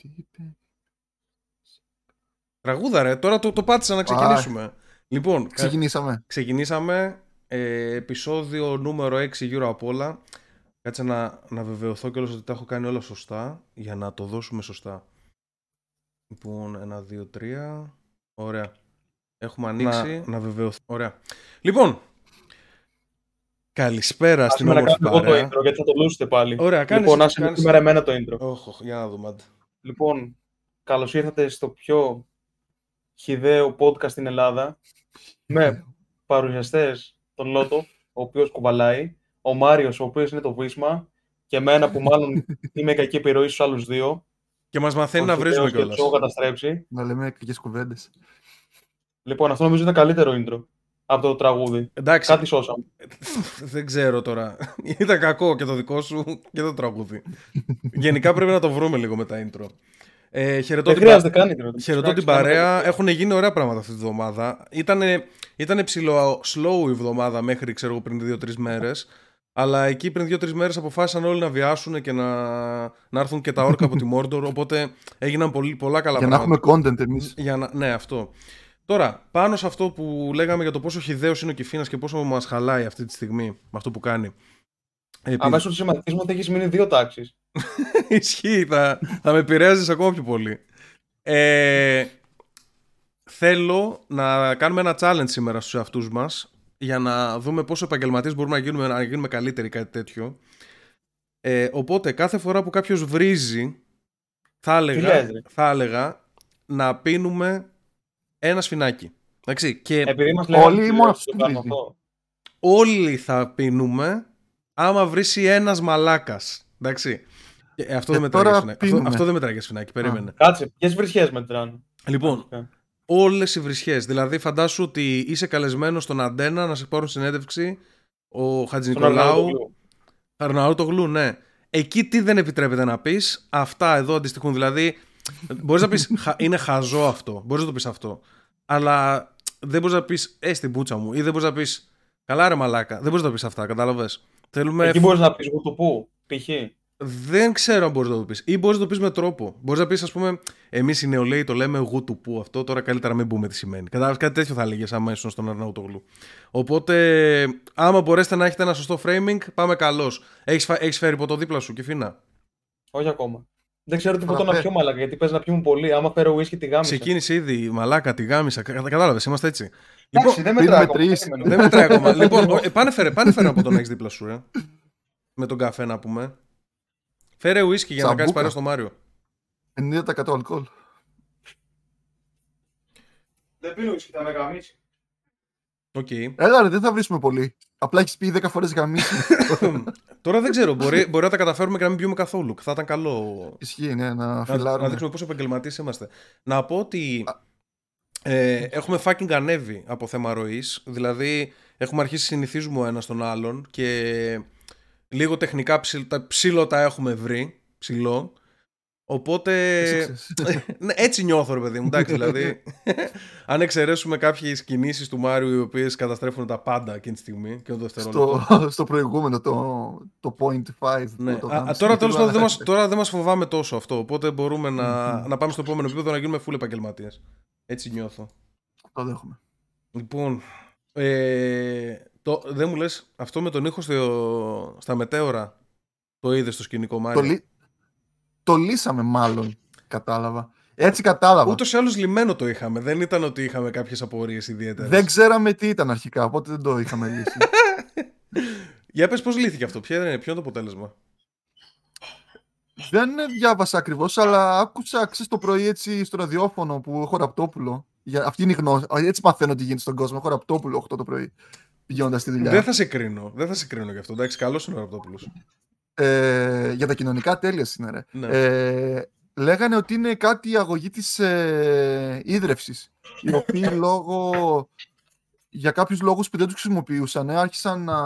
Τι είπε; Τραγούδα ρε, τώρα το, το πάτησα να ξεκινήσουμε. Λοιπόν, κα- Ξεκινήσαμε. ξεκινήσαμε ε, επεισόδιο νούμερο 6 γύρω απ' όλα. Κάτσε να, να βεβαιωθώ κιόλας ότι τα έχω κάνει όλα σωστά για να το δώσουμε σωστά. Λοιπόν, ένα, δύο, τρία. Ωραία. Έχουμε ανοίξει. Να, να βεβαιωθώ. Ωραία. Λοιπόν, καλησπέρα στην Σήμερα όμορφη κάνω εγώ το παρέα. intro γιατί θα το λούσετε πάλι. Ωραία, κάνεις, λοιπόν, άσε κάνεις- σήμερα εμένα το intro. Όχ, όχ, για να δούμε. Άντε. Λοιπόν, καλώς ήρθατε στο πιο χιδαίο podcast στην Ελλάδα με παρουσιαστές τον Λότο, ο οποίος κουβαλάει, ο Μάριος, ο οποίος είναι το βίσμα και εμένα που μάλλον είμαι κακή επιρροή στους άλλους δύο. Και μας μαθαίνει Ο να βρίζουμε χιδαίος και κιόλας. τους έχω καταστρέψει. Να λέμε κακές κουβέντες. Λοιπόν, αυτό νομίζω είναι καλύτερο intro από το τραγούδι. Εντάξει, Κάτι σώσαμε. δεν ξέρω τώρα. Ήταν κακό και το δικό σου και το τραγούδι. Γενικά πρέπει να το βρούμε λίγο με τα intro. Ε, χαιρετώ Δεν την, χρειάζεται πα... καν intro. χαιρετώ την παρέα. Έχουν γίνει ωραία πράγματα αυτή τη βδομάδα. Ήτανε, ήτανε ψηλό slow η εβδομάδα μέχρι ξέρω εγώ πριν 2-3 μέρες. Αλλά εκεί πριν 2-3 μέρες αποφάσισαν όλοι να βιάσουν και να, να έρθουν και τα όρκα από τη Mordor. Οπότε έγιναν πολύ, πολλά καλά Για να πράγματα. έχουμε content εμείς. Για να... Ναι, αυτό. Τώρα, πάνω σε αυτό που λέγαμε για το πόσο χιδαίος είναι ο Κιφίνας και πόσο μας χαλάει αυτή τη στιγμή με αυτό που κάνει. Επειδή- Αμέσως του σχηματισμό ότι έχεις μείνει δύο τάξεις. Ισχύει, θα, θα με επηρέαζε ακόμα πιο πολύ. Ε, θέλω να κάνουμε ένα challenge σήμερα στους εαυτούς μας για να δούμε πόσο επαγγελματίες μπορούμε να γίνουμε, να γίνουμε καλύτεροι ή κάτι τέτοιο. Ε, οπότε κάθε φορά που κάποιος βρίζει θα έλεγα, λες, ρε; θα έλεγα να πίνουμε ένα σφινάκι. Εντάξει, και Επειδή μας Όλοι λέγανε ή μόνο ότι αυτός το που κάνουμε βρίζει. αυτό. όλοι θα πίνουμε άμα βρίσει ένας μαλάκας. Εντάξει. Και, ε, αυτό, Και δεν μετράει τώρα για σφινάκι. αυτό, πίνουμε. αυτό δεν μετράει για σφινάκι. Περίμενε. Κάτσε, ποιες βρισιές μετράνε; Λοιπόν, όλες οι βρισιέ. Δηλαδή, φαντάσου ότι είσαι καλεσμένος στον Αντένα να σε πάρουν συνέντευξη ο Χατζη Στον Νικολάου. Αρναούτογλου. Αρναούτογλου, ναι. Εκεί τι δεν επιτρέπεται να πεις, αυτά εδώ αντιστοιχούν. Δηλαδή, μπορείς να πεις είναι χαζό αυτό. Μπορείς να το πεις αυτό. Αλλά δεν μπορείς να πεις ε στην πούτσα μου ή δεν μπορείς να πεις καλά ρε μαλάκα. Δεν μπορείς να το πεις αυτά, κατάλαβες. Θέλουμε. Εκεί μπορείς να πεις εγώ το πού, π.χ. Δεν ξέρω αν μπορείς να το πεις. Ή μπορείς να το πεις με τρόπο. Μπορείς να πεις, ας πούμε, εμείς οι νεολαίοι το λέμε εγώ του που αυτό. Τώρα καλύτερα μην πούμε τι σημαίνει. Κατάλαβες κάτι τέτοιο θα έλεγες άμα ήσουν στον Αρναούτογλου. Οπότε, άμα μπορέσετε να έχετε ένα σωστό framing, πάμε καλώς. Έχεις έχεις φέρει ποτό δίπλα σου, Κιφίνα. Όχι ακόμα. Δεν ξέρω τι ποτό να Παραπέ. πιω μαλάκα, γιατί παίζει να πιούμε πολύ. Άμα φέρω whisky τη γάμησα. Ξεκίνησε ήδη, μαλάκα, τη γάμησα. Κατάλαβες, είμαστε έτσι. Εντάξει, Λοιπόν, δεν πίνουμε μετράει ακόμα. τρεις. περίμενε. δεν μετράει ακόμα. λοιπόν, ο- ε, πάνε φέρε, πάνε φέρε από τον έχει δίπλα σου, ε. Με τον καφέ να πούμε. Φέρε whisky για να Σαμπούκα. κάνει παρέα στο Μάριο. 90% αλκοόλ. Δεν πίνω whisky, θα με γαμήσει. Οκ. Έλα ρε, δεν θα βρίζουμε πολύ. Απλά έχεις πει 10 φορές γαμήσει. Τώρα δεν ξέρω, μπορεί, μπορεί να τα καταφέρουμε και να μην πιούμε καθόλου. Θα ήταν καλό Ισχύει, ναι, να να, να φιλάρουμε. δείξουμε πόσο επαγγελματίες είμαστε. Να πω ότι ε, έχουμε fucking ανέβει από θέμα ροής. Δηλαδή, έχουμε αρχίσει να συνηθίζουμε ο ένας τον άλλον και λίγο τεχνικά ψιλ, τα ψήλο τα έχουμε βρει. Ψηλό. Οπότε. Success. ναι, έτσι νιώθω, ρε παιδί μου. Εντάξει, δηλαδή. αν εξαιρέσουμε κάποιες κινήσεις του Μάριου οι οποίες καταστρέφουν τα πάντα εκείνη τη στιγμή και το δευτερόλεπτο. στο, στο προηγούμενο, το, το point 5. Ναι. που το Α, κάναμε α, τώρα στην τέλος πάντων δεν Ελλάδα. μας, τώρα δεν μας φοβάμαι τόσο αυτό. Οπότε μπορούμε να, να πάμε στο επόμενο επίπεδο να γίνουμε full επαγγελματίες. Έτσι νιώθω. Το δέχομαι. Λοιπόν, ε, το, δεν μου λες αυτό με τον ήχο στο, στα μετέωρα το είδες στο σκηνικό Μάριο; Το, λύ- το λύσαμε μάλλον, κατάλαβα. Έτσι κατάλαβα. Ούτως ή άλλως λιμένο το είχαμε. Δεν ήταν ότι είχαμε κάποιες απορίες ιδιαίτερες. Δεν ξέραμε τι ήταν αρχικά, οπότε δεν το είχαμε λύσει. Για πες πώς λύθηκε αυτό. Ποιο είναι, ποιο είναι το αποτέλεσμα; δεν διάβασα ακριβώς, αλλά άκουσα ξέρεις, το πρωί έτσι στο ραδιόφωνο που έχω ραπτόπουλο. Για, αυτή είναι η γνώση. Έτσι μαθαίνω τι γίνεται στον κόσμο. Έχω ραπτόπουλο 8 το πρωί πηγαίνοντας στη δουλειά. Δεν θα σε κρίνω. Δεν θα σε κρίνω γι' αυτό. Εντάξει, καλός είναι ο Ραπτόπουλος. Ε, για τα κοινωνικά τέλεια είναι, ρε. Ναι. Ε, λέγανε ότι είναι κάτι η αγωγή της ε, ίδρευσης οι οποίοι λόγω για κάποιους λόγους που δεν τους χρησιμοποιούσαν ε, άρχισαν να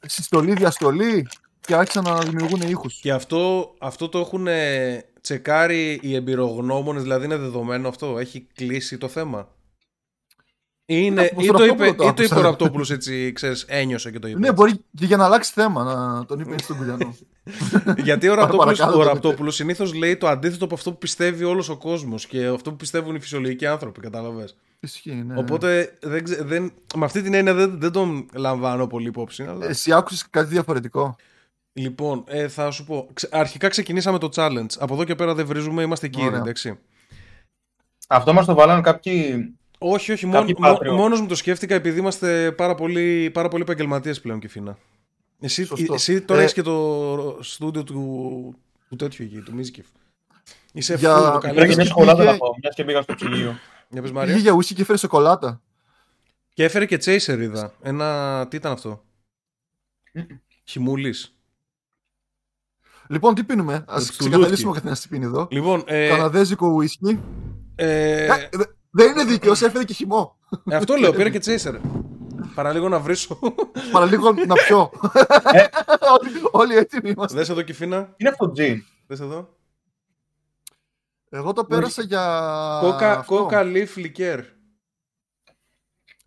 συστολή διαστολή και άρχισαν να δημιουργούν ήχους Και αυτό, αυτό το έχουν ε, τσεκάρει οι εμπειρογνώμονες, δηλαδή είναι δεδομένο αυτό. Έχει κλείσει το θέμα; Είναι, Από ή, τον το Ραπτόπουλο είπε, το ή το είπε ο άκουσα. Ραπτόπουλος έτσι, ξέρεις, ένιωσε και το είπε. Ναι, μπορεί και για να αλλάξει θέμα να τον είπε έτσι στον Κουλιανό. Γιατί ο Παρα- Ραπτόπουλος, παρακάτω ο το Ραπτόπουλος συνήθως λέει το αντίθετο από αυτό που πιστεύει όλος ο κόσμος και αυτό που πιστεύουν οι φυσιολογικοί άνθρωποι, κατάλαβες. Ισχύει, ναι. Οπότε δεν, ξε- δεν, με αυτή την έννοια δεν, δεν τον λαμβάνω πολύ υπόψη. Αλλά... Εσύ άκουσες κάτι διαφορετικό; Λοιπόν, ε, θα σου πω. Ξε- Αρχικά ξεκινήσαμε το challenge. Από εδώ και πέρα δεν βρίζουμε, είμαστε κύριοι, Ωραία. εντάξει. Αυτό μας το βάλανε κάποιοι... Όχι, όχι, μόνο, Κάποιοι μό- Patreon. μόνος μου το σκέφτηκα επειδή είμαστε πάρα πολύ, πάρα πολύ επαγγελματίες πλέον, Κιφίνα. Εσύ, Σωστό. εσύ τώρα Ε, έχεις και το στούντιο του, του τέτοιου εκεί, του Μίζικεφ. Είσαι Για- full, το Πρέπει Πρέπει καλύτερο. μιας σοκολάτα Είχε- να πάω, μιας και πήγα στο ψυγείο. Για πες Πήγε Μαρία. για ουίσκι και έφερε σοκολάτα. Και έφερε και Chaser είδα. Ένα, τι ήταν αυτό; Χιμούλης. Λοιπόν, τι πίνουμε; Α του ξεκαθαρίσουμε ο Λούτκι. καθένας τι πίνει εδώ. Λοιπόν, ε, Καναδέζικο ουίσκι. ε, Ε, δε- Δεν είναι δίκαιο, έφερε και χυμό. ε, αυτό λέω, πήρε και Chaser. Παραλίγο να βρίσω. Παραλίγο να πιω. Ε. Όλοι- Όλοι έτοιμοι είμαστε. Δες εδώ Κιφίνα. Είναι αυτό τζιν. Δες εδώ. Εγώ το πέρασα για. Κόκα, αυτό. κόκα leaf liqueur.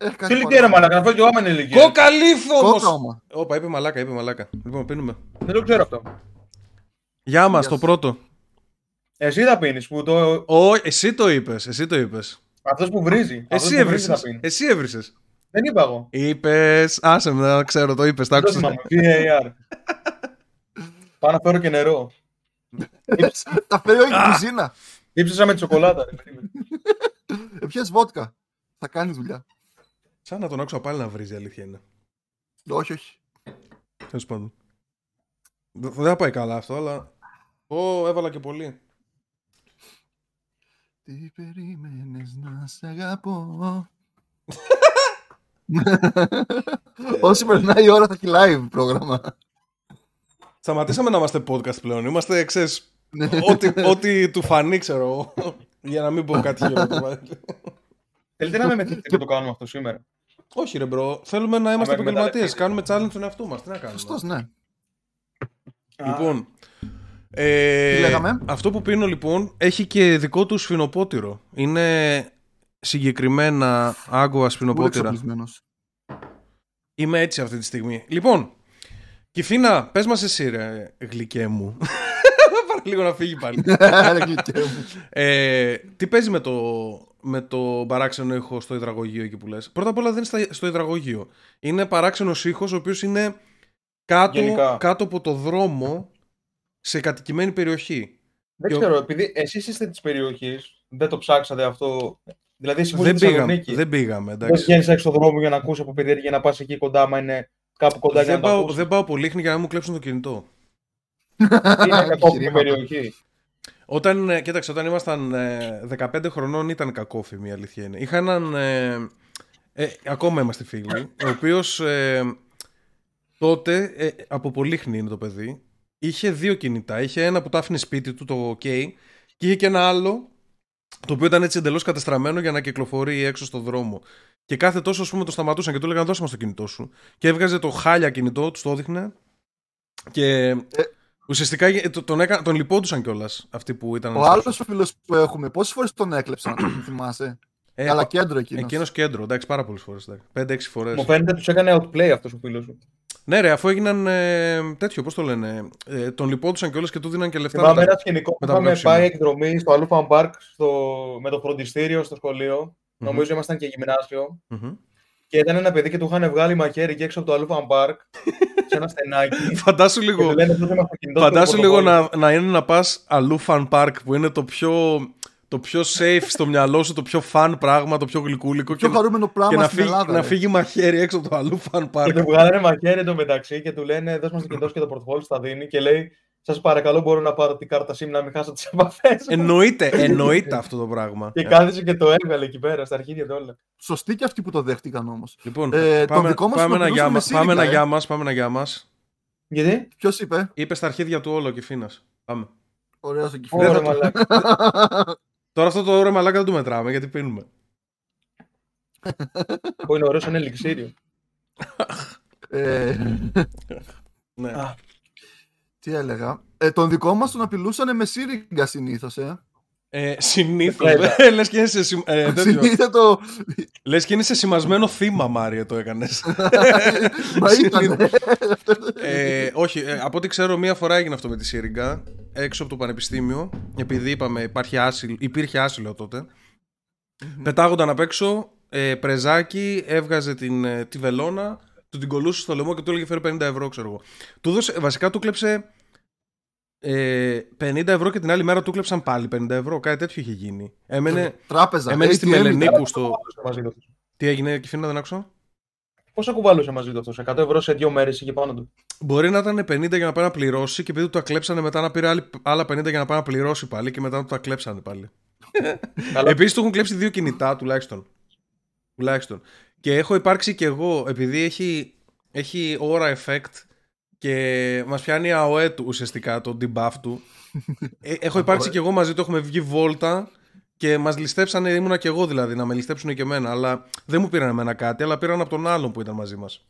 Ε, κάτι Τι παρά- λικέρα μαλάκα, αυτό και ο Άμεν είναι λικέρα. Κόκα leaf όμως! Κόκα όμως. Όπα, είπε μαλάκα, είπε μαλάκα. Λοιπόν, πίνουμε. Δεν το ξέρω αυτό. Γεια μας, Γεια το σας. πρώτο. Εσύ θα πίνεις που το... Ω, εσύ το είπες, εσύ το είπες. Αυτός που βρίζει. Αυτός Εσύ που βρίζει θα έβρισες. πίνει. Εσύ έβρισες. Δεν είπα εγώ. Είπες, άσε με να ξέρω, το είπες, το Δεν το άκουσες. θυμάμαι. VAR. Πάω να φέρω και νερό. Τα φέρει όλη η κουζίνα. Ήψασα με τη σοκολάτα. ρε, περίμενε. Ε, Πιες βότκα. Θα κάνεις δουλειά. Σαν να τον άκουσα πάλι να βρίζει, η αλήθεια είναι. Όχι, όχι. Τέλος πάντων. Δε- Δεν θα πάει καλά αυτό, αλλά... Ω, έβαλα και πολύ. Τι περίμενες να σε αγαπώ; Όσο περνάει η ώρα θα έχει live πρόγραμμα. Σταματήσαμε να είμαστε podcast πλέον. Είμαστε, ξέρεις, Ναι. ό,τι, ό,τι του φανεί, ξέρω εγώ. Για να μην πω κάτι χειρότερο. Θέλετε να με μεθύσετε και το κάνουμε αυτό σήμερα; Όχι, ρε bro. Θέλουμε να είμαστε Άμα επαγγελματίες. εκμεταλλευτείς. Κάνουμε challenge στον εαυτό μας. Τι να κάνουμε; Σωστός, ναι. Λοιπόν. Ε, Τι λέγαμε; Αυτό που πίνω λοιπόν έχει και δικό του σφινοπότηρο. Είναι συγκεκριμένα άγκοα Πολύ σφινοπότηρα. εξοπλισμένος. Είμαι έτσι αυτή τη στιγμή. Λοιπόν, Κυφίνα, πες μας εσύ ρε γλυκέ μου. Πάρε λίγο να φύγει πάλι. Ρε γλυκέ μου. ε, τι παίζει με το, με το παράξενο ήχο στο υδραγωγείο εκεί που λες; Πρώτα απ' όλα δεν είναι στα- στο υδραγωγείο. Είναι παράξενος ήχος ο οποίος είναι κάτω, Γενικά. κάτω από το δρόμο σε κατοικημένη περιοχή. Δεν Ποιο- ξέρω, επειδή εσείς είστε της περιοχής, δεν το ψάξατε αυτό. Δηλαδή, εσύ που Δεν είσαι στη πήγαμε, Θεσσαλονίκης, δεν πήγαμε, δεν εντάξει. βγαίνεις έξω στον δρόμο για να ακούσεις από περιέργεια να πας εκεί κοντά, άμα είναι κάπου κοντά για Δεν να το πάω, ακούσεις. δεν πάω πολύχνη για να μου κλέψουν το κινητό. Είναι κακό Επιχειρήματα. περιοχή. Όταν, ε, κοίταξε, όταν ήμασταν ε, 15 χρονών ήταν κακόφημη η αλήθεια είναι. Είχα έναν, ε, ε, ακόμα είμαστε φίλοι, ο οποίος ε, τότε, ε, από Πολύχνη είναι το παιδί, είχε δύο κινητά. Είχε ένα που τα άφηνε σπίτι του, το OK, και είχε και ένα άλλο, το οποίο ήταν έτσι εντελώς κατεστραμμένο για να κυκλοφορεί έξω στο δρόμο. Και κάθε τόσο, ας πούμε, το σταματούσαν και του έλεγαν δώσε μας το κινητό σου. Και έβγαζε το χάλια κινητό, τους το έδειχνε. Και ουσιαστικά ε, το- τον, έκα, τον λυπόντουσαν κιόλας αυτοί που ήταν. Ο άλλος ο φίλος που έχουμε, πόσες φορές τον έκλεψαν, θυμάσαι; Ε, Αλλά ο- κέντρο εκείνος. Εκείνος κέντρο, εντάξει, πάρα πολλές φορές. 5-6 φορές. Μου φαίνεται τους έκανε outplay αυτός ο φίλος σου. Ναι, ρε, αφού έγιναν ε, τέτοιο, πώς το λένε. Ε, τον λυπόντουσαν κιόλας και του δίναν και λεφτά. Θυμάμαι μετά. ένα σκηνικό που μετά είχαμε βλέψιμο. πάει εκδρομή στο Αλούφαν Πάρκ στο... με το φροντιστήριο στο σχολείο. Μμμ. Νομίζω ήμασταν και γυμνάσιο. Μμμ. Και ήταν ένα παιδί και του είχαν βγάλει μαχαίρι και έξω από το Αλούφαν Πάρκ σε ένα στενάκι. Φαντάσου και λίγο, του λένε δώσε μας το κινητό στο φαντάσου λίγο πορτοφόλι». να, να είναι να πας αλλού fan park που είναι το πιο, το πιο safe στο μυαλό σου, το πιο fun πράγμα, το πιο γλυκούλικο. Πιο και, χαρούμενο και πράγμα να, στην φύγει, Ελλάδα. να ρε. φύγει μαχαίρι έξω από το αλλού fan Και park. του βγάλανε μαχαίρι εντωμεταξύ και του λένε δώσ' μας το κινητό σου και το πορτοφόλι σου τα δίνει και λέει σας παρακαλώ μπορώ να πάρω την κάρτα SIM να μην χάσω τις επαφές μου». εννοείται, εννοείται αυτό το πράγμα. Και κάθισε και το έβγαλε εκεί πέρα στα αρχίδια του όλα. Σωστοί και αυτοί που το δέχτηκαν όμως. Λοιπόν, Ε, τον πάμε, δικό μας πάμε, τον ένα γεια, μιλούσαμε μας, σύρικα, πάμε ένα ε. γεια μας, πάμε ένα γεια μας. Γιατί; Ποιος είπε, Είπε στα αρχίδια του όλο και φίνας. Πάμε. Ωραίο ο Δεν Ωραία θα κυφλέ. το- μαλάκα. Τώρα αυτό το όρο μαλάκα δεν το μετράμε γιατί πίνουμε. Που είναι ωραίος σαν ελιξίριο. Ε, Ναι. Α. τι έλεγα. Ε, τον δικό μας τον απειλούσαν με σύριγγα συνήθως, ε. Ε, Συνήθως. Πλέζα. Λες και είναι σε, σημα- ε, τέτοιο. Συνήθω. Λες και είναι σε σημασμένο θύμα, Μάριε, το έκανες. Μα ήταν. ε, όχι, ε, από ό,τι ξέρω, μία φορά έγινε αυτό με τη Σύριγγα έξω από το πανεπιστήμιο. Επειδή είπαμε, υπάρχει άσυλο, υπήρχε άσυλο τότε. Πετάγονταν απ' έξω, ε, πρεζάκι, έβγαζε την, ε, τη βελόνα, του την κολούσε στο λαιμό και του έλεγε φέρει 50 ευρώ, ξέρω εγώ. Του δώσε, βασικά του κλέψε ε, 50 ευρώ και την άλλη μέρα του κλέψαν πάλι 50 ευρώ. Κάτι τέτοιο είχε γίνει. Έμενε, Τράπεζα. έμενε στη ATM Μελενίκου ήταν. στο. Κουβάλωσε μαζί του. αυτός. Τι έγινε, Κυφίνα, δεν άκουσα; Πόσα κουβάλωσε μαζί του αυτός, 100 ευρώ σε δύο μέρες είχε πάνω του; Μπορεί να ήταν 50 για να πάει να πληρώσει και επειδή του τα κλέψανε μετά να πήρε άλλη- άλλα 50 για να πάει να πληρώσει πάλι και μετά να του τα κλέψανε πάλι. Καλά. Επίσης του έχουν κλέψει δύο κινητά τουλάχιστον. Τουλάχιστον. Και έχω υπάρξει κι εγώ, επειδή έχει, έχει ώρα effect και μας πιάνει ΑΟΕ του ουσιαστικά το debuff του. ε, έχω υπάρξει κι εγώ μαζί του, έχουμε βγει βόλτα και μας ληστέψανε, ήμουνα κι εγώ δηλαδή, να με ληστέψουν και εμένα. Αλλά δεν μου πήραν εμένα κάτι, αλλά πήραν από τον άλλον που ήταν μαζί μας.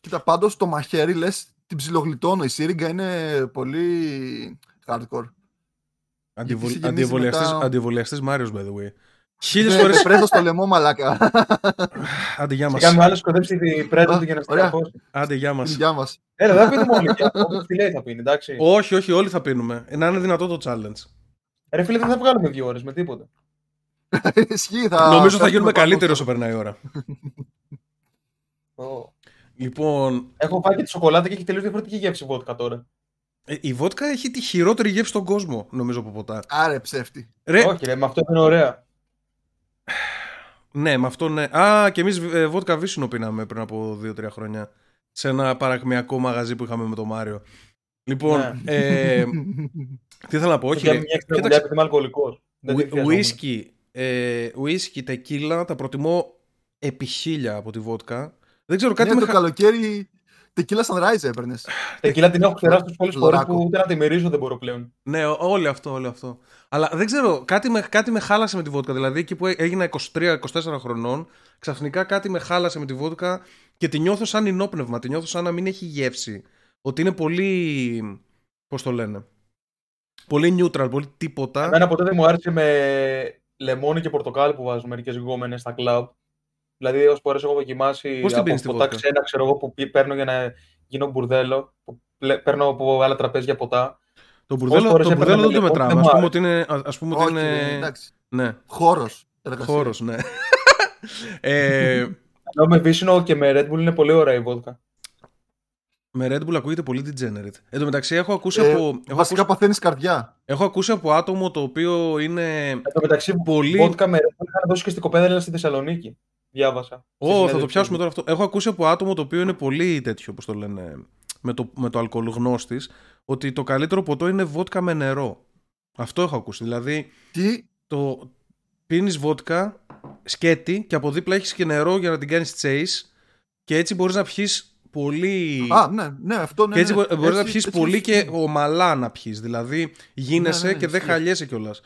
Κοίτα, πάντως το μαχαίρι λες την ψιλογλιτώνω. Η σύριγγα είναι πολύ hardcore. Αντιβολ... είχε γεννήσει μετά- Αντιβολιαστής Μάριος, by the way. Χίλιες Ναι, φορές. Πρέζα στο λαιμό, μαλάκα. Άντε, γεια Και μας. κάνουμε άλλος σκοτέψει την πρέτα Α, του για να ωραία. στραφώσει. Άντε, γεια μας. Γεια μας. Έλα, δεν πίνουμε όλοι. Όπως τη λέει θα πίνει, εντάξει. όχι, όχι, όλοι θα πίνουμε. Να είναι δυνατό το challenge. Ρε φίλε, δεν θα βγάλουμε δύο ώρες με τίποτα. Ισχύει, θα. Νομίζω θα θα γίνουμε έχουμε καλύτεροι πάνω. όσο περνάει η ώρα. Ω. Λοιπόν, Έχω φάει και τη σοκολάτα και έχει τελείως διαφορετική γεύση βότκα τώρα. ε, η βότκα έχει τη χειρότερη γεύση στον κόσμο, νομίζω από ποτά. Άρε, ψεύτη. Ρε, Όχι, ρε, με αυτό είναι ωραία. Ναι, με αυτό ναι. Α, και εμείς ε, βότκα βίσινο πίναμε πριν από 2-3 χρόνια. Σε ένα παρακμιακό μαγαζί που είχαμε με τον Μάριο. Λοιπόν, Ναι. ε, τι θέλω να πω, όχι. Όχι, μια ρε. έξτρα δουλειά Κοίταξε, επειδή είμαι αλκοολικός. Whisky, ε, whisky, τεκίλα, τα προτιμώ επί χίλια από τη βότκα. Δεν ξέρω, κάτι ναι, με το χα- καλοκαίρι τεκίλα sunrise έπαιρνες. Τεκίλα την έχω ξεράσει τόσε πολλέ φορέ Λωράκο. που ούτε να τη μυρίζω δεν μπορώ πλέον. Ναι, ό- όλο αυτό, όλο αυτό. Αλλά δεν ξέρω, κάτι με, κάτι με χάλασε με τη βότκα. Δηλαδή εκεί που έγινα 23-24 χρονών, ξαφνικά κάτι με χάλασε με τη βότκα και τη νιώθω σαν ενόπνευμα. Τη νιώθω σαν να μην έχει γεύση. Ότι είναι πολύ. Πώς το λένε. Πολύ neutral, πολύ τίποτα. Εμένα ποτέ δεν μου άρεσε με λεμόνι και πορτοκάλι που βάζουν μερικές γκόμενε στα κλαμπ. Δηλαδή, όσε φορέ έχω δοκιμάσει Πώς την από πίνεις τη ποτά βότκα; ξένα, ξέρω εγώ, που πι- παίρνω για να γίνω μπουρδέλο, που πλε- παίρνω από άλλα τραπέζια ποτά. Το μπουρδέλο, φορές το έπαιρνα μπουρδέλο δεν το με μετράμε. λεμόνι, Α δεν πούμε μου ότι είναι. Ας πούμε ότι Όχι, είναι... εντάξει. Ναι, Χώρος. χώρος, ναι. ε, Ενώ με βύσινο και με Red Bull είναι πολύ ωραία η βότκα. με Red Bull ακούγεται πολύ degenerate. Εν τω μεταξύ έχω ακούσει, Ε, από, έχω, βασικά ακούσει, παθαίνεις καρδιά. έχω ακούσει από άτομο το οποίο είναι Εν τω μεταξύ, πολύ. βότκα με Red Bull είχαν δώσει και στην κοπέδα στη Θεσσαλονίκη. Διάβασα. Στη Ω, θα το συνέντευξη. πιάσουμε τώρα αυτό. Έχω ακούσει από άτομο το οποίο είναι πολύ τέτοιο, όπως το λένε, με το, με το αλκοόλ γνώστη, ότι το καλύτερο ποτό είναι βότκα με νερό. Αυτό έχω ακούσει. Δηλαδή, Τι; το πίνεις βότκα, σκέτη και από δίπλα έχεις και νερό για να την κάνεις chase και έτσι μπορείς να πιει πολύ. Α, ναι, ναι, αυτό ναι. και έτσι ναι. μπορείς να Έτσι- πιει έτσι πολύ είναι. και ομαλά να πιει. Δηλαδή, γίνεσαι Ναι, ναι, και δεν ισχύει. χαλιέσαι κιόλας.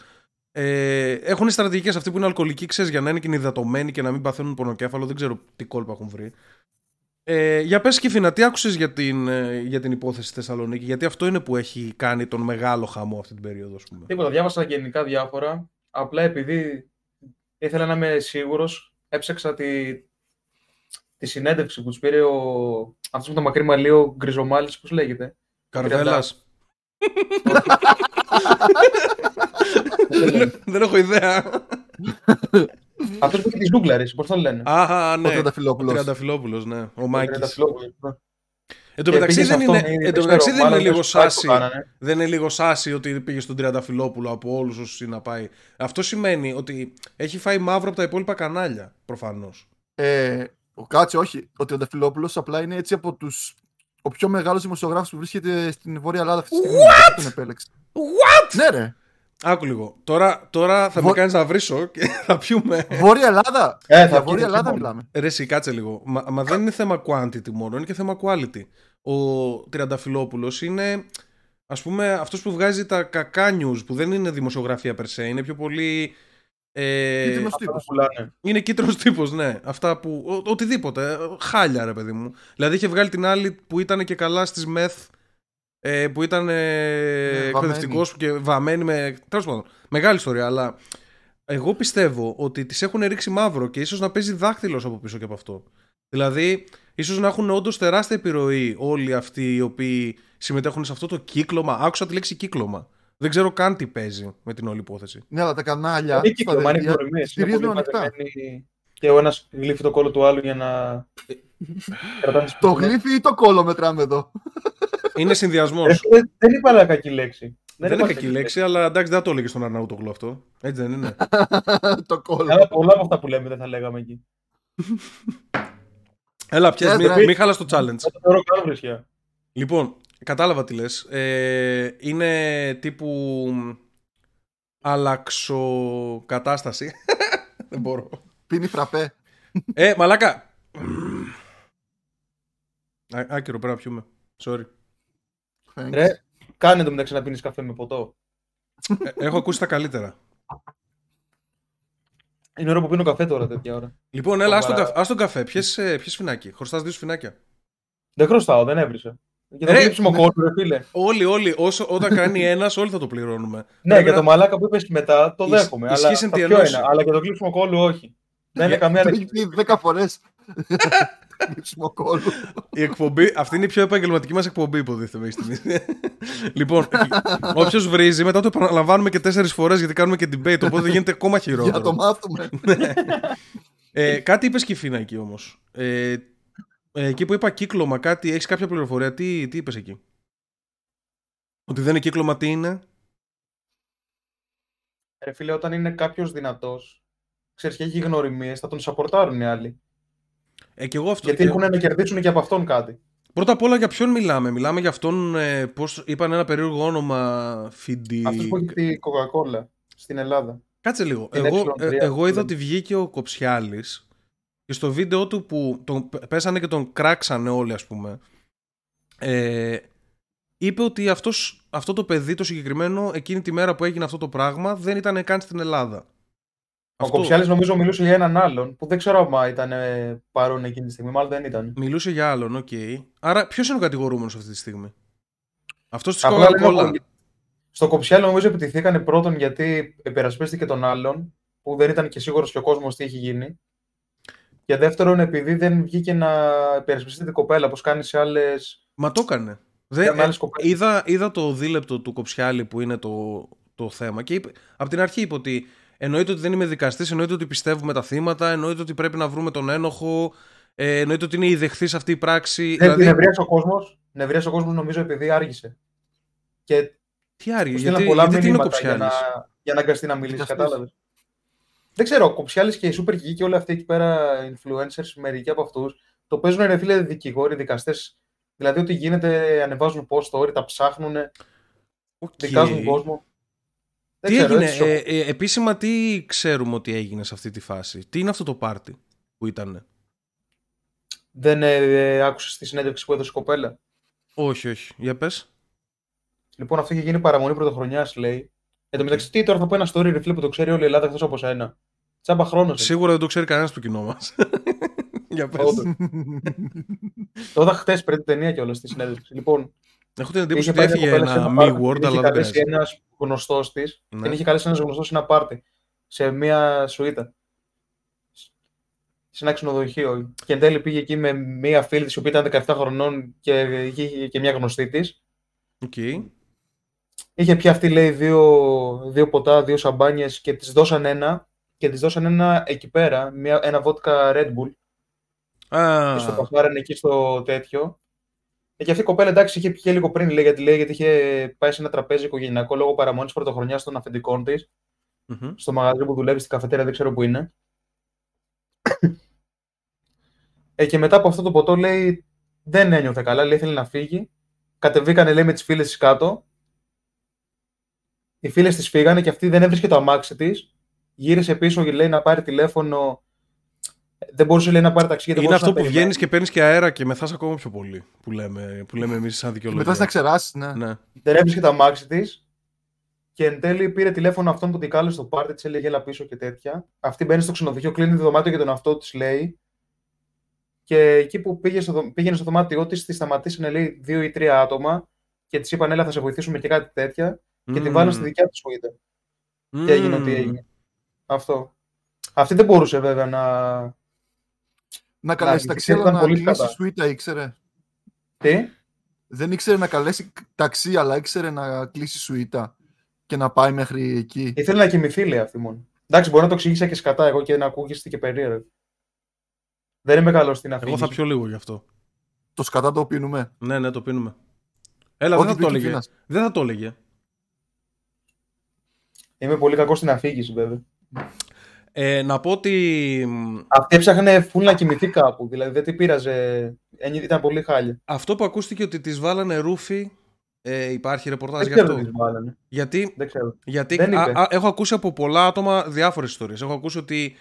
Ε, έχουν στρατηγικές αυτοί που είναι αλκοολικοί, ξέρεις, για να είναι και υδατωμένοι και να μην παθαίνουν πονοκέφαλο. Δεν ξέρω τι κόλπα έχουν βρει. Ε, για πες Κιφίνα, τι άκουσες για την, ε, για την υπόθεση στη Θεσσαλονίκη, γιατί αυτό είναι που έχει κάνει τον μεγάλο χαμό αυτή την περίοδο, ας πούμε. Τίποτα, διάβασα γενικά διάφορα. Απλά επειδή ήθελα να είμαι σίγουρος, έψαξα τη, τη συνέντευξη που τους πήρε ο, αυτός με το μακρύ μαλλί, ο Γκριζομάλης, πώς λέγεται. Καρβέλας. Δεν, δεν έχω ιδέα. Αυτός που έχει τις ντούγκλαρες, πώς τον λένε; Α, Ο ναι. Ο Τριανταφυλόπουλος. Τριανταφυλόπουλος, ναι. Ο Ο Μάκης. Τριανταφυλόπουλος. Εν τω Και μεταξύ πήγε σε δεν είναι, αυτόν, ή εν τω δεν μεταξύ ξέρω, δεν είναι μάλλον λίγο στο site που σάσι. κάνανε. Δεν είναι λίγο σάσι ότι πήγε στον Τριανταφυλόπουλο από όλους όσους να πάει. Αυτό σημαίνει ότι έχει φάει μαύρο από τα υπόλοιπα κανάλια, προφανώς. Ε, ο Κάτσε, όχι. Ο Τριανταφυλόπουλο απλά είναι έτσι από τους. Ο πιο μεγάλος δημοσιογράφος που βρίσκεται στην Βόρεια Ελλάδα αυτή τη στιγμή. Γι' αυτό τον επέλεξε. What? Ναι, ρε. Άκου λίγο. Τώρα, τώρα θα με Βο- κάνεις να βρίσω και θα πιούμε. Βόρεια Ελλάδα; Ε, θα Για βγει Βόρεια έτσι Ελλάδα μόνο. μιλάμε. Ρε, εσύ, κάτσε λίγο. Μα, μα δεν είναι θέμα quantity μόνο, είναι και θέμα quality. Ο Τριανταφυλόπουλο είναι, ας πούμε, αυτός που βγάζει τα κακά news, που δεν είναι δημοσιογραφία περσέ, είναι πιο πολύ. Ε, Κίτρινος Αυτά τύπος. που πουλάνε. Είναι κίτρινος τύπος, ναι. Αυτά που. ο- οτιδήποτε. ε, Χάλια, ρε παιδί μου. Δηλαδή είχε βγάλει την άλλη που ήταν και καλά στις μεθ ε, που ήταν ε, εκπαιδευτικός βαμμένη. και βαμμένη με. Τέλος πάντων, μεγάλη ιστορία, αλλά εγώ πιστεύω ότι τις έχουν ρίξει μαύρο και ίσως να παίζει δάχτυλος από πίσω και από αυτό. Δηλαδή, ίσως να έχουν όντως τεράστια επιρροή όλοι αυτοί οι οποίοι συμμετέχουν σε αυτό το κύκλωμα. Άκουσα τη λέξη κύκλωμα. Δεν ξέρω καν τι παίζει με την όλη υπόθεση. Ναι, αλλά τα κανάλια. Είναι κύκλωμα, στα είναι δελτία γνωριμίες. Είναι στηρίζουν πολύ ανοιχτά. μαζεμένοι και ο ένας γλύφει το κόλλο του άλλου για να κρατάνε τις Το πισινές. γλύφι ή το κόλλο μετράμε εδώ. Είναι συνδυασμός. Ρε φίλε, Δεν είπα αλλά κακή λέξη. δεν είναι είπα κακή λέξη, αλλά εντάξει, δεν θα το έλεγε στον Αρναούτογλου αυτό. Έτσι δεν είναι. το κόλλο. Αλλά πολλά από αυτά που λέμε δεν θα λέγαμε εκεί. Έλα, πιες, Ναι, μην, ναι. μην χάλας το challenge. Θα το θεωρώ καλό βρισιά. Λοιπόν, κατάλαβα τι λες. Ε, είναι τύπου αλλαξοκατάσταση. Δεν μπορώ. Πίνει φραπέ. Ε, μαλάκα. Α, άκυρο, πρέπει να πιούμε. Sorry. Thanks. Ρε, κάνε το μεταξύ να πίνεις καφέ με ποτό. Ε, έχω ακούσει τα καλύτερα. Είναι ώρα που πίνω καφέ τώρα τέτοια ώρα. Λοιπόν, έλα, ας τον, Σοβαρά. καφέ, ας τον καφέ. Πιες, ε, πιες σφινάκι. Χρωστάς δύο σφινάκια. Δεν χρωστάω, δεν έβρισα. Για το Ρε, γλύψιμο κόλλο, ρε φίλε. Όλοι, όλοι, όσο, όταν κάνει ένας, όλοι θα το πληρώνουμε. Ναι, Πρέπει για να- το μαλάκα που είπες και μετά το Ισ- δέχομαι. Αλλά, ισχύει εν τα τη πιο ενώση. ένα, αλλά για το γλύψιμο κόλλου όχι. Δεν είναι Για- καμία Το λέξη. έχει πει δέκα φορές. Γλύψιμο κόλλου. Η εκπομπή, αυτή είναι η πιο επαγγελματική μας εκπομπή, υποτίθεται μέχρι στιγμής. λοιπόν, όποιος βρίζει, μετά το επαναλαμβάνουμε και τέσσερις φορές γιατί κάνουμε και debate, οπότε γίνεται ακόμα Για να το χειρότερο. μάθουμε. ε, κάτι είπες Κιφίνα εκεί όμως. Ε, ε, εκεί που είπα κύκλωμα, κάτι, έχεις κάποια πληροφορία, τι, τι είπες εκεί; Ότι δεν είναι κύκλωμα, τι είναι; Ρε φίλε, όταν είναι κάποιος δυνατός, ξέρεις και έχει γνωριμίες, θα τον σαπορτάρουν οι άλλοι. Ε, και εγώ αυτό. Γιατί και- έχουν να κερδίσουν και από αυτόν κάτι. Πρώτα απ' όλα για ποιον μιλάμε; Μιλάμε για αυτόν, ε, πώς είπαν ένα περίεργο όνομα, Φιντι... Αυτός που έχει τη Coca-Cola στην Ελλάδα. Κάτσε λίγο. Την Εγώ, ε3, ε, εγώ είδα λέμε. ότι βγήκε ο Κοψιάλης και στο βίντεο του που τον π- πέσανε και τον κράξανε όλοι ας πούμε ε, είπε ότι αυτός, αυτό το παιδί το συγκεκριμένο εκείνη τη μέρα που έγινε αυτό το πράγμα δεν ήταν καν στην Ελλάδα. Ο Κοψιάλης νομίζω μιλούσε για έναν άλλον που δεν ξέρω αν ήταν ε, παρόν εκείνη τη στιγμή, μάλλον δεν ήταν. Μιλούσε για άλλον, οκ. Άρα ποιος είναι ο κατηγορούμενος αυτή τη στιγμή; Αυτός της Απλά λέμε Coca-Cola. ότι Στο Κοψιάλη νομίζω επιτηθήκανε πρώτον γιατί υπερασπίστηκε τον άλλον, που δεν ήταν και σίγουρος και ο κόσμος τι έχει γίνει. Και δεύτερον, επειδή δεν βγήκε να υπερασπιστεί την κοπέλα, όπως κάνει σε άλλε. Μα το έκανε. Για Δεν, με άλλες ε, κοπέλες. είδα, είδα το δίλεπτο του Κοψιάλη που είναι το, το θέμα και είπε, από την αρχή είπε ότι εννοείται ότι δεν είμαι δικαστής, εννοείται ότι πιστεύουμε τα θύματα, εννοείται ότι πρέπει να βρούμε τον ένοχο, ε, εννοείται ότι είναι η δεχθής αυτή η πράξη. Δηλαδή... δηλαδή, Νευρίασε ο κόσμος, νευρίασε ο κόσμος νομίζω επειδή άργησε. Και τι άρη, του γιατί, στείλαν πολλά γιατί τι είναι ο μηνύματα για να, Κοψιάλης. για να αναγκαστεί να μιλήσει, Δικαστής. κατάλαβες. Δεν ξέρω, ο Κοψιάλης και οι Super Geek και όλοι αυτοί εκεί πέρα influencers, μερικοί από αυτούς, το παίζουν ρε φίλε δικηγόροι, δικαστές. Δηλαδή, ό,τι γίνεται, ανεβάζουν post story, τα ψάχνουν, Οκ. δικάζουν κόσμο. Δεν Τι ξέρω, έγινε, έτσι σου- ε, ε, επίσημα τι ξέρουμε ότι έγινε σε αυτή τη φάση; Τι είναι αυτό το πάρτι που ήταν. Δεν ε, άκουσες τη συνέντευξη που έδωσε η κοπέλα; Όχι, όχι. Για πες. Λοιπόν, αυτό είχε γίνει παραμονή πρωτοχρονιάς, λέει. Εν τω μεταξύ, τι τώρα θα πω ένα story ρε φίλε που το ξέρει όλη η Ελλάδα εκτός από σένα. Τσάμπα χρόνος. Σίγουρα δεν το ξέρει κανένας στο κοινό μας. Για πες. Όντως. Το είδα χτες πριν την ταινία κιόλας στη συνέντευξη. Λοιπόν, Έχω την εντύπωση είχε ότι πάει μια έφυγε κοπέλα σε ένα πάρτι, me word, την είχε αλλά δεν καλέσει πειράζει. ένας γνωστός της. Ναι. Την είχε καλέσει ένας γνωστός σε ένα πάρτι. Σε μια σουίτα. Σε ένα ξενοδοχείο. Και εν τέλει πήγε εκεί με μια φίλη της, η οποία ήταν 17 χρονών και είχε και μια γνωστή της. Οκ. Είχε πιει αυτή, λέει, δύο, δύο ποτά, δύο σαμπάνιες και της δώσαν ένα. Και της δώσαν ένα εκεί πέρα, μια, ένα βότκα Red Bull. Α, Και της το πασάρανε εκεί στο τέτοιο. Ε, Και αυτή η κοπέλα εντάξει είχε πιει και λίγο πριν, λέει, γιατί, λέει, γιατί είχε πάει σε ένα τραπέζι οικογενειακό λόγω παραμονής πρωτοχρονιάς των αφεντικών της, μμμ. στο μαγαζί που δουλεύει στην καφετέρια, δεν ξέρω που είναι. Ε, και μετά από αυτό το ποτό, λέει, δεν ένιωθε καλά, λέει, ήθελε να φύγει. Κατεβήκανε, λέει, με τις φίλες της κάτω. Οι φίλες της φύγανε και αυτή δεν έβρισκε το αμάξι της. Γύρισε πίσω, λέει, να πάρει τηλέφωνο. Δεν μπορούσε, λέει, να πάρει ταξί. γιατί Είναι μπορούσε αυτό να που περιμένει. βγαίνεις και παίρνεις και αέρα και μεθά ακόμα πιο πολύ. Που λέμε, που λέμε εμείς σαν δικαιολογία. Μετά να ξεράσει, ναι. Ναι. Δεν έβρισκε το αμάξι της. Και εν τέλει πήρε τηλέφωνο αυτόν που την κάλεσε στο πάρτι, της έλεγε έλα πίσω και τέτοια. Αυτή μπαίνει στο ξενοδοχείο, κλείνει το δωμάτιο για τον αυτό της, λέει. Και εκεί που πήγε στο, δω- πήγαινε στο δωμάτιό της, τη σταματήσανε, λέει, δύο ή τρία άτομα. και της είπαν, Έλα, θα σε βοηθήσουμε και κάτι τέτοια. Και τη Μμμ. βάλουν στη δικιά της σουίτα. Και έγινε ό,τι Μμμ. έγινε. Αυτό. Αυτή δεν μπορούσε βέβαια να. Να καλέσει Να, ταξί, ήταν αλλά να πολύ κλείσει κατά. σουίτα ήξερε. Τι; Δεν ήξερε να καλέσει ταξί, αλλά ήξερε να κλείσει σουίτα και να πάει μέχρι εκεί. Ήθελε να κοιμηθεί, λέει αυτή μόνο. Εντάξει, μπορεί να το εξήγησα και σκατά εγώ και να ακούγεστε και περίεργο. Δεν είμαι καλός στην αφήγηση. Εγώ θα πιω λίγο γι' αυτό. Το σκατά το πίνουμε. Ναι, ναι, το πίνουμε. Έλα, Ό,τι δεν θα πει το και έλεγε. Φίνας. Δεν θα το έλεγε. Είμαι πολύ κακός στην αφήγηση, βέβαια. Ε, να πω ότι μ, Αυτή έψαχνε φουλ να κοιμηθεί κάπου. Δηλαδή δεν την πείραζε. Ένι- Ήταν πολύ χάλια. αυτό που ακούστηκε ότι της βάλανε ρούφι. Ε, υπάρχει ρεπορτάζ Δεν γι' ξέρω αυτό; τι της βάλανε. Γιατί, Δεν ξέρω. γιατί Δεν α, είπε. α, έχω ακούσει από πολλά άτομα διάφορες ιστορίες. Έχω ακούσει ότι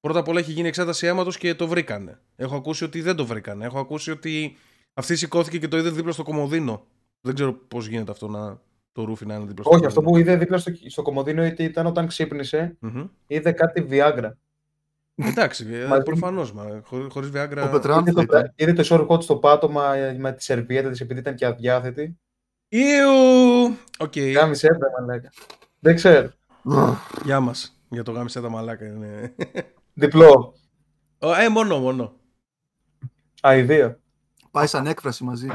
πρώτα απ' όλα έχει γίνει εξέταση αίματος και το βρήκανε. Έχω ακούσει ότι δεν το βρήκανε. Έχω ακούσει ότι αυτή σηκώθηκε και το είδε δίπλα στο κομμωδίνο. Δεν ξέρω πώς γίνεται αυτό να το ρούφι να είναι δίπλα στο Όχι, αυτό κομμωδίνο. που είδε δίπλα στο, στο κομμωδίνο ήταν- ήταν όταν ξύπνησε, Μμμ. είδε κάτι Viagra. Εντάξει, Μαζί- προφανώς. Χωρίς Ο Viagra. Πετράν Είδε θα το, ήταν. είδε το short coat στο πάτωμα ε, με τη σερβιέτα της επειδή ήταν και αδιάθετη. Ιου! Οκ. Γάμισε έπρεπε, μαλάκα. Δεν ξέρω. Γεια μας. Για το γάμισε τα μαλάκα. Είναι. Διπλό. Ω, ε, μόνο, μόνο. Αηδία. Πάει σαν έκφραση μαζί.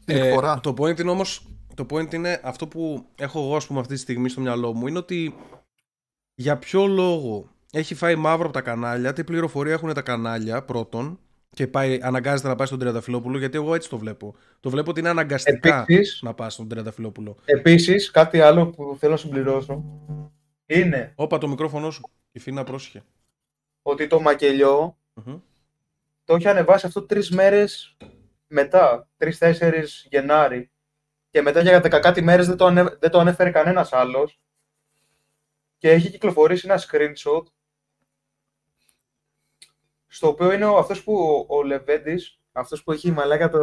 Στην Ε, εκφορά. το point είναι όμως το point είναι αυτό που έχω εγώ ας πούμε αυτή τη στιγμή στο μυαλό μου είναι ότι για ποιο λόγο έχει φάει μαύρο από τα κανάλια, τι πληροφορία έχουν τα κανάλια πρώτον και πάει, αναγκάζεται να πάει στον Τριανταφυλόπουλο γιατί εγώ έτσι το βλέπω. Το βλέπω ότι είναι αναγκαστικά Επίσης, να πάει στον Τριανταφυλόπουλο. επίσης, κάτι άλλο που θέλω να συμπληρώσω είναι Όπα το μικρόφωνο σου. Η Φίνα πρόσχε. ότι το μακελιό Μμμ. το έχει ανεβάσει αυτό τρεις μέρες μετά, 3-4 Γενάρη. Και μετά για 10 κάτι μέρες δεν το, ανε... δεν το ανέφερε κανένας άλλος. Και έχει κυκλοφορήσει ένα screenshot στο οποίο είναι ο, αυτός που ο, ο Λεβέντης, αυτός που έχει μαλάκα το,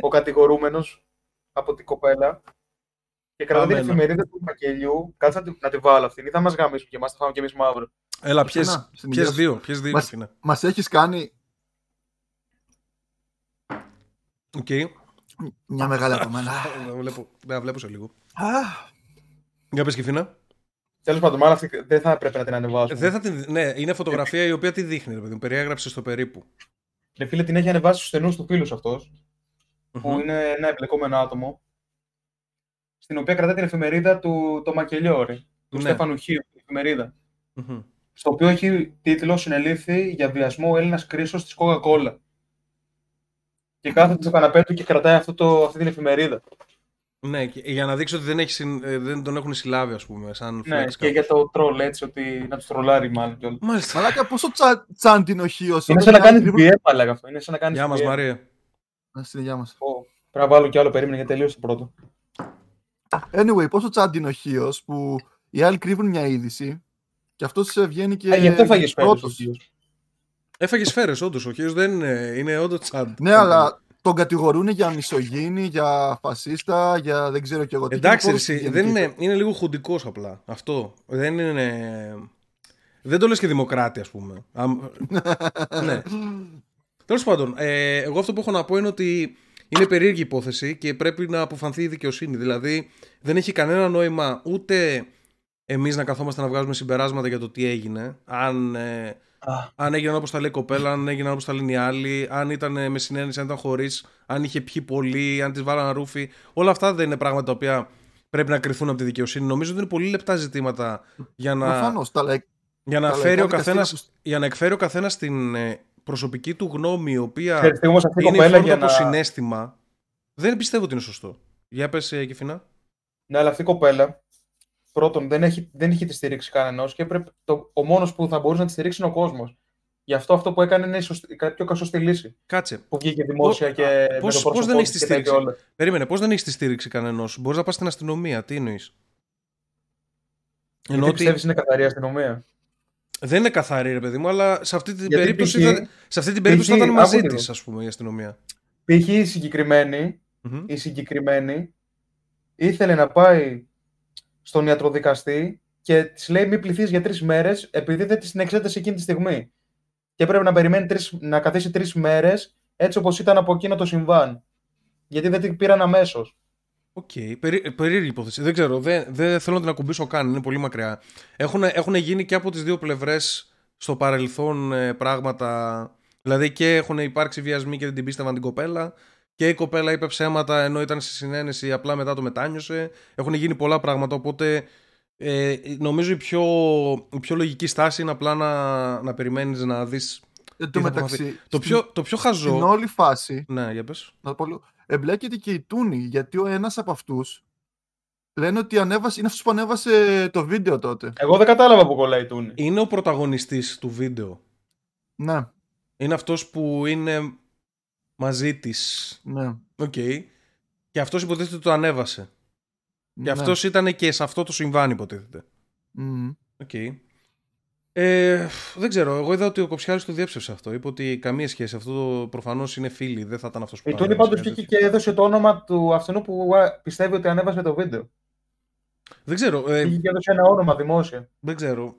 ο κατηγορούμενος από την κοπέλα και κρατά την Πάμε, εφημερίδα του μακελιού. Κάτσε να τη, να τη βάλω αυτήν. Ή θα μας γαμίσουν και εμάς θα φάμε και εμείς μαύρο. Έλα, Εσένα, ποιες, στην ποιες υγεία σου. δύο, ποιες δύο Μας- Φίνα. Μας έχεις κάνει Οκ. Μια μεγάλη από μένα. Να βλέπω, να βλέπω σε λίγο. Α, Για πες και Φίνα. Τέλος πάντων, μάλλον αυτή δεν θα έπρεπε να την ανεβάσουμε. Δεν θα την, ναι, είναι φωτογραφία η οποία τη δείχνει, ρε παιδί μου. Περιέγραψε στο περίπου. Ρε φίλε, την έχει ανεβάσει στους στενούς του φίλους αυτός, που Μμμ. είναι ένα εμπλεκόμενο άτομο, στην οποία κρατά την εφημερίδα του το Μακελιό, ρε, του Ναι. Στέφανου Χίου, την εφημερίδα. Μμμ. Στο οποίο έχει τίτλο Συνελήφθη για βιασμό ο Έλληνας κρίσος της Coca-Cola. Και κάθεται στο καναπέ του και κρατάει αυτό το, αυτή την εφημερίδα. Ναι, και για να δείξει ότι δεν, έχει, συν- ε, δεν τον έχουν συλλάβει, ας πούμε, σαν Ναι, flex και κάπως. για το τρόλ έτσι, ότι να τους τρολάρει μάλλον κιόλας. Μάλιστα. Μαλάκα, πόσο τσα, τσάντινοχείο. Είναι σαν να κάνει BM, αλλά αυτό. Είναι σαν να κάνεις Γεια μας, Μαρία. Στην υγεία μας. Πρέπει να βάλω κι άλλο περίμενε γιατί τελείωσε το πρώτο. Anyway, πόσο τσάντινοχείο που οι άλλοι κρύβουν μια είδηση και αυτός βγαίνει και. Α, γι' αυτό φάγες φέρε. Πρώτος. Έφαγες σφαίρες, όντως. Ο Χίος δεν είναι, είναι όντως τσάντ. Ναι, αλλά τον κατηγορούν για μισογίνη, για φασίστα, για δεν ξέρω κι εγώ τι. Εντάξει, Και ρε, πώς εσύ, γενική- δεν είναι, είναι λίγο χουντικός απλά. Αυτό. Δεν είναι... Δεν το λες και δημοκράτη, ας πούμε. Αμ- ναι. Τέλος πάντων, ε, εγώ αυτό που έχω να πω είναι ότι είναι περίεργη υπόθεση και πρέπει να αποφανθεί η δικαιοσύνη. Δηλαδή, δεν έχει κανένα νόημα ούτε εμείς να καθόμαστε να βγάζουμε συμπεράσματα για το τι έγινε. Αν, ε, Α, αν έγιναν όπως τα λέει η κοπέλα, αν έγιναν όπως τα λένε οι άλλοι, αν ήταν ε, με συνένεση, αν ήταν χωρίς, αν είχε πιει πολύ, αν τις βάλαν ρούφι. Όλα αυτά δεν είναι πράγματα τα οποία πρέπει να κρυθούν από τη δικαιοσύνη. Νομίζω ότι είναι πολύ λεπτά ζητήματα για να, Προφανώς, τα λαϊκ- για να, τα φέρει λαϊκά ο καθένας, δικαστήρια για να εκφέρει ο καθένας την ε, προσωπική του γνώμη, η οποία Ξέρετε όμως αυτή η είναι κοπέλα φόρμα για από να... συνέστημα, δεν πιστεύω ότι είναι σωστό. Για πες, ε, Κεφίνα. Ναι, αλλά αυτή η κοπέλα πρώτον δεν έχει, δεν είχε τη στηρίξη κανένας και πρέπει, το, ο μόνος που θα μπορούσε να τη στηρίξει είναι ο κόσμος. Γι' αυτό αυτό που έκανε είναι η σωστή, η πιο σωστή λύση. Κάτσε. Που βγήκε δημόσια Πώς- και. α, με πώς- το πώς πρόσωπό δεν έχεις της τη και τα είπε στήριξη; όλα. Περίμενε, πώς δεν έχεις τη στήριξη κανένας; Μπορείς να πας στην αστυνομία, τι εννοείς; Ενώ Γιατί ότι πιστεύεις είναι καθαρή αστυνομία; δεν είναι καθαρή, ρε παιδί μου, αλλά σε αυτή την Γιατί περίπτωση, π.χ. θα, σε αυτή την περίπτωση θα π.χ. ήταν μαζί άκου της, λίγο. ας πούμε, η αστυνομία. Π.χ. η συγκεκριμένη, Μμμ. η συγκεκριμένη ήθελε να πάει στον ιατροδικαστή και της λέει μην πληθείς για τρεις μέρες επειδή δεν την εξέτασε εκείνη τη στιγμή. Και πρέπει να περιμένει τρεις, να καθίσει τρεις μέρες έτσι όπως ήταν από εκείνο το συμβάν. Γιατί δεν την πήραν αμέσως. Οκ, περί, περίεργη υπόθεση. Δεν ξέρω, δεν, δεν θέλω να την ακουμπήσω καν, είναι πολύ μακριά. Έχουν, έχουν γίνει και από τις δύο πλευρές στο παρελθόν ε, πράγματα. Δηλαδή και έχουν υπάρξει βιασμοί και δεν την πίστευαν την κοπέλα. Και η κοπέλα είπε ψέματα ενώ ήταν σε συναίνεση, απλά μετά το μετάνιωσε. Έχουν γίνει πολλά πράγματα. Οπότε ε, νομίζω η πιο, η πιο λογική στάση είναι απλά να, να περιμένεις να δεις. Εν τω μεταξύ, Το πιο, το πιο χαζό. στην όλη φάση, Ναι, για πες. να το πω λίγο, εμπλέκεται και η Τούνη, γιατί ο ένας από αυτούς λένε ότι ανέβασε, είναι αυτός που ανέβασε το βίντεο τότε. Εγώ δεν κατάλαβα που κολλάει η Τούνη. Είναι ο πρωταγωνιστής του βίντεο. Ναι, Είναι αυτός που είναι μαζί της. ναι. Οκ. Και αυτός υποτίθεται το ανέβασε. Και ναι. αυτός ήταν και σε αυτό το συμβάν υποτίθεται. Μμμ. Οκ. Ε, δεν ξέρω. Εγώ είδα ότι ο Κοψιάρης το διέψευσε αυτό. Είπε ότι καμία σχέση. Αυτό προφανώς είναι φίλοι. Δεν θα ήταν αυτός που Η το Τούνη ανέβασε, πάντως κάτι βγήκε τέτοιο. και έδωσε το όνομα του αυτού που α, πιστεύει ότι ανέβασε το βίντεο. Δεν ξέρω. Ε, Βγήκε και έδωσε ένα όνομα δημόσια. δεν ξέρω.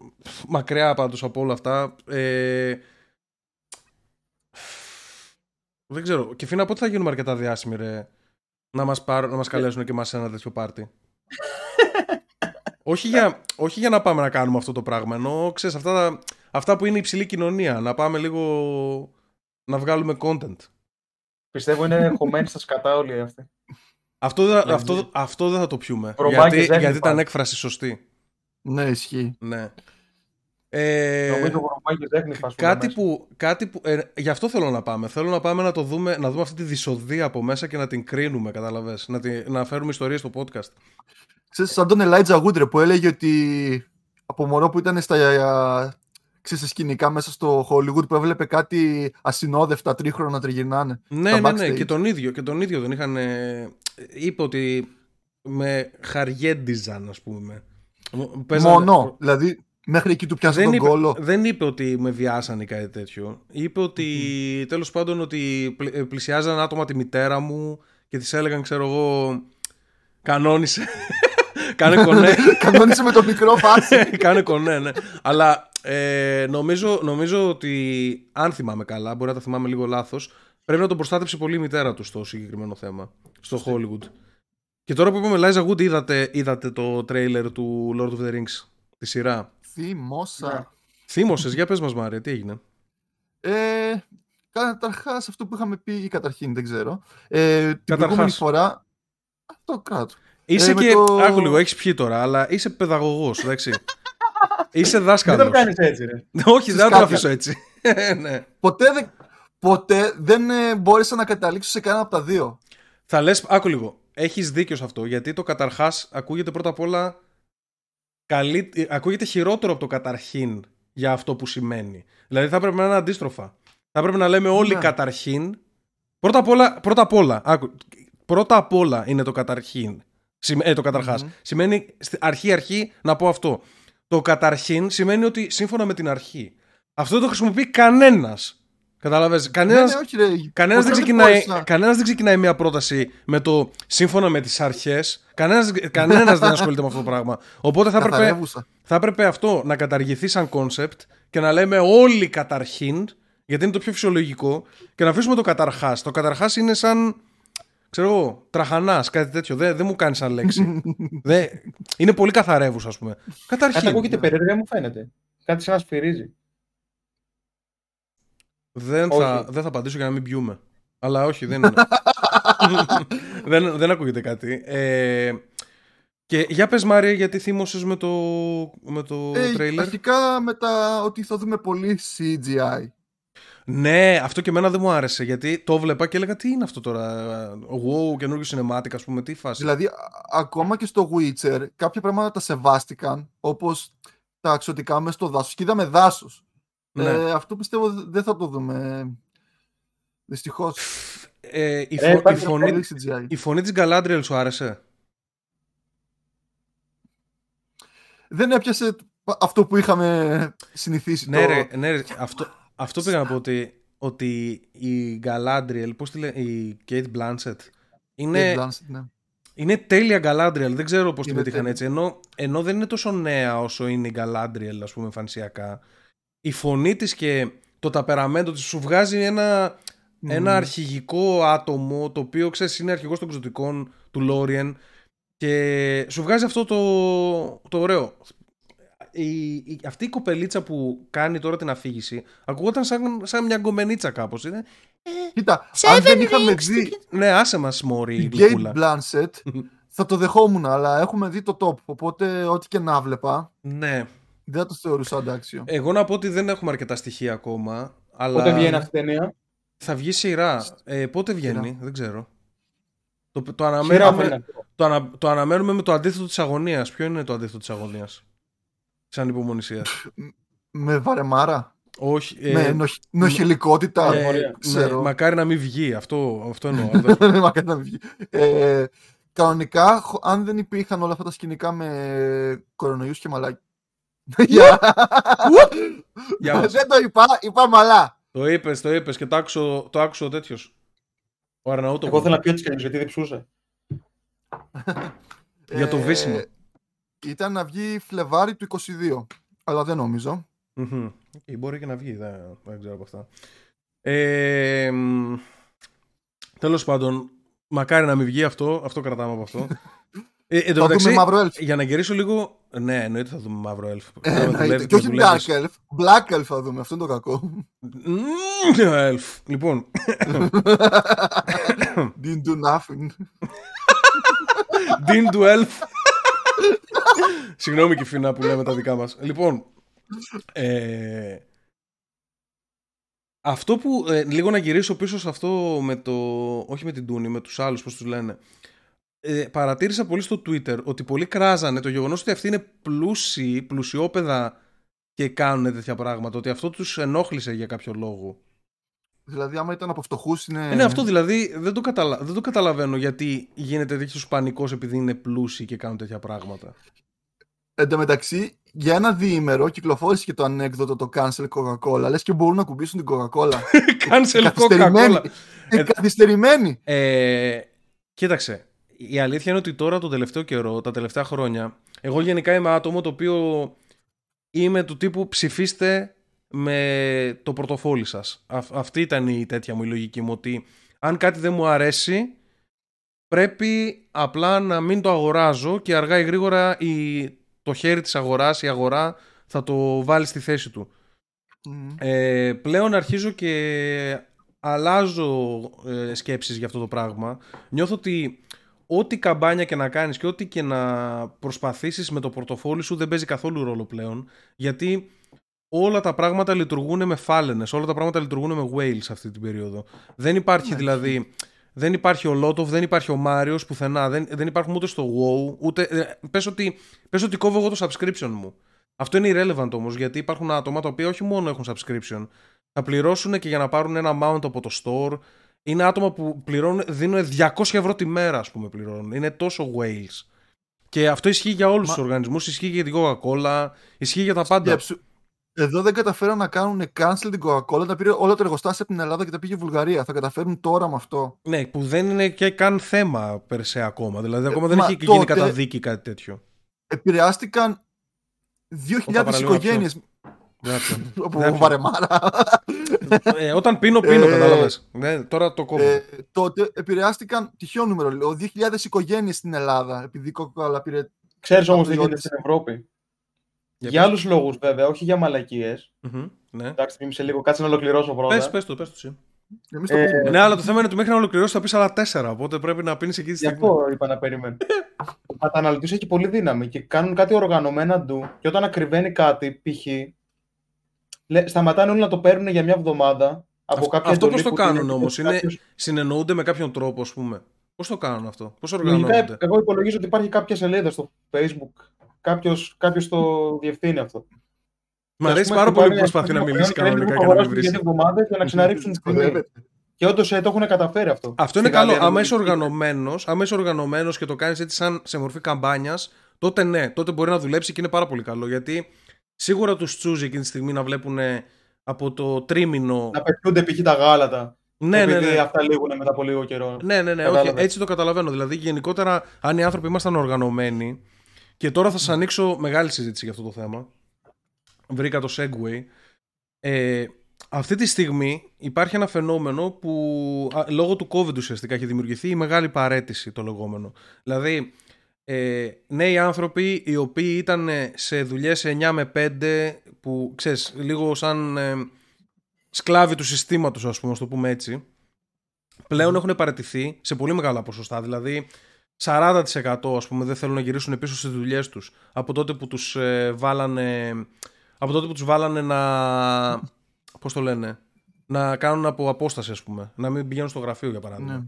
Μακριά πάντως από όλα αυτά. Ε, δεν ξέρω. Και φίνα πότε θα γίνουμε αρκετά διάσημοι, ρε; Να μας, πάρουν, να μας καλέσουν και εμάς σε ένα τέτοιο πάρτι. όχι, για, όχι για να πάμε να κάνουμε αυτό το πράγμα. Ενώ ξέρεις, αυτά, τα- αυτά που είναι υψηλή κοινωνία. Να πάμε λίγο να βγάλουμε content. Πιστεύω είναι χωμένοι στα σκατά όλοι αυτοί. Αυτό, δεν- Ναι, αυτό, ναι. αυτό δεν θα το πιούμε. Βρωμάκες Γιατί, δεν γιατί ήταν υπάρχουν. έκφραση σωστή. Ναι, ισχύει. Ναι. Ε, Νομίζω ο Βρωμάκης δέχνει φασούλα κάτι μέσα. που, κάτι που ε, γι' αυτό θέλω να πάμε. Θέλω να πάμε να το δούμε, να δούμε αυτή τη δυσοδεία από μέσα και να την κρίνουμε, καταλαβες. Να, τη, να φέρουμε ιστορίες στο podcast. Ξέρεις, σαν τον Ελάιτζα Γούντρε που έλεγε ότι από μωρό που ήταν στα, ξέρεις, στα σκηνικά μέσα στο Hollywood που έβλεπε κάτι ασυνόδευτα τρίχρονα να τριγυρνάνε. Ναι, Στα ναι, ναι, backstage. και τον ίδιο, και τον ίδιο τον είχαν, ε, είπε ότι με χαριέντιζαν, ας πούμε. Παίζανε- Μόνο. Δηλαδή, μέχρι εκεί του πιάσε δεν τον είπε, κόλο. δεν είπε ότι με βιάσαν ή κάτι τέτοιο. Είπε ότι τέλος πάντων ότι πλη- ε, πλησιάζαν άτομα τη μητέρα μου και της έλεγαν, ξέρω εγώ, κανόνισε. Κάνε κονέ. Κανόνισε με το μικρό φάση. Κάνε κονέ, ναι. Αλλά ε, νομίζω, νομίζω ότι αν θυμάμαι καλά, μπορεί να τα θυμάμαι λίγο λάθος, πρέπει να τον προστάτεψε πολύ η μητέρα του στο συγκεκριμένο θέμα. Στο Hollywood. Και τώρα που είπαμε Liza Wood, είδατε, είδατε το τρέιλερ του Lord of the Rings, τη σειρά; Θύμωσα. Ναι. Θύμωσες, για πες μας Μάρια, τι έγινε; Ε, Καταρχάς, αυτό που είχαμε πει ή καταρχήν, δεν ξέρω. Ε, την Καταρχάς. προηγούμενη φορά. Αυτό κάτω. Είσαι με και. το- Άκου λίγο, έχεις πιει τώρα, αλλά είσαι παιδαγωγός, εντάξει. είσαι Δεν δάσκαλος. το κάνεις έτσι, ρε. Όχι, δεν θα το κάποια. αφήσω έτσι. ναι. Ποτέ δεν, ποτέ δεν ε, μπόρεσα να καταλήξω σε κανένα από τα δύο. Θα λες, άκου λίγο. Έχεις δίκιο σε αυτό, γιατί το καταρχάς ακούγεται πρώτα απ' όλα. Καλύ... ε, Ακούγεται χειρότερο από το καταρχήν για αυτό που σημαίνει. Δηλαδή θα πρέπει να είναι αντίστροφα. Θα πρέπει να λέμε όλοι Ναι. καταρχήν. Πρώτα απ' όλα, πρώτα απ' όλα, άκου, πρώτα απ' όλα είναι το καταρχήν. Σημ- Ε, το καταρχάς Μμμ. Σημαίνει αρχή-αρχή να πω αυτό. Το καταρχήν σημαίνει ότι σύμφωνα με την αρχή. Αυτό δεν το χρησιμοποιεί κανένας. Κατάλαβες. Κανένα. Ναι, ναι, όχι, ρε. Κανένας δεν, Ποτέ ξεκινάει, μπόρεσα. κανένας δεν ξεκινάει μια πρόταση με το σύμφωνα με τις αρχές. Κανένας, κανένας δεν ασχολείται με αυτό το πράγμα. Οπότε θα έπρεπε, Καθαρεύουσα. θα έπρεπε αυτό να καταργηθεί σαν concept και να λέμε όλοι καταρχήν, γιατί είναι το πιο φυσιολογικό, και να αφήσουμε το καταρχάς. Το καταρχάς είναι σαν, ξέρω εγώ, τραχανάς, κάτι τέτοιο. Δεν, δεν μου κάνεις σαν λέξη. δεν, είναι πολύ καθαρεύουσα, ας πούμε. Κάτι Καταρχήν. ακούγεται περίεργα, μου φαίνεται. Κάτι σαν να σφυρίζει. Δεν θα, Όχι. δεν θα απαντήσω για να μην πιούμε. Αλλά όχι, δεν είναι. δεν, δεν ακούγεται κάτι. Ε, και για πες Μάρια γιατί θύμωσες με το, με το Ε, τρέιλερ; αρχικά με τα ότι θα δούμε πολύ CGI. Ναι, αυτό και εμένα δεν μου άρεσε γιατί το βλέπα και έλεγα τι είναι αυτό τώρα; Wow, καινούργιο cinematic ας πούμε, τι φάση; Δηλαδή, α- ακόμα και στο Witcher, κάποια πράγματα τα σεβάστηκαν, όπως τα αξιωτικά μέσα στο δάσος. Και είδαμε δάσος. Ναι. Ε, αυτό πιστεύω δεν θα το δούμε. Δυστυχώς. ε, η, Ε, φω- η, υπάρχει φωνή, Πολύ CGI. η φωνή της Galadriel σου άρεσε; Δεν έπιασε αυτό που είχαμε συνηθίσει. Ναι, το... ρε, ναι, ρε, αυτό, αυτό πήγα να πω ότι, ότι η Galadriel, πώς τη λένε, η Kate Blanchett, είναι, Kate Blanchett, ναι. είναι τέλεια Galadriel. Δεν ξέρω πώς την Είναι πετύχαν τέλεια. έτσι. Ενώ, ενώ δεν είναι τόσο νέα όσο είναι η Galadriel, ας πούμε, εμφανισιακά. Η φωνή της και το ταπεραμέντο της σου βγάζει ένα ένα αρχηγικό άτομο το οποίο ξέρεις είναι αρχηγός των ξωτικών του Λόριεν και σου βγάζει αυτό το, το ωραίο. Η, η- αυτή η κοπελίτσα που κάνει τώρα την αφήγηση ακούγονταν σαν, σαν μια γκομενίτσα κάπως. Είναι, Κοίτα, αν δεν είχαμε δει ναι, άσε μας μόρι την γλυκούλα. Kate Blanchett, θα το δεχόμουν, αλλά έχουμε δει το top. Οπότε, ό,τι και να βλέπα, Ναι. Δεν θα το θεωρούσα αντάξιο. Εγώ να πω ότι δεν έχουμε αρκετά στοιχεία ακόμα. Αλλά Πότε βγαίνει αυτή η ταινία. θα βγει σειρά. Ε, πότε βγαίνει, Σειρά. δεν ξέρω. Το, το, Σειρά αναμένουμε, φαίνεται. το, ανα, το αναμένουμε με το αντίθετο της αγωνίας. Ποιο είναι το αντίθετο της αγωνίας; Σαν υπομονησία. Με βαρεμάρα, Όχι. ε, με νοχ, νοχηλικότητα. ε, ωραία. ναι, ξέρω. μακάρι να μην βγει. Αυτό, αυτό εννοώ. Δεν- Μακάρι να μην βγει. Ε, κανονικά, χω- αν δεν υπήρχαν όλα αυτά τα σκηνικά με κορονοϊούς και μαλάκι. Γεια. Για μας. δεν το είπα, είπα μαλά. το είπες, το είπες και το άκουσε, το άκουσε ο τέτοιος. Ο Αρναούτο. Εγώ θέλω να πει έτσι κι αλλιώς, γιατί δεν ψούσε. Για το Ε, βύσιμο. Ήταν να βγει Φλεβάρι του 22. Αλλά δεν νομίζω. Μμμ. Οκ, μπορεί και να βγει, δεν, δεν ξέρω από αυτά. Ε, μ, τέλος πάντων, μακάρι να μην βγει αυτό, αυτό κρατάμε από αυτό. Ε, εν τω Θα μεταξύ, δούμε μαύρο elf. για να γυρίσω λίγο, ναι, εννοείται θα δούμε μαύρο elf. Ε, Τώρα εννοείται. δουλεύει- Και όχι δουλεύεις. Dark Elf. Black Elf θα δούμε. Αυτό είναι το κακό. Μμμ, elf. Λοιπόν, Didn't do nothing. Dean του elf. Συγγνώμη Κιφίνα που λέμε τα δικά μας. Λοιπόν, ε, αυτό που, ε, λίγο να γυρίσω πίσω σε αυτό με το, όχι με την Τούνη, με τους άλλους, πώς τους λένε. Ε, παρατήρησα πολύ στο Twitter ότι πολλοί κράζανε το γεγονός ότι αυτοί είναι πλούσιοι, πλουσιόπεδα και κάνουν τέτοια πράγματα, ότι αυτό τους ενόχλησε για κάποιο λόγο. Δηλαδή, άμα ήταν από φτωχούς, είναι. Ε, ναι, αυτό δηλαδή δεν το, καταλα... δεν το καταλαβαίνω γιατί γίνεται τέτοιος πανικός επειδή είναι πλούσιοι και κάνουν τέτοια πράγματα. Εν τω μεταξύ, για ένα διήμερο κυκλοφόρησε και το ανέκδοτο το cancel Coca-Cola. Λες και μπορούν να κουμπίσουν την Coca-Cola. Cancel Καθυστερημένη. Coca-Cola. Ε, Καθυστερημένη. Ε, κοίταξε, η αλήθεια είναι ότι τώρα το τελευταίο καιρό, τα τελευταία χρόνια, εγώ γενικά είμαι άτομο το οποίο είμαι του τύπου ψηφίστε με το πορτοφόλι σας. Α- αυτή ήταν η τέτοια μου η λογική μου, ότι αν κάτι δεν μου αρέσει, πρέπει απλά να μην το αγοράζω και αργά ή γρήγορα η, το χέρι της αγοράς, η αγορά θα το βάλει στη θέση του. Μμ. Ε, πλέον αρχίζω και αλλάζω ε, σκέψεις για αυτό το πράγμα. Νιώθω ότι ό,τι καμπάνια και να κάνεις και ό,τι και να προσπαθήσεις με το πορτοφόλι σου δεν παίζει καθόλου ρόλο πλέον. Γιατί όλα τα πράγματα λειτουργούν με φάλαινες, όλα τα πράγματα λειτουργούν με whales αυτή την περίοδο. Δεν υπάρχει Ναι, δηλαδή... Δεν υπάρχει ο Λότοφ, δεν υπάρχει ο Μάριος πουθενά. Δεν, δεν υπάρχουν ούτε στο WoW. Ούτε, ε, πες, ότι, πες ότι κόβω εγώ το subscription μου. Αυτό είναι irrelevant όμως, γιατί υπάρχουν άτομα τα οποία όχι μόνο έχουν subscription, θα πληρώσουν και για να πάρουν ένα mount από το store. Είναι άτομα που πληρώνουν, δίνουν 200 ευρώ τη μέρα, ας πούμε, πληρώνουν. Είναι τόσο whales. Και αυτό ισχύει για όλους Μα- τους οργανισμούς, ισχύει για την Coca-Cola, ισχύει για τα πάντα. Σκέψου, Εδώ δεν καταφέραν να κάνουν cancel την Coca-Cola. Τα πήρε όλα τα εργοστάσια από την Ελλάδα και τα πήγε η Βουλγαρία. Θα καταφέρουν τώρα με αυτό. Ναι, που δεν είναι και καν θέμα περσέ ακόμα. Δηλαδή, ακόμα Ε, δεν μα έχει γίνει τότε- καταδίκη κάτι τέτοιο. Επηρεάστηκαν Όταν 2.000 παραλίγο οικογένειες Δεύτερο. Από Δεύτερο. βαρεμάρα. ε, όταν πίνω, πίνω, Ε, κατάλαβες. Ναι, τώρα το κόβω. Ε, τότε επηρεάστηκαν τυχαίο νούμερο. Λέω, 2.000 οικογένειες στην Ελλάδα. Επειδή η Coca-Cola πήρε. Ξέρεις όμως τι Πατριώτης. γίνεται στην Ευρώπη. Για Για πες. άλλους λόγους βέβαια, όχι για μαλακίες. Μμμ, ναι. Εντάξει, μίλησε λίγο, κάτσε να ολοκληρώσω πρώτα. Πες, πες το, πες το εσύ. Εμείς το Ε, πούμε. Ναι, αλλά το θέμα είναι ότι μέχρι να ολοκληρώσεις θα πεις άλλα τέσσερα. Οπότε πρέπει να πίνεις εκεί τη Γι' στιγμή. αυτό είπα να περιμένω. Ο καταναλωτής έχει πολύ δύναμη και κάνουν κάτι οργανωμένα του. Και όταν ακριβένει κάτι, π.χ. λέ- σταματάνε όλοι να το παίρνουν για μια εβδομάδα. Από Αυτό- κάποια αυτό εντολή πώς το που κάνουν είναι όμως, είναι- κάποιος- Συνεννοούνται με κάποιον τρόπο, ας πούμε. Πώς το κάνουν αυτό, Πώς Λογικά, οργανώνονται; εγώ υπολογίζω ότι υπάρχει κάποια σελίδα στο Facebook. Κάποιος, κάποιος το διευθύνει αυτό. Μ' Ας αρέσει πούμε, πάρα πολύ που χτυπάνε προσπαθεί να ένα μιλήσει προϊόν, κανονικά λένε, και να «Το μην αγοράσουμε βρει. για δύο εβδομάδες για να ξαναρίξουν την τιμή. Δυσκολεύεται. Και όντως το έχουν καταφέρει αυτό. Αυτό είναι Στη καλό. Γαλλία, Άμα δεν είσαι είναι- οργανωμένος, άμα είσαι οργανωμένος και το κάνεις έτσι σαν σε μορφή καμπάνιας, τότε ναι, τότε μπορεί να δουλέψει και είναι πάρα πολύ καλό. Γιατί σίγουρα τους τσούζει εκείνη τη στιγμή να βλέπουν από το τρίμηνο. Να πετούνται π.χ. τα γάλατα. Ναι, ναι, επειδή ναι. αυτά λήγουν μετά από λίγο καιρό. Ναι, ναι, ναι, όχι, Κατάλαβες. έτσι το καταλαβαίνω. Δηλαδή, γενικότερα, αν οι άνθρωποι ήμασταν οργανωμένοι, και τώρα θα σας ανοίξω μεγάλη συζήτηση για αυτό το θέμα. Βρήκα το segue. Ε, αυτή τη στιγμή υπάρχει ένα φαινόμενο που λόγω του COVID ουσιαστικά έχει δημιουργηθεί η μεγάλη παρέτηση το λεγόμενο. Δηλαδή, ε, νέοι άνθρωποι οι οποίοι ήταν σε δουλειές 9 με 5 που ξέρεις λίγο σαν ε, σκλάβοι του συστήματος ας πούμε, το πούμε έτσι πλέον έχουν παρατηθεί σε πολύ μεγάλα ποσοστά. Δηλαδή 40% ας πούμε δεν θέλουν να γυρίσουν πίσω στις δουλειές τους από τότε που τους ε, βάλανε από τότε που τους βάλανε να πώς το λένε να κάνουν από απόσταση ας πούμε να μην πηγαίνουν στο γραφείο για παράδειγμα. Ναι.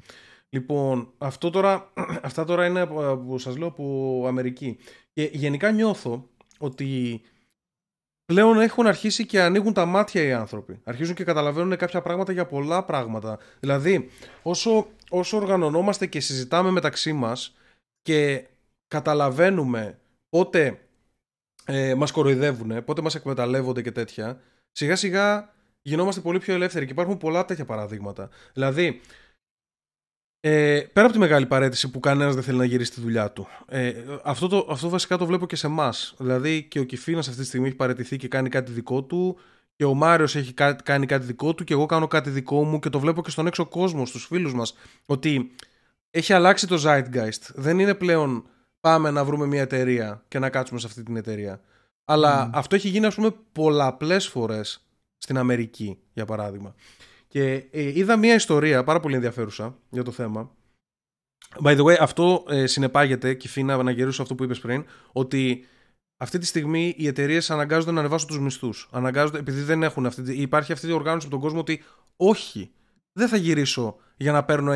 Λοιπόν, αυτό τώρα, αυτά τώρα είναι που σας λέω από Αμερική. Και γενικά νιώθω ότι πλέον έχουν αρχίσει και ανοίγουν τα μάτια οι άνθρωποι. Αρχίζουν και καταλαβαίνουν κάποια πράγματα για πολλά πράγματα. Δηλαδή, όσο, όσο οργανωνόμαστε και συζητάμε μεταξύ μας και καταλαβαίνουμε πότε ε, μας κοροϊδεύουν, πότε μας εκμεταλλεύονται και τέτοια, σιγά σιγά γινόμαστε πολύ πιο ελεύθεροι και υπάρχουν πολλά τέτοια παραδείγματα. Δηλαδή, ε, πέρα από τη μεγάλη παρέτηση που κανένας δεν θέλει να γυρίσει τη δουλειά του. Ε, αυτό, το, αυτό βασικά το βλέπω και σε εμάς. Δηλαδή και ο Κυφίνα αυτή τη στιγμή έχει παρετηθεί και κάνει κάτι δικό του. Και ο Μάριος έχει κάνει κάτι δικό του. Και εγώ κάνω κάτι δικό μου. Και το βλέπω και στον έξω κόσμο, στους φίλους μας. Ότι έχει αλλάξει το zeitgeist. Δεν είναι πλέον πάμε να βρούμε μια εταιρεία και να κάτσουμε σε αυτή την εταιρεία. Αλλά αυτό έχει γίνει, ας πούμε, πολλαπλές φορές στην Αμερική, για παράδειγμα. Και ε, είδα μια ιστορία πάρα πολύ ενδιαφέρουσα για το θέμα. By the way, αυτό ε, συνεπάγεται, και φίνα να γυρίσω αυτό που είπες πριν, ότι αυτή τη στιγμή οι εταιρείες αναγκάζονται να ανεβάσουν τους μισθούς. Αναγκάζονται, επειδή δεν έχουν αυτή, υπάρχει αυτή η οργάνωση από τον κόσμο ότι όχι, δεν θα γυρίσω για να παίρνω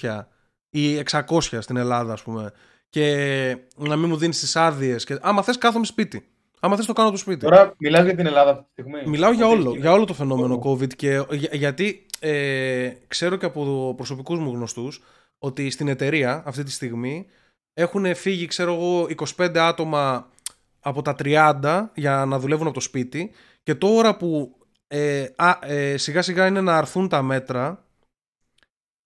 900 ή 600 στην Ελλάδα, ας πούμε, και να μην μου δίνεις τις άδειες. Και... Άμα θες, κάθομαι σπίτι. Άμα θες το κάνω το σπίτι. Τώρα μιλάς για την Ελλάδα αυτή τη στιγμή. Μιλάω για όλο, για όλο το φαινόμενο COVID και γιατί ε, ξέρω και από προσωπικούς μου γνωστούς ότι στην εταιρεία αυτή τη στιγμή έχουν φύγει ξέρω εγώ 25 άτομα από τα 30 για να δουλεύουν από το σπίτι και τώρα που ε, α, ε, σιγά σιγά είναι να αρθούν τα μέτρα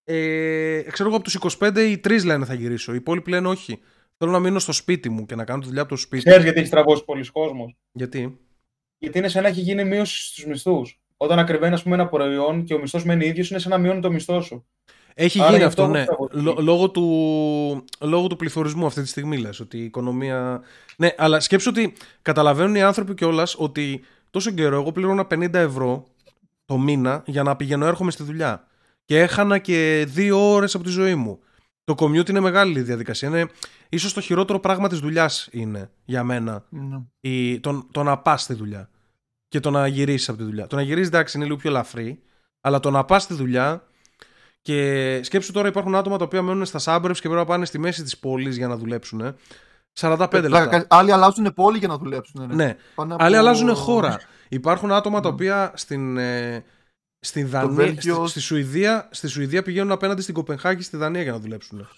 ε, ξέρω εγώ από τους 25 οι 3 λένε θα γυρίσω οι υπόλοιποι λένε όχι Θέλω να μείνω στο σπίτι μου και να κάνω τη δουλειά από το σπίτι. Ξέρεις γιατί έχεις τραβώσει πολλοί κόσμος. Γιατί; Γιατί είναι σαν να έχει γίνει μείωση στους μισθούς. Όταν ακριβένει πούμε, ένα προϊόν και ο μισθός μένει ίδιος, είναι σαν να μειώνει το μισθό σου. Έχει Άρα γίνει αυτό, ναι. λόγω, του, λόγω του πληθωρισμού αυτή τη στιγμή λες, ότι η οικονομία... Ναι, αλλά σκέψου ότι καταλαβαίνουν οι άνθρωποι κιόλας ότι τόσο καιρό εγώ πλήρωνα 50 ευρώ το μήνα για να πηγαίνω έρχομαι στη δουλειά. Και έχανα και δύο ώρες από τη ζωή μου. Το commute είναι μεγάλη διαδικασία. Είναι ίσως το χειρότερο πράγμα της δουλειάς είναι για μένα. Ναι. Η, το, το να πας στη δουλειά και το να γυρίσεις από τη δουλειά. Το να γυρίσεις εντάξει είναι λίγο πιο ελαφρύ, αλλά το να πας στη δουλειά και σκέψου τώρα υπάρχουν άτομα τα οποία μένουν στα suburbs και πρέπει να πάνε στη μέση της πόλης για να δουλέψουν. 45 ε, λεπτά. Άλλοι αλλάζουν πόλη για να δουλέψουν. Ναι, ναι. Άλλοι αλλάζουν χώρα. Υπάρχουν άτομα τα οποία στην, ε, Στη, Δανία, στη, Σουηδία, στη Σουηδία πηγαίνουν απέναντι στην Κοπενχάγη στη Δανία για να δουλέψουν.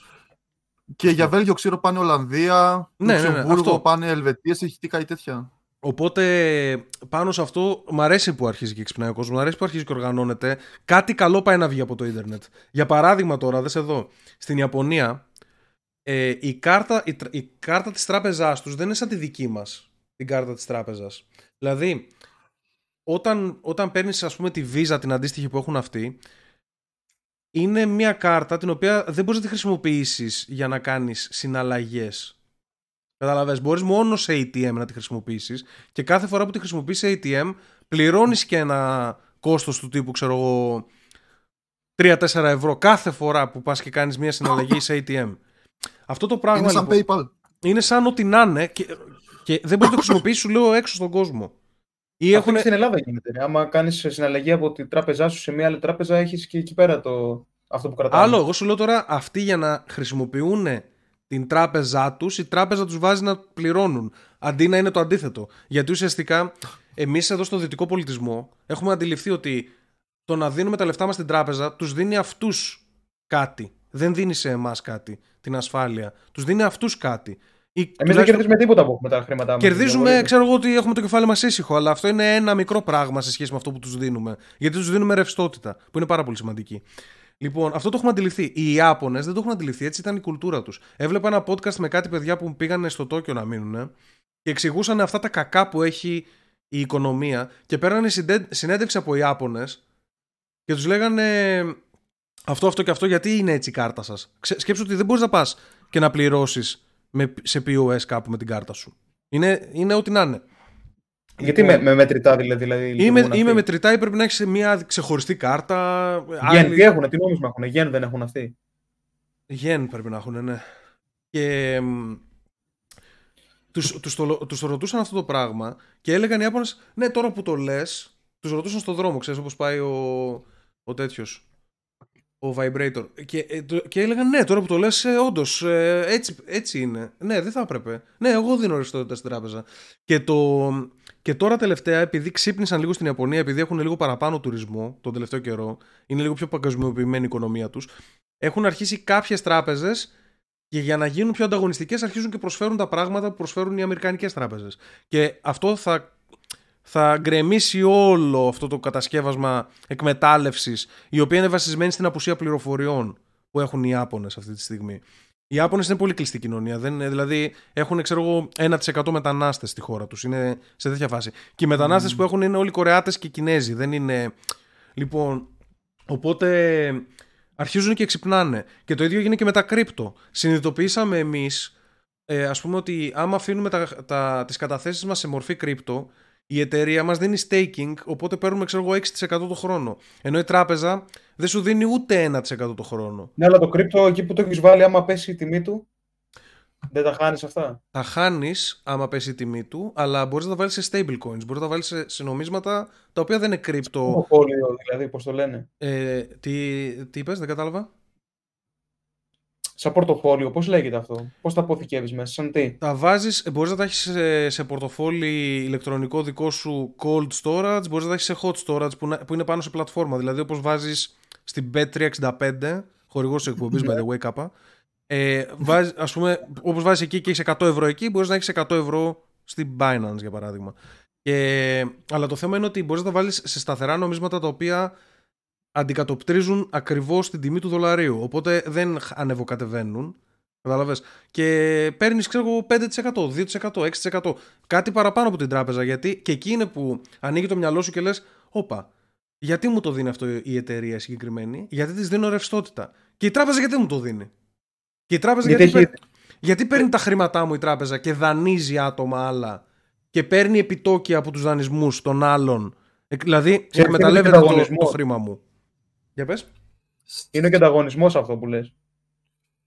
Και για Βέλγιο ξέρω πάνε Ολλανδία, ναι, ναι, ναι, αυτό. πάνε Ελβετία, έχει τι κάτι τέτοια. Οπότε πάνω σε αυτό μου αρέσει που αρχίζει και ξυπνάει ο κόσμος, μου αρέσει που αρχίζει και οργανώνεται. Κάτι καλό πάει να βγει από το ίντερνετ. Για παράδειγμα τώρα, δες εδώ, στην Ιαπωνία ε, η, κάρτα, η, η κάρτα της τράπεζάς τους δεν είναι σαν τη δική μας, την κάρτα της τράπεζας. Δηλαδή, όταν, όταν παίρνεις ας πούμε τη Visa την αντίστοιχη που έχουν αυτοί είναι μια κάρτα την οποία δεν μπορείς να τη χρησιμοποιήσεις για να κάνεις συναλλαγές. Καταλαβες, μπορείς μόνο σε ATM να τη χρησιμοποιήσεις και κάθε φορά που τη χρησιμοποιείς σε ATM πληρώνεις και ένα κόστος του τύπου ξέρω εγώ 3-4 ευρώ κάθε φορά που πας και κάνεις μια συναλλαγή σε ATM. Αυτό το πράγμα είναι σαν λοιπόν, PayPal. Είναι σαν ό,τι να είναι και, και δεν μπορείς να το χρησιμοποιήσεις σου λέω έξω στον κόσμο. Ή έχουν... στην Ελλάδα γίνεται. Άμα κάνεις συναλλαγή από τη τράπεζά σου σε μια άλλη τράπεζα, έχεις και εκεί πέρα το... αυτό που κρατάει. Άλλο, εγώ σου λέω τώρα αυτοί για να χρησιμοποιούν την τράπεζά τους, η τράπεζα τους βάζει να πληρώνουν. Αντί να είναι το αντίθετο. Γιατί ουσιαστικά εμείς εδώ στο δυτικό πολιτισμό έχουμε αντιληφθεί ότι το να δίνουμε τα λεφτά μας στην τράπεζα τους δίνει αυτούς κάτι. Δεν δίνει σε εμάς κάτι, την ασφάλεια. Τους δίνει αυτούς κάτι. Εμείς δεν κερδίζουμε τίποτα με τα χρήματά μας. Κερδίζουμε, ξέρω εγώ ότι έχουμε το κεφάλι μας ήσυχο, αλλά αυτό είναι ένα μικρό πράγμα σε σχέση με αυτό που τους δίνουμε. Γιατί τους δίνουμε ρευστότητα, που είναι πάρα πολύ σημαντική. Λοιπόν, αυτό το έχουμε αντιληφθεί. Οι Ιάπωνες δεν το έχουν αντιληφθεί, έτσι ήταν η κουλτούρα τους. Έβλεπα ένα podcast με κάτι παιδιά που πήγανε στο Τόκιο να μείνουν και εξηγούσαν αυτά τα κακά που έχει η οικονομία και παίρνανε συντε- συνέντευξη από Ιάπωνες και τους λέγανε αυτό, αυτό και αυτό γιατί είναι έτσι η κάρτα σας. Ξε- Σκέψου ότι δεν μπορείς να πας και να πληρώσεις με, σε POS κάπου με την κάρτα σου. Είναι, είναι ό,τι να είναι. Γιατί με, με μετρητά δηλαδή. δηλαδή Ή με, λειτουργούν ή με αυτοί. μετρητά ή πρέπει να έχεις μια ξεχωριστή κάρτα. Γεν, άλλη- τι έχουν, τι νόμισμα έχουν. Γεν δεν έχουν αυτοί; Γεν πρέπει να έχουν, ναι. Και μ, τους, τους, το, τους το ρωτούσαν αυτό το πράγμα και έλεγαν οι Ιάπωνες, ναι τώρα που το λες, τους ρωτούσαν στον δρόμο, ξέρεις όπως πάει ο, ο τέτοιος, ο Vibrator. Και, ε, το- και έλεγαν, ναι τώρα που το λες, ε, όντως, ε, έτσι, έτσι είναι. Ναι, δεν θα έπρεπε. Ναι, εγώ δίνω ρευστότητα στην τράπεζα. Και, το, και τώρα τελευταία, επειδή ξύπνησαν λίγο στην Ιαπωνία, επειδή έχουν λίγο παραπάνω τουρισμό τον τελευταίο καιρό, είναι λίγο πιο παγκοσμιοποιημένη η οικονομία τους, έχουν αρχίσει κάποιες τράπεζες και για να γίνουν πιο ανταγωνιστικές αρχίζουν και προσφέρουν τα πράγματα που προσφέρουν οι αμερικανικές τράπεζες. Και αυτό θα, θα γκρεμίσει όλο αυτό το κατασκεύασμα εκμετάλλευσης η οποία είναι βασισμένη στην απουσία πληροφοριών που έχουν οι Ιάπωνες αυτή τη στιγμή. Οι Ιάπωνες είναι πολύ κλειστή κοινωνία. Δεν, είναι- δηλαδή έχουν, ξέρω εγώ, 1% μετανάστες στη χώρα τους. Είναι σε τέτοια φάση. Και οι μετανάστες που έχουν είναι όλοι Κορεάτες και Κινέζοι. Δεν είναι... Λοιπόν, οπότε αρχίζουν και ξυπνάνε. Και το ίδιο έγινε και με τα κρύπτο. Συνειδητοποιήσαμε εμείς, ε, ας πούμε ότι άμα αφήνουμε τα, τα, τις καταθέσεις μας σε μορφή κρύπτο, η εταιρεία μας δίνει staking, οπότε παίρνουμε ξέρω εγώ 6% το χρόνο. Ενώ η τράπεζα δεν σου δίνει ούτε 1% το χρόνο. Ναι, αλλά το κρύπτο εκεί που το έχεις βάλει, άμα πέσει η τιμή του, δεν τα χάνεις αυτά; Τα χάνεις άμα πέσει η τιμή του, αλλά μπορείς να τα βάλεις σε stable coins, μπορείς να τα βάλεις σε, σε νομίσματα τα οποία δεν είναι κρύπτο. Πορτοφόλιο, δηλαδή, πώς το λένε; Ε, τι, τι είπες, δεν κατάλαβα. Σαν πορτοφόλιο, πώς λέγεται αυτό; Πώς τα αποθηκεύεις μέσα, σαν τι; Τα βάζεις, ε, μπορείς να τα έχεις σε, σε πορτοφόλι ηλεκτρονικό δικό σου cold storage, μπορείς να τα έχεις σε hot storage που, να- που είναι πάνω σε πλατφόρμα. Δηλαδή όπως βάζεις στην Bet365, χορηγός της εκπομπής by the way κάπα, ε, βάζ, ας πούμε, όπως βάζεις εκεί και έχεις 100 ευρώ εκεί, μπορείς να έχεις 100 ευρώ στην Binance για παράδειγμα. Και, αλλά το θέμα είναι ότι μπορείς να τα βάλεις σε σταθερά νομίσματα τα οποία αντικατοπτρίζουν ακριβώς την τιμή του δολαρίου. Οπότε δεν ανεβοκατεβαίνουν. Κατάλαβες; Και παίρνεις, ξέρω εγώ, 5%, 2%, 6%. Κάτι παραπάνω από την τράπεζα. Γιατί και εκεί είναι που ανοίγει το μυαλό σου και λες, Όπα, γιατί μου το δίνει αυτό η εταιρεία συγκεκριμένη, Γιατί της δίνω ρευστότητα; Και η τράπεζα γιατί μου το δίνει; Και η τράπεζα γιατί, Γιατί έχει- παίρνει- γιατί παίρνει τα χρήματά μου η τράπεζα και δανείζει άτομα άλλα και παίρνει επιτόκια από τους δανεισμούς των άλλων; Ε, Δηλαδή, και εκμεταλλεύεται είναι το, ανταγωνισμός; το χρήμα μου. Για πες. Είναι και ανταγωνισμός αυτό που λες.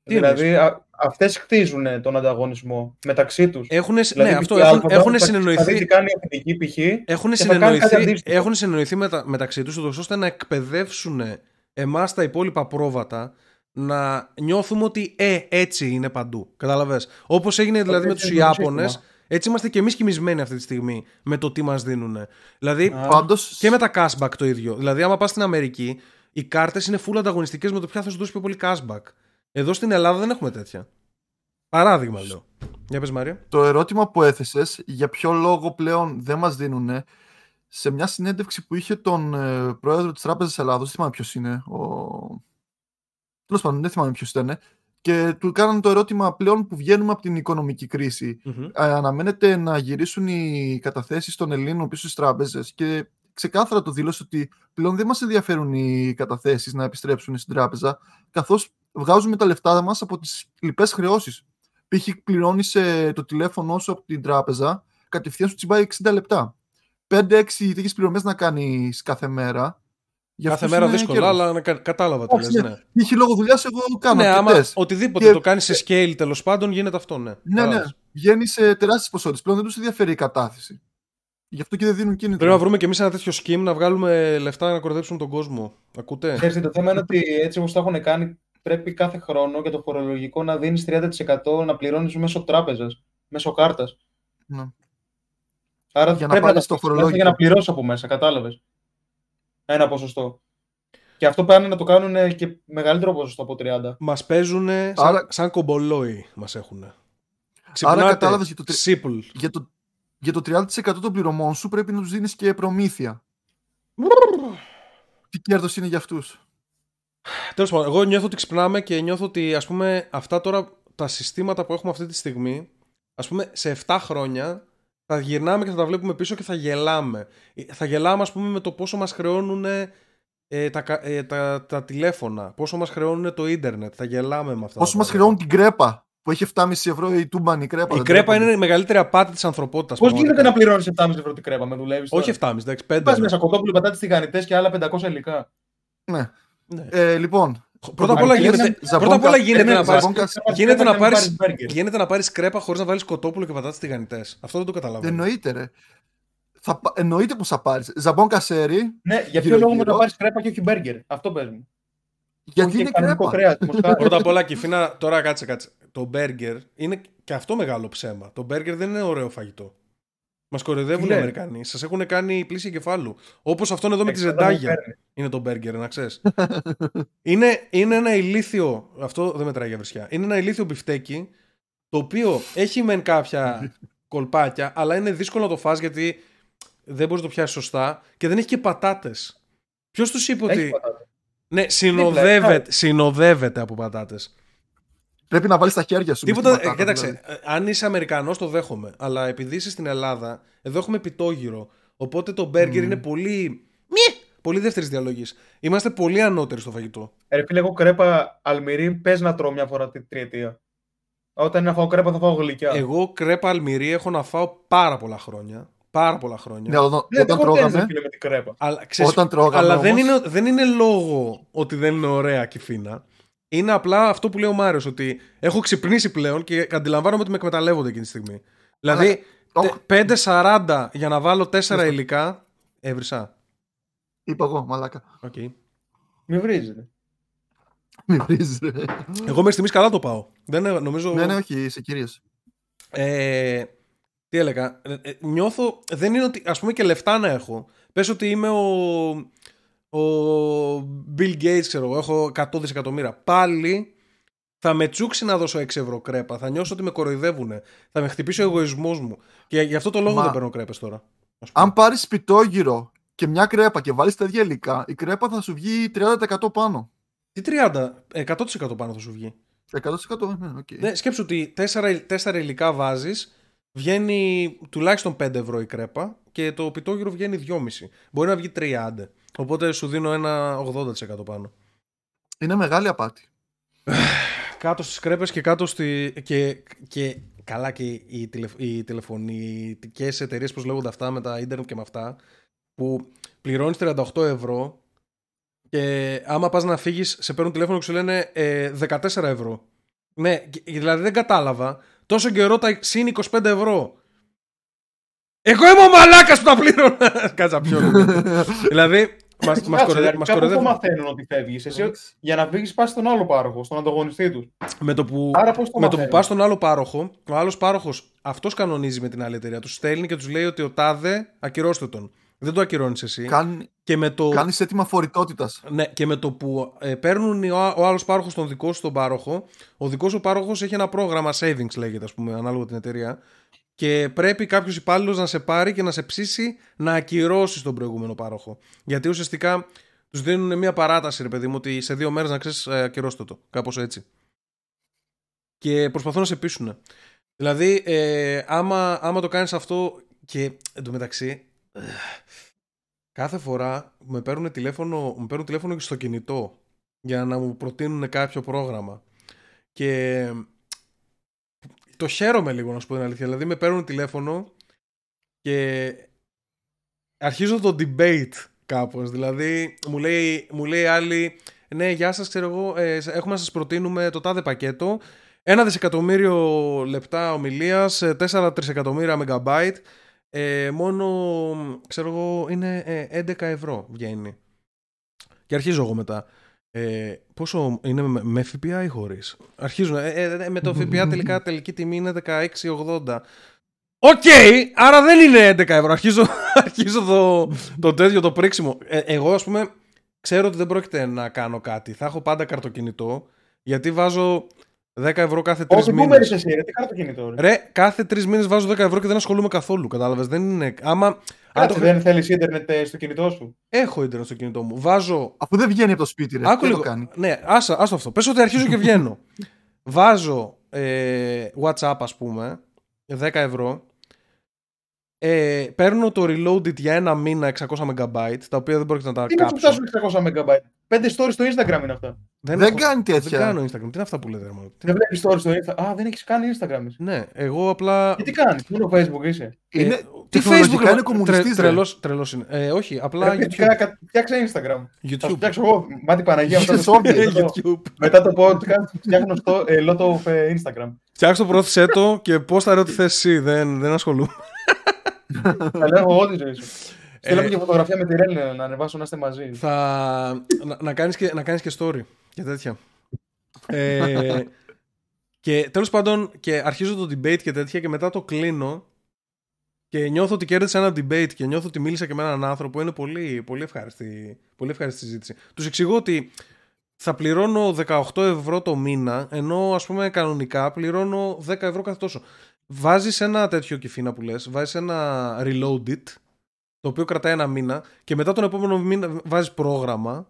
Τι Δηλαδή, α, αυτές χτίζουν τον ανταγωνισμό μεταξύ τους. Έχουν, Δηλαδή, ναι, αυτό η έχουν, Alphabet έχουν θα- Θα δει συνεννοηθεί. τι κάνει η αφεντική π.χ. Έχουν και θα κάνει κάτι συνεννοηθεί, αντίστοιχο. έχουν συνεννοηθεί μετα, μεταξύ τους ούτως ώστε να εκπαιδεύσουν εμάς τα υπόλοιπα πρόβατα να νιώθουμε ότι ε, έτσι είναι παντού. Κατάλαβες; Όπως έγινε δηλαδή με έτσι τους είναι το Ιάπωνες, σύστημα. έτσι είμαστε και εμείς κοιμισμένοι αυτή τη στιγμή με το τι μας δίνουν. Δηλαδή Α. Πάντως, και με τα cashback το ίδιο. Δηλαδή άμα πας στην Αμερική, οι κάρτες είναι full ανταγωνιστικές με το ποια θα σου δώσει πιο πολύ cashback. Εδώ στην Ελλάδα δεν έχουμε τέτοια. Παράδειγμα λέω. Για πες Μάρια. το ερώτημα που έθεσες, για ποιο λόγο πλέον δεν μας δίνουν σε μια συνέντευξη που είχε τον ε, πρόεδρο της Τράπεζας Ελλάδος, δεν θυμάμαι ποιος είναι, ο... τέλος πάντων δεν θυμάμαι ποιος ήταν, και του κάνανε το ερώτημα πλέον που βγαίνουμε από την οικονομική κρίση. Μμμ. Ε, αναμένεται να γυρίσουν οι καταθέσεις των Ελλήνων πίσω στις τράπεζες και ξεκάθαρα το δήλωσε ότι πλέον δεν μας ενδιαφέρουν οι καταθέσεις να επιστρέψουν στην τράπεζα καθώς βγάζουμε τα λεφτά μας από τις λοιπές χρεώσεις. Π.χ. πληρώνεις ε, το τηλέφωνο σου από την τράπεζα κατευθείαν σου τσιμπάει 60 λεπτά. 5-6 τέτοιες πληρωμές να κάνεις κάθε μέρα. Για Κάθε αυτούς μέρα είναι δύσκολα, κέρδος. αλλά να κα- κατάλαβα τι Όχι, λες, ναι. ναι. Π.χ. λόγω δουλειάς εγώ κάνω ναι, άμα αρκετές. οτιδήποτε Και- το κάνεις σε scale τέλος πάντων γίνεται αυτό, ναι. Ναι, ναι. Κατάλαβες. Βγαίνεις σε τεράστιες ποσότητες. Πλέον δεν τους ενδιαφέρει η κατάθεση. Γι' αυτό και δεν δίνουν κίνητρο. Πρέπει να βρούμε και εμείς ένα τέτοιο scheme να βγάλουμε λεφτά να κορδέψουμε τον κόσμο. Ακούτε; Ξέρεις, το θέμα είναι ότι έτσι όπως το έχουν κάνει, πρέπει κάθε χρόνο για το φορολογικό να δίνεις 30% να πληρώνεις μέσω τράπεζας, μέσω κάρτας. Ναι. Άρα Για να πρέπει πάρεις τα το στήσεις μέσα φορολόγιο. Για να πληρώσεις από μέσα, κατάλαβες; Ένα ποσοστό. Και αυτό πάνε να το κάνουν και μεγαλύτερο ποσοστό από 30. Μας παίζουν σαν, Άρα- σαν κομπολόι, μας έχουν. Άρα κατάλαβες για το τρι- Simple. Για το, για το 30% των πληρωμών σου πρέπει να τους δίνεις και προμήθεια. Τι κέρδος είναι για αυτούς; Τέλος πάντων, εγώ νιώθω ότι ξυπνάμε και νιώθω ότι ας πούμε αυτά τώρα τα συστήματα που έχουμε αυτή τη στιγμή, ας πούμε σε 7 χρόνια θα γυρνάμε και θα τα βλέπουμε πίσω και θα γελάμε. Ε, Θα γελάμε, ας πούμε, με το πόσο μας χρεώνουν ε, τα, κα- ε, τα, τα τηλέφωνα, πόσο μας χρεώνουν το ίντερνετ. Θα γελάμε με αυτά. Πόσο τα μας πράγματα. χρεώνουν την κρέπα που έχει 7,5 ευρώ η τούμπαν η κρέπα. Η δεν κρέπα τρέπονται. είναι η μεγαλύτερη απάτη της ανθρωπότητας. Πώς γίνεται να πληρώνεις 7,5 ευρώ την κρέπα, με δουλεύεις. Όχι 7,5, εντάξει, 5. Πας μέσα κοτόπουλο, πατάτες τηγανιτές και άλλα 500 υλικά. Ναι. Ναι. Ε, λοιπόν. Πρώτα απ' όλα πρωτοβουλίες, γίνεται, Ζαμπόνκα- πρώτα απ' όλα γίνεται Περίμενε, να πάρεις, Ζαμπόνκα- γίνεται να πάρεις, πάρεις μπέργκερ. γίνεται να πάρεις κρέπα χωρίς να βάλεις κοτόπουλο και πατάτες τηγανιτές. Αυτό δεν το καταλαβαίνω. Εννοείται, ρε. Θα, πα- εννοείται πω θα πάρεις. Ζαμπόν κασέρι, Ναι, για ποιο Γύρω, λόγο γύρω. να πάρεις κρέπα και όχι μπέργκερ; Αυτό πες μου. Γιατί Όχι είναι κανονικό κρέπα. κρέας, μοσχάρι. Πρώτα απ' όλα, Κιφίνα, τώρα κάτσε, κάτσε. Το μπέργκερ είναι και αυτό μεγάλο ψέμα. Το μπέργκερ δεν είναι ωραίο φαγητό. Μας κοροϊδεύουν οι Ναι. Αμερικανοί. Σας έχουν κάνει πλήση κεφάλου. Όπως αυτόν εδώ με τη Εξαρτάται ζεντάγια. που παίρνει. Είναι το μπέργκερ, να ξέρεις. είναι, είναι ένα ηλίθιο. Αυτό δεν μετράει για βρισιά. Είναι ένα ηλίθιο μπιφτέκι. Το οποίο έχει μεν κάποια κολπάκια, αλλά είναι δύσκολο να το φας γιατί δεν μπορείς να το πιάσεις σωστά και δεν έχει και πατάτες. Ποιος τους είπε Έχει ότι. πατάτα. Ναι, συνοδεύεται, συνοδεύεται από πατάτες. Πρέπει να βάλεις τα χέρια σου. μες Τίποτα. στην ε, πατάτα, κοίταξε, δηλαδή. ε, αν είσαι Αμερικανός, το δέχομαι. Αλλά επειδή είσαι στην Ελλάδα, εδώ έχουμε πιτόγυρο. Οπότε το μπέργκερ Μμμ. είναι πολύ. Μιε! Πολύ δεύτερης διαλογής. Είμαστε πολύ ανώτεροι στο φαγητό. Ε, Ρε φίλε, εγώ κρέπα αλμυρί πες να τρώω μια φορά την τριετία. Όταν είναι να φάω κρέπα θα φάω γλυκιά. Εγώ κρέπα αλμυρί έχω να φάω πάρα πολλά χρόνια. Πάρα πολλά χρόνια. Ναι, όταν, Ναι, όταν δεν χορταίνεις, ρε τρώγαμε. φίλε, με την κρέπα. Αλλά, ξέρεις, Όταν τρώγαμε αλλά δεν, όμως- είναι, δεν είναι λόγο ότι δεν είναι ωραία κυφίνα. Είναι απλά αυτό που λέει ο Μάριος, ότι έχω ξυπνήσει πλέον και αντιλαμβάνομαι ότι με εκμεταλλεύονται εκείνη τη στιγμή. Δηλαδή, Οχ. τε- 5.40 για να βάλω 4 υλικά, έβρισα. Είπα εγώ, μαλάκα. Οκ. Μη βρίζετε. Μην βρίζεις, ρε. Εγώ μέχρι στιγμής καλά το πάω. Δεν είναι- νομίζω... Ναι, ναι, όχι, σε κυρίες. Ε, τι έλεγα. ε, ε, νιώθω. Δεν είναι ότι. Α πούμε και λεφτά να έχω. Πες ότι είμαι ο. Ο Bill Gates, ξέρω εγώ. Έχω 100 δισεκατομμύρια. Πάλι θα με τσούξει να δώσω 6 ευρώ κρέπα. Θα νιώσω ότι με κοροϊδεύουν. Θα με χτυπήσει ο εγωισμός μου. Και γι' αυτό το λόγο Μα- δεν παίρνω κρέπες τώρα. ας πούμε. Αν πάρεις σπιτόγυρο και μια κρέπα και βάλεις τα ίδια υλικά, η κρέπα θα σου βγει 30% πάνω. Τι 30, 100% πάνω θα σου βγει. 100% ναι, οκ. Ναι, σκέψου ότι 4, 4 υλικά βάζεις, βγαίνει τουλάχιστον 5 ευρώ η κρέπα και το πιτόγυρο βγαίνει 2,5. Μπορεί να βγει 30. Οπότε σου δίνω ένα 80% πάνω. Είναι μεγάλη απάτη. Κάτω στις κρέπες και κάτω στη... Και, και καλά και οι, τηλεφ... οι τηλεφωνικές εταιρείες πώς λέγονται αυτά με τα ίντερνετ και με αυτά που πληρώνεις 38 ευρώ και άμα πας να φύγεις σε παίρνουν τηλέφωνο και σου λένε ε, 14 ευρώ. Ναι, και- δηλαδή δεν κατάλαβα. Τόσο καιρό τα συν 25 ευρώ. Εγώ είμαι ο μαλάκας που τα πλήρωνα. Κάτσα πιο. δηλαδή μας, μας, Κάτσε, κοροϊδε- δηλαδή, μας κάπου το κοροϊδεύουν. μαθαίνουν ότι φεύγεις. Εσύ για να φύγεις πας στον άλλο πάροχο, στον ανταγωνιστή τους. Με το που, Άρα πώς το με το που μαθαίνουν; πας στον άλλο πάροχο, ο άλλος πάροχος αυτός κανονίζει με την άλλη εταιρεία. Τους στέλνει και τους λέει ότι ο τάδε ακυρώστε τον. Δεν το ακυρώνεις εσύ. Κάνει Και με το, κάνεις έτοιμα φορητότητας. ναι, και με το που ε, παίρνουν ο, ο άλλος πάροχος τον δικό σου τον πάροχο, ο δικός σου πάροχος έχει ένα πρόγραμμα savings, λέγεται, ας πούμε, ανάλογα την εταιρεία. Και πρέπει κάποιος υπάλληλος να σε πάρει και να σε ψήσει να ακυρώσεις τον προηγούμενο πάροχο. Γιατί ουσιαστικά τους δίνουν μια παράταση, ρε παιδί μου, ότι σε δύο μέρες να ξέρεις, ακυρώστε το. Κάπως έτσι. Και προσπαθούν να σε πείσουν. Δηλαδή, ε, άμα, άμα το κάνεις αυτό και εντωμεταξύ, ε, κάθε φορά με παίρνουν τηλέφωνο, με παίρνουν τηλέφωνο και στο κινητό για να μου προτείνουν κάποιο πρόγραμμα. Και το χαίρομαι λίγο να σου πω την αλήθεια. Δηλαδή με παίρνουν τηλέφωνο και αρχίζω το debate κάπως. Δηλαδή μου λέει, μου λέει άλλη, ναι γεια σας ξέρω εγώ, ε, έχουμε να σας προτείνουμε το τάδε πακέτο. Ένα δισεκατομμύριο λεπτά ομιλίας, 4 τρισεκατομμύρια megabyte. Ε, μόνο, ξέρω εγώ, είναι ε, 11 ευρώ βγαίνει. Και αρχίζω εγώ μετά. Ε, πόσο είναι με, με ΦΠΑ ή χωρίς; Αρχίζουν. Ε, ε, με το ΦΠΑ τελικά τελική τιμή είναι 16,80. Οκ, άρα δεν είναι 11 ευρώ. Αρχίζω, αρχίζω το, το τέτοιο το πρίξιμο. Ε, εγώ, ας πούμε, ξέρω ότι δεν πρόκειται να κάνω κάτι. Θα έχω πάντα καρτοκινητό, γιατί βάζω 10 ευρώ κάθε τρεις Όχι, πού μήνες. μένεις εσύ, ρε, τι κάνω το κινητό. Ρε. Ρε, κάθε τρεις μήνες βάζω 10 ευρώ και δεν ασχολούμαι καθόλου. Κατάλαβες. Δεν είναι. Άμα. Αν το... Κάτσε, δεν θέλεις ίντερνετ ε, στο κινητό σου; Έχω ίντερνετ στο κινητό μου. Βάζω. Αφού δεν βγαίνει από το σπίτι, ρε. Άκου τι λίγο. το κάνει. Ναι, άσα, άστο αυτό. Πες ότι αρχίζω και βγαίνω. Βάζω ε, WhatsApp, ας πούμε, 10 ευρώ. Ε, παίρνω το Reloaded για ένα μήνα 600 MB, τα οποία δεν πρόκειται να τα Τι να σου κάψω. φτάσουν 600 MB. Πέντε stories στο Instagram είναι αυτά. Δεν, Δεν έχω- κάνει Δεν τέτοια. κάνω Instagram. Τι είναι αυτά που λέτε, ρε μάλλον. Τι- Δεν βλέπεις stories στο Instagram. Α, δεν έχεις κάνει Instagram. εσύ. Ναι, εγώ απλά. Και τι κάνεις, μόνο Facebook είσαι. Είναι, Ε, τι τεχνολογικά Facebook είναι κομμουνιστής, ρε. Τρελός, τρελός είναι. Ε, όχι, απλά Ρε, YouTube. παιδιά, κα- Φτιάξε Instagram. Θα σου YouTube. φτιάξω εγώ. Μάτι Παναγία μετά το, Zombie, μετά το- YouTube. μετά το podcast φτιάχνω στο ε, lot of ε, Instagram. Φτιάξτε το, πρόθεσέ το και πώς θα ό,τι θες εσύ. Δεν, δεν ασχολούμαι. Θα λέω εγώ τη ζωή σου. Στείλα μου Ε, και φωτογραφία με τη Ρέλ να ανεβάσω να είστε μαζί. θα, να, να, κάνεις και, να κάνεις και story και τέτοια. Ε, και τέλος πάντων και αρχίζω το debate και τέτοια και μετά το κλείνω και νιώθω ότι κέρδισα ένα debate και νιώθω ότι μίλησα και με έναν άνθρωπο είναι πολύ, πολύ, ευχάριστη, πολύ ευχάριστη συζήτηση. Τους εξηγώ ότι θα πληρώνω 18 ευρώ το μήνα ενώ ας πούμε κανονικά πληρώνω 10 ευρώ κάθε τόσο. Βάζεις ένα τέτοιο κυφίνα που λες, βάζεις ένα reloaded το οποίο κρατάει ένα μήνα και μετά τον επόμενο μήνα βάζεις πρόγραμμα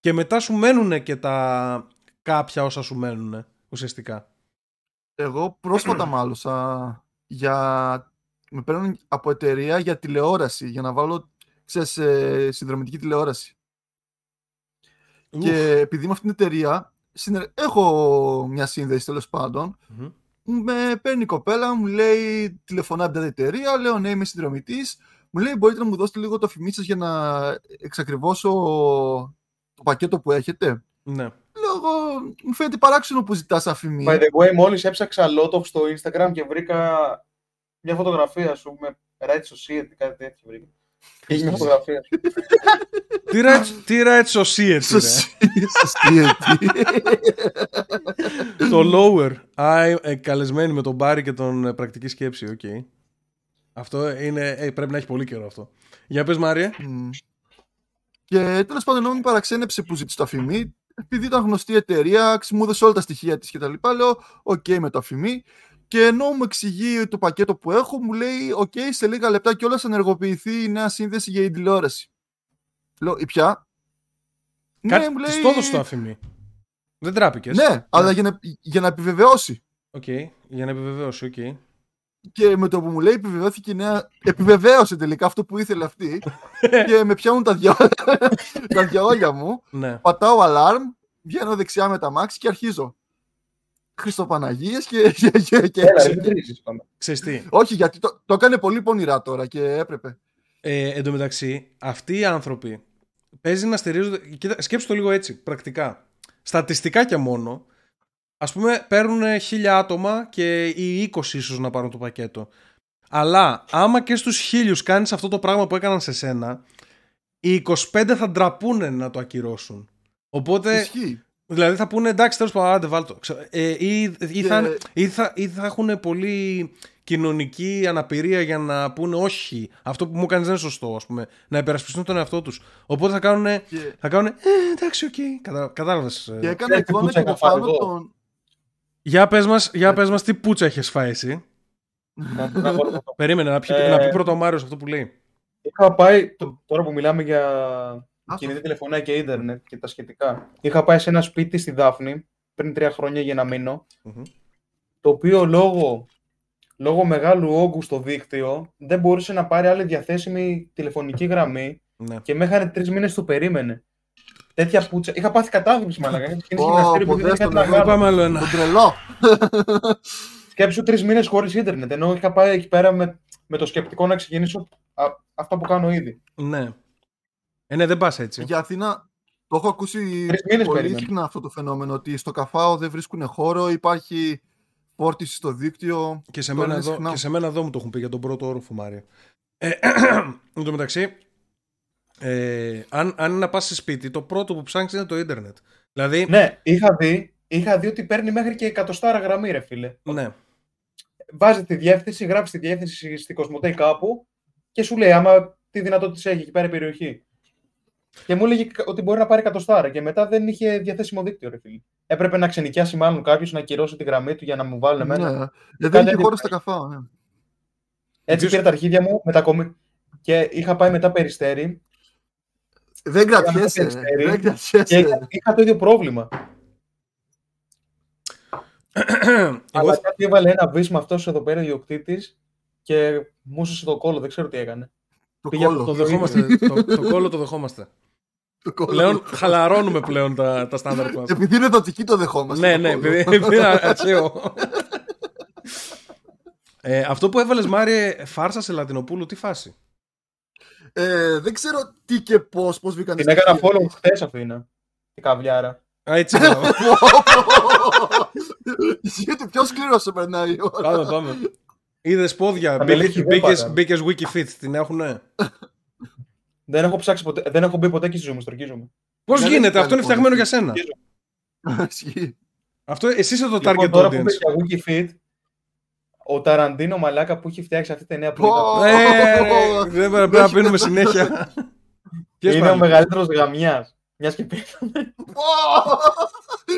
και μετά σου μένουν και τα κάποια όσα σου μένουν ουσιαστικά. Εγώ πρόσφατα μάλωσα για... Με παίρνουν από εταιρεία για τηλεόραση, για να βάλω, ξέρεις, ε, συνδρομητική τηλεόραση. Και επειδή με αυτήν την εταιρεία συνε- έχω μια σύνδεση τέλος πάντων, Μμμ. Με παίρνει η κοπέλα, μου λέει τηλεφωνά από την εταιρεία, λέω ναι είμαι συνδρομητής, μου λέει μπορείτε να μου δώσετε λίγο το φημί σας για να εξακριβώσω το πακέτο που έχετε; Ναι. Λέω εγώ, μου φαίνεται παράξενο που ζητάς αφημί. By the way, μόλις έψαξα lot of στο Instagram και βρήκα μια φωτογραφία σου με right society, κάτι τέτοιο βρήκα. Και έχει μια φωτογραφία σου. τι rights, τι rights society, Σωστή, ρε. σωστή αιτή. το lower. Α, ε, ε, καλεσμένη με τον Μπάρι και τον ε, πρακτική σκέψη, οκ. Αυτό είναι, ε, πρέπει να έχει πολύ καιρό αυτό. Για πες Μάριε. Μμ. Και τέλος πάντων, ενώ με παραξένεψε που ζήτησε το ΑΦΜ, επειδή ήταν γνωστή εταιρεία, ξ- μου έδωσε όλα τα στοιχεία της κτλ. Λέω, οκ με το ΑΦΜ. Και ενώ μου εξηγεί το πακέτο που έχω, μου λέει, οκ, σε λίγα λεπτά κιόλας θα ενεργοποιηθεί η νέα σύνδεση για την τηλεόραση. Λέω, η ποια. Κάτι ναι, μου της λέει. το έδωσε το ΑΦΜ. Δεν ντράπηκες. Ναι, αλλά για να, για να επιβεβαιώσει. Οκ, για να επιβεβαιώσει, οκ. Και με το που μου λέει επιβεβαιώθηκε η νέα. Επιβεβαίωσε τελικά αυτό που ήθελε αυτή. και με πιάνουν τα, δια... τα διαόλια μου. Ναι. Πατάω alarm, βγαίνω δεξιά με τ' αμάξι και αρχίζω. Χριστοπαναγίες και, και, και, και Έλα, έξω. δεν βρίζεις είπαμε. Ξέρεις τι; Όχι, γιατί το, το έκανε πολύ πονηρά τώρα και έπρεπε. Ε, εν τω μεταξύ, αυτοί οι άνθρωποι παίζει να στηρίζονται. Κοίτα, σκέψου το λίγο έτσι, πρακτικά. Στατιστικά και μόνο, ας πούμε, παίρνουν χίλια άτομα και οι 20 ίσως να πάρουν το πακέτο. Αλλά άμα και στους χίλιους κάνεις αυτό το πράγμα που έκαναν σε σένα, οι 25 θα ντραπούν να το ακυρώσουν. Οπότε, Ισχύει. Δηλαδή θα πούνε εντάξει, τέλος πάντων, άντε βάλ' το. Ξέρω, Ε, ή, ή, Και- θα, ή, θα, ή θα έχουν πολύ κοινωνική αναπηρία για να πούνε όχι, αυτό που μου κάνει δεν είναι σωστό, ας πούμε, να υπερασπιστούν τον εαυτό τους. Οπότε θα κάνουν, Και, θα κάνουν ε, εντάξει, οκ, Κατα, κατάλαβες. ε. και έκανα Ξέρετε εικόνα πουτσα και είχα από φάει πάνω εγώ; τον. Για πες μας, για πες μας τι πουτσα έχεις φάει εσύ. Να- να πω αυτό. Περίμενε να, πει, Ε, να πει πρώτο ο Μάριος αυτό που λέει. Είχα πάει, το- τώρα που μιλάμε για Α, κινητή τηλεφωνία και ίντερνετ και τα σχετικά. Είχα πάει σε ένα σπίτι στη Δάφνη πριν τρία χρόνια για να μείνω, Μμμ. το οποίο λόγω, λόγω μεγάλου όγκου στο δίκτυο δεν μπορούσε να πάρει άλλη διαθέσιμη τηλεφωνική γραμμή Ναι. και με είχαν τρεις μήνες το περίμενε. Τέτοια πουτσα. Είχα πάθει κατάθλιψη μαλακά. Είχα ξεκινήσει Ω, γυμναστήριο που δεν ποτέ είχα στο τι να λέω. κάνω. Πάμε άλλο ένα. Τον τρελό. Σκέψου τρεις μήνες χωρίς ίντερνετ. Ενώ είχα πάει εκεί πέρα με, με το σκεπτικό να ξεκινήσω α, αυτά που κάνω ήδη. Ναι. Ε, ναι, δεν πας έτσι. Για Αθήνα το έχω ακούσει Τρεις μήνες πολύ περίμενα. συχνά αυτό το φαινόμενο ότι στο καφάο δεν βρίσκουν χώρο, υπάρχει φόρτιση στο δίκτυο. Και σε, Το μένα λένε εδώ, συχνά. και σε μένα εδώ μου το έχουν πει για τον πρώτο όροφο, Μάρια. Ε, εν τω μεταξύ, ε, αν, αν είναι να πας σε σπίτι, το πρώτο που ψάχνεις είναι το ίντερνετ. Δηλαδή, Ναι, είχα δει, είχα δει ότι παίρνει μέχρι και εκατοστάρα γραμμή, ρε φίλε. ναι. Βάζει τη διεύθυνση, γράφεις τη διεύθυνση στη Κοσμοτέ κάπου και σου λέει άμα τι δυνατότητε έχει εκεί πέρα η περιοχή. Και μου έλεγε ότι μπορεί να πάρει εκατοστάρα και μετά δεν είχε διαθέσιμο δίκτυο, ρε φίλε. Έπρεπε να ξενικιάσει μάλλον κάποιος να ακυρώσει τη γραμμή του για να μου βάλουν εμένα. Ναι. Ε, δεν Κάτι είχε χώρο αντιπρόσωπο. στα καφάο. Ναι. Έτσι Ποιος- πήρα τα αρχίδια μου μετακομι... και είχα πάει μετά περιστέρι Δεν κρατιέσαι. Περιστέρι. Δεν και κρατιέσαι. είχα, είχα το ίδιο πρόβλημα. Εγώ, Αλλά κάτι έβαλε ένα βίσμα αυτός εδώ πέρα ο ιδιοκτήτης και μουσούσε το κόλλο, δεν ξέρω τι έκανε. Το Πήγε κόλλο. Το δεχόμαστε. το, το κόλλο το δεχόμαστε. Το κόλλο. Πλέον χαλαρώνουμε πλέον τα, τα στάνταρ μας. Επειδή είναι δοτική το δεχόμαστε. ναι, το ναι, κόλλο. επειδή επειδή είναι ατσαίο. ε, αυτό που έβαλες Μάριε φάρσα σε Λατινοπούλου, τι φάση; Ε, δεν ξέρω τι και πώς, πώς βγήκαν Την έκανα follow χτες αυτή είναι. Η καβλιάρα. Α, έτσι έκανα. Γιατί πιο σκληρό σε περνάει η ώρα. πάμε, πάμε. Είδες πόδια, Τα μελέτη δεν πάτανε. μπήκες Wikifit, την έχουνε; Δεν έχω ψάξει ποτέ, δεν έχω μπει ποτέ και στη ζωή μου, στρογγίζομαι. Πώς Δεν γίνεται, έχει αυτό είναι κάνει φτιαγμένο για πολύ. σένα. Ισχύει. Αυτό, εσύ είσαι το Λοιπόν, target τώρα που είμαι audience. για Wikifit, ο Ταραντίνο μαλάκα που έχει φτιάξει αυτή τη νέα που Πω. είδα, Ε, ρε, δεν πρέπει να πίνουμε συνέχεια. Ποιες είναι ο πάλι; μεγαλύτερος γαμιάς. Μιας και πήραμε. Πω.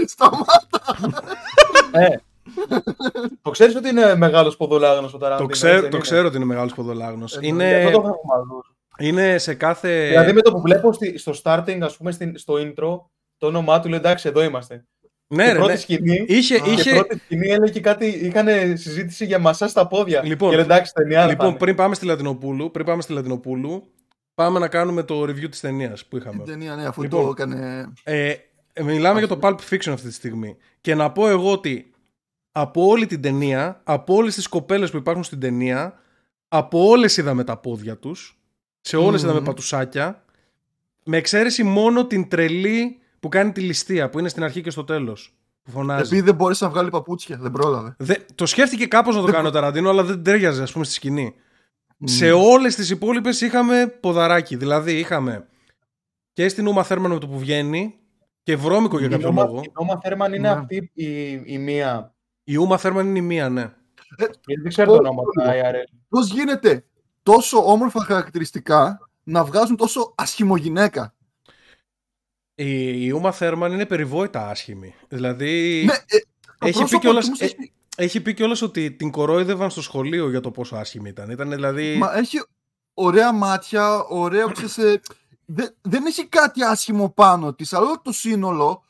Σταμάτα. ε, το ξέρεις ότι είναι μεγάλος ποδολάγνος ο Ταραντίνο. Το ξέρω, έτσι, το δεν ξέρω ότι είναι μεγάλος ποδολάγνος. Ε, είναι; Είναι, Αυτό το έχω μάλλον. είναι σε κάθε. Δηλαδή με το που βλέπω στη- στο starting, ας πούμε, στην- στο intro, το όνομά του λέει εντάξει, εδώ είμαστε. ναι, και ρε, πρώτη ναι. σκηνή, Είχε, Α, είχε, και πρώτη σκηνή έλεγε κάτι, είχαν συζήτηση για μασά στα πόδια. Λοιπόν, και λέει εντάξει, ταινία λοιπόν, πριν πάμε στη Λατινοπούλου, πριν πάμε στη Λατινοπούλου, πάμε να κάνουμε το review της ταινίας που είχαμε. Την ταινία, ναι, αφού Λοιπόν. το έκανε. Ε, μιλάμε για το Pulp Fiction αυτή τη στιγμή. Και να πω εγώ ότι από όλη την ταινία, από όλες τις κοπέλες που υπάρχουν στην ταινία, από όλες είδαμε τα πόδια τους, σε όλες Μμμ. είδαμε πατουσάκια, με εξαίρεση μόνο την τρελή που κάνει τη ληστεία, που είναι στην αρχή και στο τέλος, που φωνάζει. Επειδή δεν μπόρεσε να βγάλει παπούτσια, δεν πρόλαβε. Δε, το σκέφτηκε κάπως να το κάνει ο Ταραντίνο, αλλά δεν τέριαζε, ας πούμε, στη σκηνή. Σε όλες τις υπόλοιπες είχαμε ποδαράκι. Δηλαδή είχαμε και στην Ούμα Θέρμαν με το που βγαίνει και βρώμικο για Η κάποιο Νόμα- λόγο. Η Νόμα Θέρμαν είναι Ναι. αυτή η, η μία. Η Ούμα Θέρμαν είναι η μία, ναι. Γιατί δεν ξέρω το όνομα του IRL. Πώς γίνεται τόσο όμορφα χαρακτηριστικά να βγάζουν τόσο ασχημογυναίκα. Η, η Ούμα Θέρμαν είναι περιβόητα άσχημη. Δηλαδή Ναι, ε, το έχει, πει πρόσωπο κιόλας, του μου ε, σας- έχει πει κιόλας ότι την κορόιδευαν στο σχολείο για το πόσο άσχημη ήταν. Ήταν δηλαδή... Μα έχει ωραία μάτια, ωραίο ξέρεις, ε, δε- δεν έχει κάτι άσχημο πάνω της, αλλά όλο το σύνολο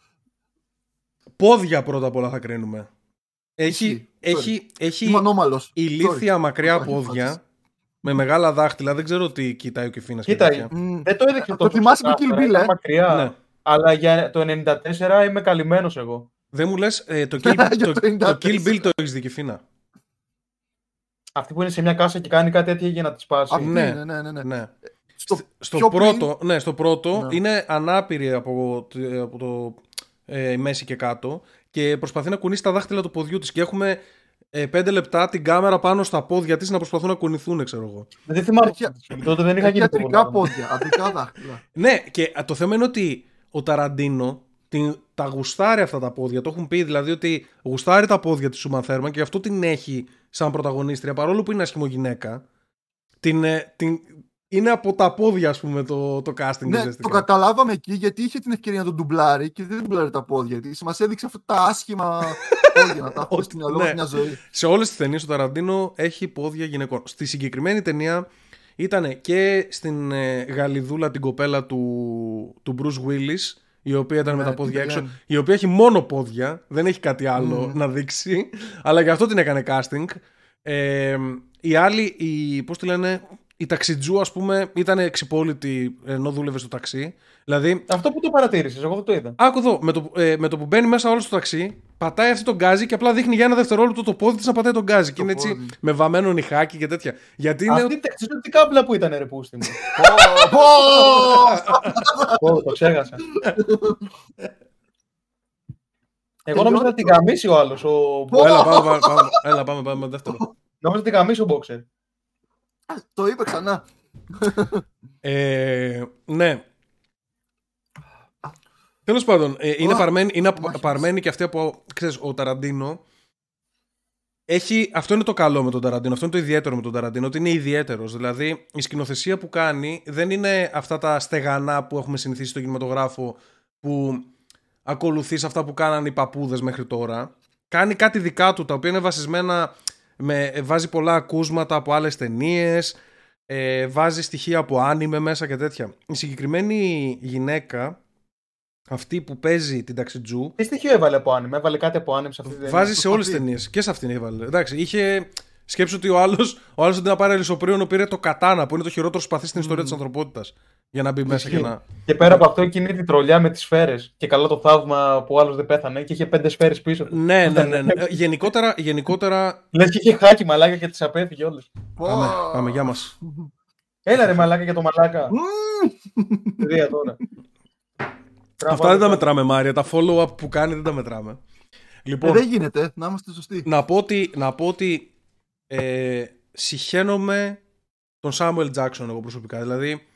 Πόδια πρώτα απ' όλα θα κρίνουμε. Έχει, Ισχύει. έχει, έχει είμαι ανώμαλος. ηλίθια μακριά Υπάρχει πόδια φάση. Με μεγάλα δάχτυλα. Δεν ξέρω τι κοιτάει ο Κεφίνας και Κοίταει. τέτοια. Μμ. Δεν το έδειξε Το τόσο θυμάσαι με ξεκάθαρα, Kill Bill, ήταν ε; μακριά. Ναι. Αλλά για το 94 είμαι καλυμμένος εγώ. Δεν μου λες, ε, το, Kill, Για το, το το 94. Kill Bill το έχεις δει Κεφίνα. Αυτή που είναι σε μια κάσα και κάνει κάτι τέτοιο για να τη σπάσει. Αυτή Ναι. είναι, ναι, ναι, ναι. Ναι. Στο, Στο πιο πρώτο, ναι, στο πρώτο Ναι. είναι ανάπηρη από, το- από το ε, μέση και κάτω και προσπαθεί να κουνήσει τα δάχτυλα του ποδιού της και έχουμε ε, πέντε λεπτά την κάμερα πάνω στα πόδια της να προσπαθούν να κουνηθούν, ξέρω εγώ. Δεν θυμάμαι. Έχει- Τότε δεν είχα Έχει γίνει ιατρικά το βολάδι. πόδια, αντρικά δάχτυλα. Ναι, και α, το θέμα είναι ότι ο Ταραντίνο την, τα γουστάρει αυτά τα πόδια. Το έχουν πει δηλαδή ότι γουστάρει τα πόδια της Σούμαν Θέρμαν και γι' αυτό την έχει σαν πρωταγωνίστρια παρόλο που είναι άσχημο γυναίκα. Την, ε, την, είναι από τα πόδια, ας πούμε, το, το casting ναι, ουσιαστικά. το καταλάβαμε εκεί γιατί είχε την ευκαιρία να τον ντουμπλάρει και δεν ντουμπλάρει τα πόδια της. Μας έδειξε αυτά τα άσχημα πόδια να τα έχουμε Ότι- στο μυαλό ναι. μας μια ζωή. Σε όλες τις ταινίες ο Ταραντίνο έχει πόδια γυναικών. Στη συγκεκριμένη ταινία ήταν και στην ε, Γαλιδούλα την κοπέλα του, του Bruce Willis η οποία ήταν με Ναι, τα πόδια την έξω, Diane. η οποία έχει μόνο πόδια, δεν έχει κάτι άλλο Μμμ. να δείξει, αλλά γι' αυτό την έκανε casting. Ε, η άλλη, η, πώς τη λένε, η ταξιτζού ας πούμε ήταν εξυπόλυτη ενώ δούλευε στο ταξί. Δηλαδή Αυτό που το παρατήρησες, εγώ δεν το είδα. Άκου εδώ, με το, ε, με το που μπαίνει μέσα όλο στο ταξί, πατάει αυτή τον γκάζι και απλά δείχνει για ένα δευτερόλεπτο το πόδι της να πατάει τον γκάζι. Και είναι έτσι πόδι. με βαμμένο νυχάκι και τέτοια. Γιατί είναι. Αυτή η τι κάμπλα που ήταν ρε πούστη μου. Πω, πω! Ω, το ξέχασα. Εγώ νόμιζα να την γαμίσει ο άλλος. Ο... Έλα, πάμε, πάμε, πάμε, έλα, πάμε, πάμε, δεύτερο. Νόμιζα να την γαμίσει ο Boxer. Το είπε ξανά. Ε, ναι. Τέλος πάντων, ε, είναι, Ω, παρμένη, είναι απο- μάχης. παρμένη και αυτή από. Ξέρεις, ο Ταραντίνο. Έχει, αυτό είναι το καλό με τον Ταραντίνο, αυτό είναι το ιδιαίτερο με τον Ταραντίνο, ότι είναι ιδιαίτερος. Δηλαδή, η σκηνοθεσία που κάνει δεν είναι αυτά τα στεγανά που έχουμε συνηθίσει στο κινηματογράφο που ακολουθείς αυτά που κάνανε οι παππούδες μέχρι τώρα. Κάνει κάτι δικά του, τα οποία είναι βασισμένα, με, βάζει πολλά ακούσματα από άλλες ταινίες, ε, βάζει στοιχεία από άνιμε μέσα και τέτοια. Η συγκεκριμένη γυναίκα, αυτή που παίζει την ταξιτζού, Τι στοιχείο έβαλε από άνιμ, έβαλε κάτι από άνιμ σε αυτή την ταινία; βάζει σε το όλες τις σπαθί. ταινίες και σε αυτήν έβαλε. Εντάξει, είχε Σκέψου ότι ο άλλος ο άλλος αντί να πάρει αλυσοπρίωνο πήρε το κατάνα που είναι το χειρότερο σπαθί στην ιστορία της ανθρωπότητας. Για να μπει μέσα και να. Και πέρα από αυτό εκείνη τη τρολιά με τις σφαίρες. Και καλά το θαύμα που ο άλλος δεν πέθανε και είχε πέντε σφαίρες πίσω του. Ναι, ναι, ναι. ναι. Ε, γενικότερα, γενικότερα. Λες και είχε χάκι μαλάκα και τι απέφυγε όλες. Πάμε, πάμε, γεια μας. Έλα ρε μαλάκα και το μαλάκα. Τρία τώρα. Αυτά δεν τα μετράμε, Μάρια. Τα follow-up που κάνει δεν τα μετράμε. Ε, Λοιπόν, δεν γίνεται, να είμαστε σωστοί. να πω ότι, να πω ότι ε, συχαίνομαι τον Samuel Jackson εγώ προσωπικά. Δηλαδή,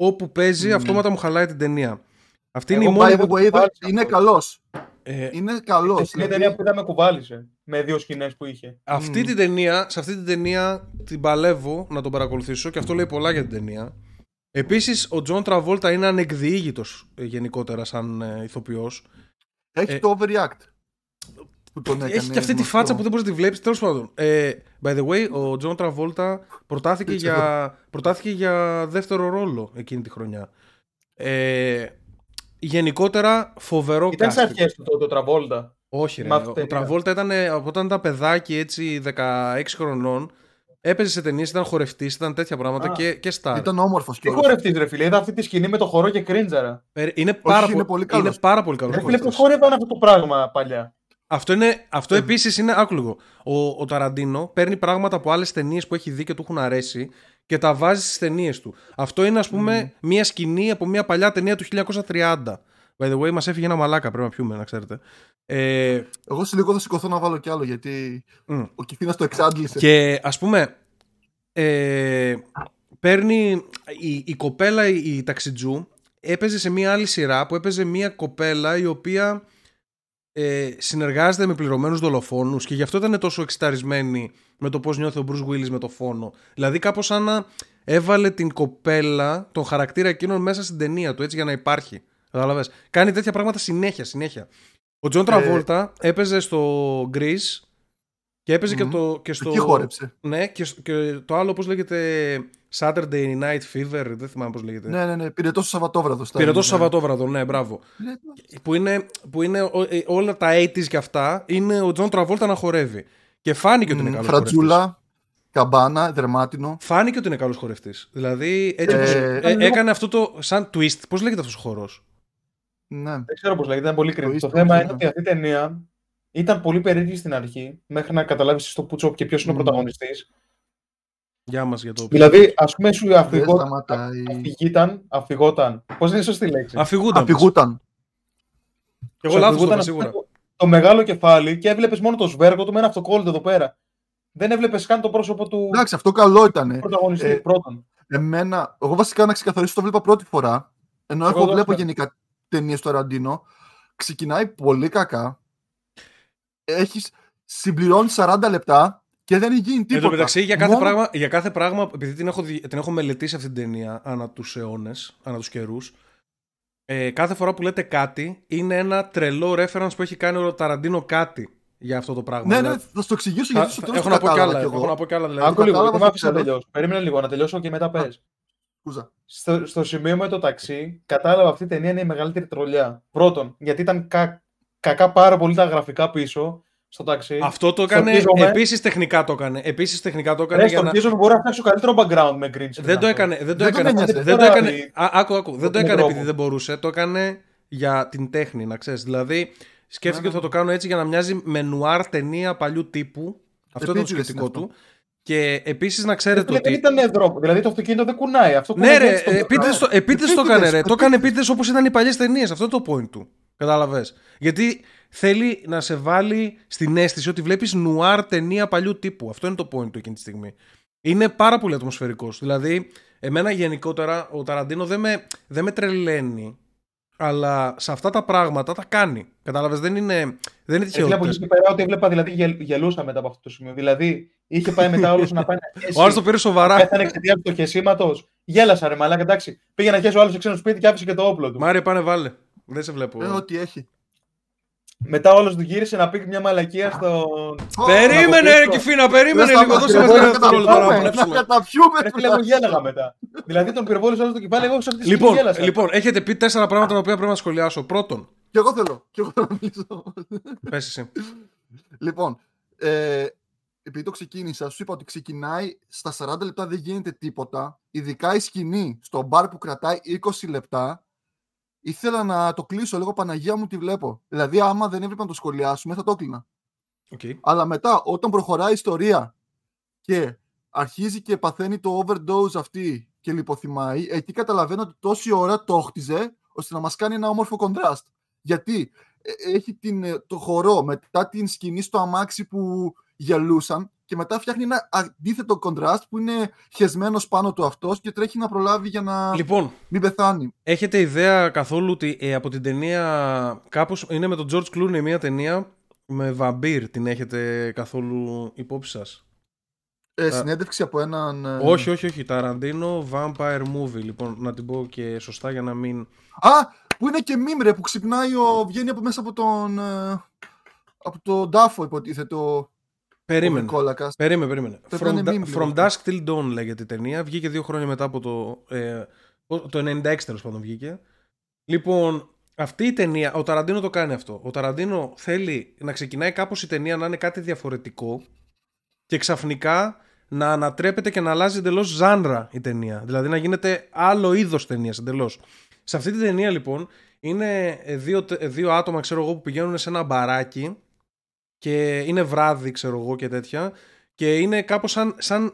όπου παίζει, Μμμ. αυτόματα μου χαλάει την ταινία. Αυτή είναι Εγώ η μόνη. By the που way, κουβάλησε είναι αυτό. καλός. ε, Είναι καλός. Στην ταινία που είδαμε κουβάλησε. Με δύο σκηνές που είχε. αυτή Μμ. την ταινία, σε αυτή την ταινία την παλεύω να τον παρακολουθήσω και αυτό λέει πολλά για την ταινία. Επίσης, ο Τζον Τραβόλτα είναι ανεκδιήγητος ε, γενικότερα σαν ε, ηθοποιός. Έχει ε, το overreact. Που τον έκανε Έχει και αυτή τη γνωστό. φάτσα που δεν μπορείς να τη βλέπεις. Τέλος πάντων. Ε, by the way, ο Τζον Τραβόλτα προτάθηκε Έτσι, για, προτάθηκε για δεύτερο ρόλο εκείνη τη χρονιά. Ε, γενικότερα φοβερό Ήταν σε casting. αρχές του τότε ο Τραβόλτα. Όχι, ρε. με αυτή Ο την Τραβόλτα ήταν ε, από όταν ήταν παιδάκι έτσι 16 χρονών. Έπαιζε σε ταινίες, ήταν χορευτής, ήταν τέτοια πράγματα Α. και, και star. Ήταν όμορφος Τι κιόλα. χορευτής ρε φίλε, είδα αυτή τη σκηνή με το χορό και κρίντζαρα. Ε, Είναι πάρα, είναι πο- πολύ είναι καλός. πάρα πολύ καλός. Ρε φίλε, πώ χόρευαν αυτό το πράγμα παλιά. Αυτό, είναι, αυτό Ε, επίσης είναι άκουλο. Ο, ο Ταραντίνο παίρνει πράγματα από άλλες ταινίες που έχει δει και του έχουν αρέσει και τα βάζει στις ταινίες του. Αυτό είναι ας πούμε μια σκηνή από μια παλιά ταινία του 1930. By the way, μας έφυγε ένα μαλάκα, πρέπει να πιούμε, να ξέρετε. Ε, Εγώ σε λίγο θα σηκωθώ να βάλω κι άλλο γιατί μ. ο Κιφίνα το εξάντλησε. Και ας πούμε, ε, παίρνει η, η κοπέλα η, η ταξιτζού έπαιζε σε μια άλλη σειρά που έπαιζε μια κοπέλα η οποία ε, συνεργάζεται με πληρωμένους δολοφόνους και γι' αυτό ήταν τόσο εξιταρισμένη με το πώς νιώθει ο Bruce Willis με το φόνο. Δηλαδή κάπως σαν να έβαλε την κοπέλα, τον χαρακτήρα εκείνον μέσα στην ταινία του έτσι για να υπάρχει. Κατάλαβες. Κάνει τέτοια πράγματα συνέχεια, συνέχεια. Ο Τζον Τραβόλτα έπαιζε στο Grease και έπαιζε και, Μμμ. το, και στο... Εκεί χόρεψε. Ναι, και, σ- και το άλλο, πώς λέγεται, Saturday Night Fever, δεν θυμάμαι πώς λέγεται. Ναι, ναι, ναι. Πυρετός το Σαββατόβραδο. στα Πυρετός το ελληνικά. Σαββατόβραδο, ναι, μπράβο. Ναι, Που είναι, που είναι ό- ε, όλα τα 80s και αυτά, είναι ο Τζον Τραβόλτα να χορεύει. Και φάνηκε ότι είναι μ, καλός χορευτής. Φρατζούλα, καμπάνα, δερμάτινο. Φάνηκε ότι είναι καλός χορευτής. Δηλαδή, έτσι Ε, όπως, ήταν ε, λίγο- έκανε αυτό το σαν twist. Πώς λέγεται αυτός ο χορός; Ναι. Δεν ξέρω πώς λέγεται, ήταν πολύ κρύβο. Το ίστο, θέμα ναι. είναι ότι αυτή η ταινία ήταν πολύ περίεργη στην αρχή, μέχρι να καταλάβεις στο πούτσο και ποιος είναι ο Μμμ. πρωταγωνιστής. Γεια μας για το... Δηλαδή, ας πούμε, σου Δεν αφηγόταν. σταματάει. Αφηγήταν, αφηγόταν. Πώς είναι η σωστή λέξη; Αφηγούνταν. πες. Αφηγούταν. Εγώ Σου λάθος το αφηγούταν είπα, αυτό σίγουρα. το- Το μεγάλο κεφάλι και έβλεπες μόνο το σβέργο του με ένα αυτοκόλλητο εδώ πέρα. Δεν έβλεπες καν το πρόσωπο του Εντάξει, αυτό καλό ήταν. πρωταγωνιστή Ε, πρώτον. Εμένα, εγώ βασικά να ξεκαθαρίσω το βλέπα πρώτη φορά. Ενώ Εγώ εγώ το βλέπω έβλεπα. γενικά ταινίες του Αραντίνο. Ξεκινάει πολύ κακά. Έχεις συμπληρώνεις 40 λεπτά και δεν γίνει τίποτα. Εν τω μεταξύ, για κάθε, Μόνο- πράγμα, για κάθε πράγμα, επειδή την έχω, δει- την έχω μελετήσει αυτή την ταινία ανά τους αιώνες, ανά τους καιρούς, ε, κάθε φορά που λέτε κάτι είναι ένα τρελό reference που έχει κάνει ο Ταραντίνο κάτι για αυτό το πράγμα. Ναι, ναι, Δηλαδή, θα στο εξηγήσω θα- γιατί στο θα- τέλος έχω το να πω κι κατάλαβα άλλα. κι εγώ. Έχω να πω κι άλλα δηλαδή. Άκου λίγο, κατάλαβα δεν με στο άφησε να τέλος. τελειώσω. Περίμενε λίγο να τελειώσω και μετά πες. Σκούζα. Στο, στο σημείο με το ταξί, κατάλαβα αυτή η ταινία είναι η μεγαλύτερη τρολιά. Πρώτον, γιατί ήταν κα- κακά πάρα πολύ τα γραφικά πίσω στο ταξί. Αυτό το έκανε. Στορκίζομαι. Επίσης τεχνικά το έκανε. Επίσης τεχνικά το έκανε. Ρε, για στο να... πίσω μπορώ να φτιάξω καλύτερο background με green screen. Δεν το αυτό. έκανε. Δεν το Δεν τον έκανε. ένοιαζε. Δεν το Τώρα έκανε. η- Α, άκου, άκου. Δεν το με έκανε τρόπο. επειδή δεν μπορούσε. Το έκανε για την τέχνη, να ξέρεις. Δηλαδή, σκέφτηκε Ναι, ότι θα το κάνω έτσι για να μοιάζει με νουάρ ταινία παλιού τύπου. Αυτό ήταν το Επίτηδες σκεπτικό είναι του. Και επίσης να Ρε ξέρετε φίλε, Δεν ότι. ήταν δρόμο. Δηλαδή το αυτοκίνητο δεν κουνάει. Αυτό Ναι, κουνάει ρε, έτσι στο επίτηδες το, μπροστά. επίτηδες το Επίτηδες, έκανε, ρε. Το επίτηδες. έκανε επίτηδε όπως ήταν οι παλιές ταινίες. Αυτό είναι το point του. Κατάλαβες. Γιατί θέλει να σε βάλει στην αίσθηση ότι βλέπεις νουάρ ταινία παλιού τύπου. Αυτό είναι το point του εκείνη τη στιγμή. Είναι πάρα πολύ ατμοσφαιρικός. Δηλαδή, εμένα γενικότερα ο Ταραντίνο δεν με, δεν με τρελαίνει. Αλλά σε αυτά τα πράγματα τα κάνει. Κατάλαβες, δεν είναι, δεν είναι Ρε φίλε, από τυχαίο. εκεί και πέρα, ό,τι έβλεπα, δηλαδή γελ- γελούσα μετά από αυτό το σημείο. Δηλαδή, είχε πάει μετά όλος να πάει να χέσει. Ο άλλο το πήρε σοβαρά. Πέθανε εξαιτίας του χεσήματο. Γέλασα, ρε μαλάκα, εντάξει. Πήγε να χέσει ο άλλος σε ξένο σπίτι και άφησε και το όπλο του. Μάρια, πάνε βάλε. Δεν σε βλέπω. Ε, ό,τι έχει. Μετά όλος του γύρισε να πει μια μαλακία στο. Περίμενε, Να ρε το Κιφίνα, περίμενε Δεν λίγο. θα Δώσε μας μας να ένα δευτερόλεπτο να καταπιούμε, Να βλέψουμε. καταπιούμε. Ρε φίλε, εγώ γέλαγα μετά. δηλαδή τον πυροβόλησε όλο το κεφάλι, εγώ σε αυτή τη στιγμή Λοιπόν, γέλασα. λοιπόν, έχετε πει τέσσερα πράγματα τα οποία πρέπει να σχολιάσω. Πρώτον, Κι εγώ θέλω. Κι εγώ θέλω να μιλήσω. πες εσύ. Λοιπόν, ε, επειδή το ξεκίνησα, σου είπα ότι ξεκινάει στα 40 λεπτά δεν γίνεται τίποτα. Ειδικά η σκηνή στο μπαρ που κρατάει 20 λεπτά. Ήθελα να το κλείσω λίγο Παναγία μου τη βλέπω. Δηλαδή, άμα δεν έπρεπε να το σχολιάσουμε, θα το έκλεινα. Okay. Αλλά μετά, όταν προχωράει η ιστορία και αρχίζει και παθαίνει το overdose αυτή και λιποθυμάει, εκεί καταλαβαίνω ότι τόση ώρα το χτιζε ώστε να μας κάνει ένα όμορφο contrast. Γιατί ε, έχει την, ε, το χορό μετά την σκηνή στο αμάξι που γελούσαν και μετά φτιάχνει ένα αντίθετο contrast που είναι χεσμένος πάνω του αυτός και τρέχει να προλάβει για να λοιπόν, μην πεθάνει. Έχετε ιδέα καθόλου ότι ε, από την ταινία κάπως είναι με τον George Clooney μια ταινία; Με βαμπύρ την έχετε καθόλου υπόψη σας; Ε, συνέντευξη από έναν... Ε, όχι, όχι, όχι. Ταραντίνο Vampire Movie. Λοιπόν, να την πω και σωστά για να μην... Α, που είναι και μίμρε που ξυπνάει ο... Βγαίνει από μέσα από τον... Ε, από τον τάφο υποτίθεται ο... Περίμενε. Περίμενε, περίμενε. From, da, From Dusk Till Dawn λέγεται η ταινία. Βγήκε δύο χρόνια μετά από το... Ε, το 96 τέλος πάντων βγήκε. Λοιπόν, αυτή η ταινία, ο Ταραντίνο το κάνει αυτό. Ο Ταραντίνο θέλει να ξεκινάει κάπως η ταινία να είναι κάτι διαφορετικό και ξαφνικά να ανατρέπεται και να αλλάζει εντελώς ζάνρα η ταινία. Δηλαδή να γίνεται άλλο είδος ταινίας εντελώς. Σε αυτή τη ταινία λοιπόν είναι δύο, δύο άτομα ξέρω εγώ που πηγαίνουν σε ένα μπαράκι και είναι βράδυ ξέρω εγώ και τέτοια και είναι κάπως σαν, σαν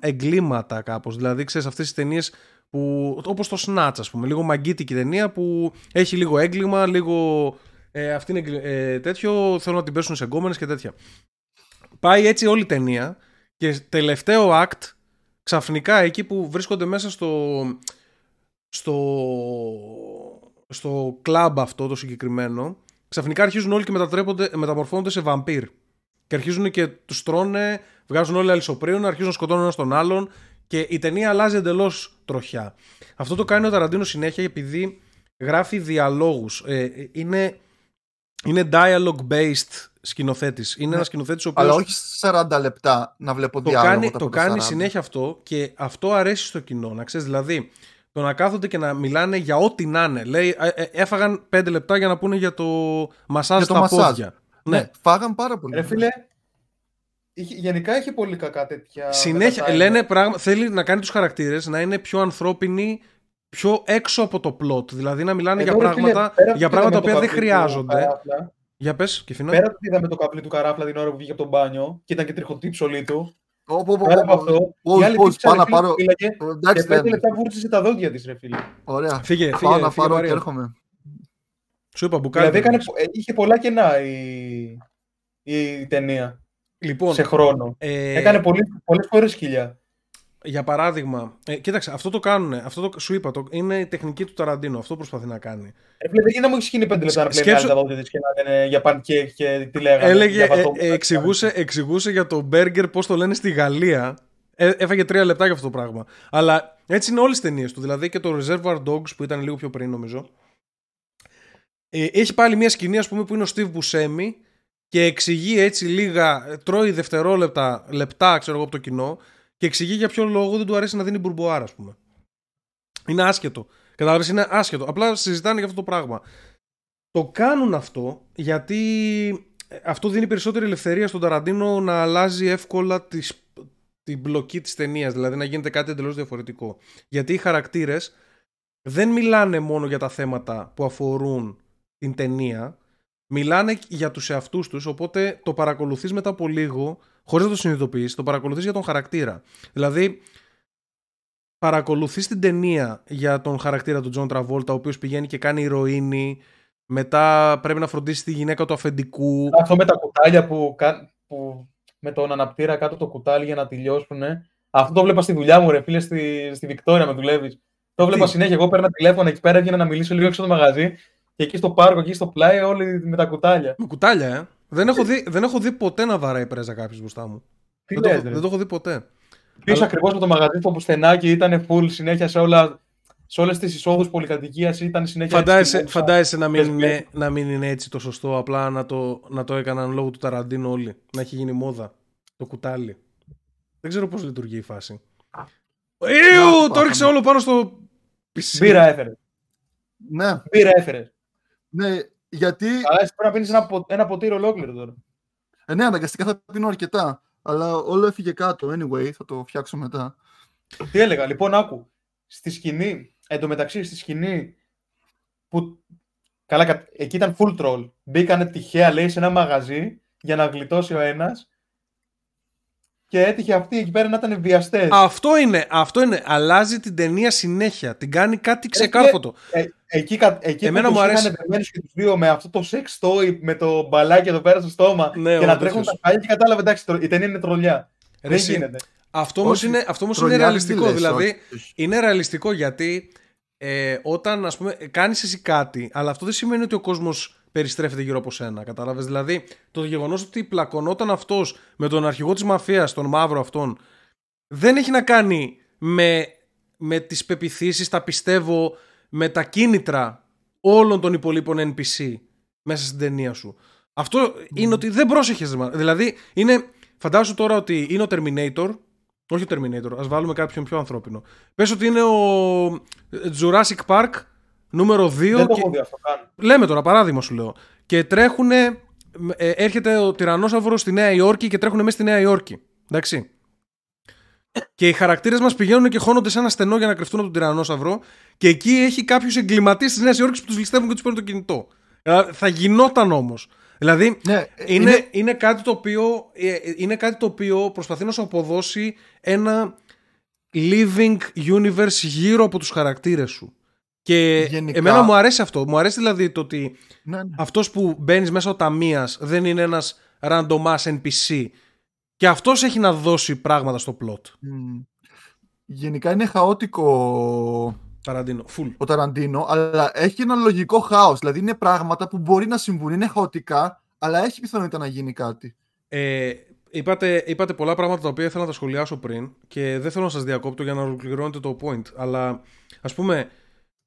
εγκλήματα κάπως. Δηλαδή ξέρεις αυτές τις ταινίες που, όπως το Snatch ας πούμε, λίγο μαγκίτικη ταινία που έχει λίγο έγκλημα, λίγο ε, αυτή είναι ε, τέτοιο, θέλουν να την πέσουν σε γκόμενες και τέτοια. Πάει έτσι όλη η ταινία και τελευταίο act ξαφνικά εκεί που βρίσκονται μέσα στο στο στο κλαμπ αυτό το συγκεκριμένο ξαφνικά αρχίζουν όλοι και μεταμορφώνονται σε βαμπύρ και αρχίζουν και τους τρώνε βγάζουν όλοι αλυσοπρίων αρχίζουν να σκοτώνουν ένα τον άλλον και η ταινία αλλάζει εντελώς τροχιά. Αυτό το κάνει ο Ταραντίνο συνέχεια επειδή γράφει διαλόγους. Ε, είναι, είναι dialogue based σκηνοθέτης. Είναι ναι. ένας σκηνοθέτης ο οποίος. Αλλά όχι 40 λεπτά να βλέπω το διάλογο. Κάνει, το κάνει συνέχεια αυτό και αυτό αρέσει στο κοινό. Να ξέρεις, δηλαδή, το να κάθονται και να μιλάνε για ό,τι να είναι. Λέει, ε, ε, έφαγαν 5 λεπτά για να πούνε για το μασάζ στα πόδια. Ναι. ναι, φάγαν πάρα πολύ. Ρε φίλε, γενικά έχει πολύ κακά τέτοια. Συνέχεια λένε πράγμα, θέλει να κάνει τους χαρακτήρες να είναι πιο ανθρώπινοι, πιο έξω από το plot. Δηλαδή να μιλάνε για πράγματα, για πράγματα που δεν χρειάζονται. Για πες, και φινά. Πέρα που είδαμε το καπλί του καράφλα την ώρα που βγήκε από τον μπάνιο και ήταν και τριχωτή ψωλή του. Όπω, όπω, αυτό. Πώς, πάω να πάρω. Και πέντε λεπτά βούρτισε τα δόντια της, ρε φίλε. Ωραία. Φύγε, φύγε. Πάω να πάρω και έρχομαι. Σου είπα μπουκάλι. Δηλαδή είχε πολλά κενά η ταινία. Λοιπόν, σε χρόνο. Ε... Έκανε πολλέ φορές χιλιά. Για παράδειγμα, ε, κοίταξε, αυτό το κάνουν. Αυτό το, σου είπα, το, είναι η τεχνική του Ταραντίνο. Αυτό προσπαθεί να κάνει. Ε, δεν να μου έχει γίνει πέντε λεπτά να πλέον τα δόντια και να λένε για πανκέ και τι λέγανε. Έλεγε, ε, ε, εξηγούσε, εξηγούσε για το μπέργκερ πώς το λένε στη Γαλλία. Ε, έφαγε τρία λεπτά για αυτό το πράγμα. Αλλά έτσι είναι όλες τι ταινίες του. Δηλαδή και το Reservoir Dogs που ήταν λίγο πιο πριν, νομίζω. Ε, έχει πάλι μια σκηνή, ας πούμε, που είναι ο Steve Buscemi και εξηγεί έτσι λίγα, τρώει δευτερόλεπτα, λεπτά, ξέρω εγώ, από το κοινό και εξηγεί για ποιο λόγο δεν του αρέσει να δίνει μπουρμποάρα, ας πούμε. Είναι άσχετο. Κατάλαβες, είναι άσχετο. Απλά συζητάνε για αυτό το πράγμα. Το κάνουν αυτό γιατί αυτό δίνει περισσότερη ελευθερία στον Ταραντίνο να αλλάζει εύκολα τις, την πλοκή της ταινίας, δηλαδή να γίνεται κάτι εντελώς διαφορετικό. Γιατί οι χαρακτήρες δεν μιλάνε μόνο για τα θέματα που αφορούν την ταινία, μιλάνε για τους εαυτούς τους, οπότε το παρακολουθείς μετά από λίγο, χωρίς να το συνειδητοποιείς, το παρακολουθείς για τον χαρακτήρα. Δηλαδή, παρακολουθείς την ταινία για τον χαρακτήρα του Τζον Τραβόλτα, ο οποίος πηγαίνει και κάνει ηρωίνη, μετά πρέπει να φροντίσει τη γυναίκα του αφεντικού. Αυτό με τα κουτάλια που, που με τον αναπτήρα κάτω το κουτάλι για να τελειώσουν. Αυτό το βλέπα στη δουλειά μου, ρε φίλε, στη, στη Βικτόρια με δουλεύεις. Το βλέπα συνέχεια. Εγώ παίρνω τηλέφωνο εκεί πέρα, έβγαινα να μιλήσω λίγο έξω το μαγαζί και εκεί στο πάρκο, εκεί στο πλάι, όλοι με τα κουτάλια. Με κουτάλια, ε. Δεν έχω δει, δεν έχω δει ποτέ να βαράει πρέζα κάποιος μπροστά μου. Τι δεν, λες, το, δεν το έχω δει ποτέ. Πίσω Αλλά... ακριβώς με το μαγαζί το πουστενάκι ήταν full συνέχεια σε όλα. Σε όλες τις εισόδους πολυκατοικίας ήταν συνέχεια. Φαντάζεσαι, φαντάζεσαι να, μην είναι, να μην είναι έτσι το σωστό. Απλά να το, να το έκαναν λόγω του Ταραντίνου όλοι. Να έχει γίνει μόδα. Το κουτάλι. Δεν ξέρω πώς λειτουργεί η φάση. Ιου! Το έριξε όλο πάνω στο πισί. Μπύρα έφερες. Ναι. Μπύρα έφερες. Ναι, γιατί. Αλλά εσύ πρέπει να πίνεις ένα, ένα ποτήρι ολόκληρο τώρα. Ε, ναι, αναγκαστικά θα πίνω αρκετά. αλλά όλο έφυγε κάτω. Anyway, θα το φτιάξω μετά. Τι έλεγα, λοιπόν, άκου. Στη σκηνή, εντωμεταξύ στη σκηνή που. Καλά, κα- εκεί ήταν full troll. Μπήκανε τυχαία, λέει, σε ένα μαγαζί για να γλιτώσει ο ένας. Και έτυχε αυτοί εκεί πέρα να ήταν βιαστές. Αυτό είναι, αυτό είναι. Αλλάζει την ταινία συνέχεια. Την κάνει κάτι ξεκάρφωτο. Ε, εκεί κα- εκεί Εμένα που μου τους αρέσει. είχαν δεμένους και τους δύο με αυτό το sex toy με το μπαλάκι εδώ πέρα στο στόμα Ναι, και να ο τρέχουν τέτοιος. τα χάλια και κατάλαβε εντάξει τρο- η ταινία είναι τρολιά. Ρε Δεν εσύ, γίνεται. Αυτό όμως Όχι, είναι, αυτό όμως είναι Τρολιάρι ρεαλιστικό. τι λες, δηλαδή, όχι, όχι. είναι ρεαλιστικό γιατί ε, όταν ας πούμε κάνεις εσύ κάτι, αλλά αυτό δεν σημαίνει ότι ο κόσμος περιστρέφεται γύρω από σένα. Κατάλαβες; Δηλαδή, το γεγονός ότι πλακωνόταν αυτός με τον αρχηγό της μαφίας, τον μαύρο αυτόν, δεν έχει να κάνει με, με τις πεπιθήσεις, τα πιστεύω, με τα κίνητρα όλων των υπολείπων NPC μέσα στην ταινία σου. Αυτό είναι ότι δεν πρόσεχες. μα. Δηλαδή, είναι, φαντάσου τώρα ότι είναι ο Terminator, όχι ο Terminator, ας βάλουμε κάποιον πιο ανθρώπινο. Πες ότι είναι ο Jurassic Park νούμερο 2 Δεν το και... έχω δει αυτό καν. Λέμε τώρα, παράδειγμα σου λέω. Και τρέχουν. έρχεται ο τυρανόσαυρο στη Νέα Υόρκη και τρέχουν μέσα στη Νέα Υόρκη. Εντάξει. Και οι χαρακτήρες μας πηγαίνουν και χώνονται σε ένα στενό για να κρυφτούν από τον τυρανόσαυρο. Και εκεί έχει κάποιους εγκληματίες της Νέας Υόρκης που τους ληστεύουν και τους παίρνουν το κινητό. Ε, Θα γινόταν όμως. Δηλαδή, Ναι, είναι, είναι... κάτι το οποίο, ε, είναι κάτι το οποίο προσπαθεί να σου αποδώσει ένα living universe γύρω από τους χαρακτήρες σου. Και Γενικά- εμένα μου αρέσει αυτό. Μου αρέσει δηλαδή το ότι ναι, ναι. αυτός που μπαίνεις μέσα ο ταμείας δεν είναι ένας random ass NPC. Και αυτός έχει να δώσει πράγματα στο plot. Μμ. Γενικά είναι χαότικο Ταραντίνο. Full. ο Ταραντίνο, αλλά έχει ένα λογικό χάος. Δηλαδή είναι πράγματα που μπορεί να συμβούν, είναι χαοτικά, αλλά έχει πιθανότητα να γίνει κάτι. Ε, είπατε, είπατε πολλά πράγματα τα οποία ήθελα να τα σχολιάσω πριν και δεν θέλω να σας διακόπτω για να ολοκληρώνετε το point. Αλλά ας πούμε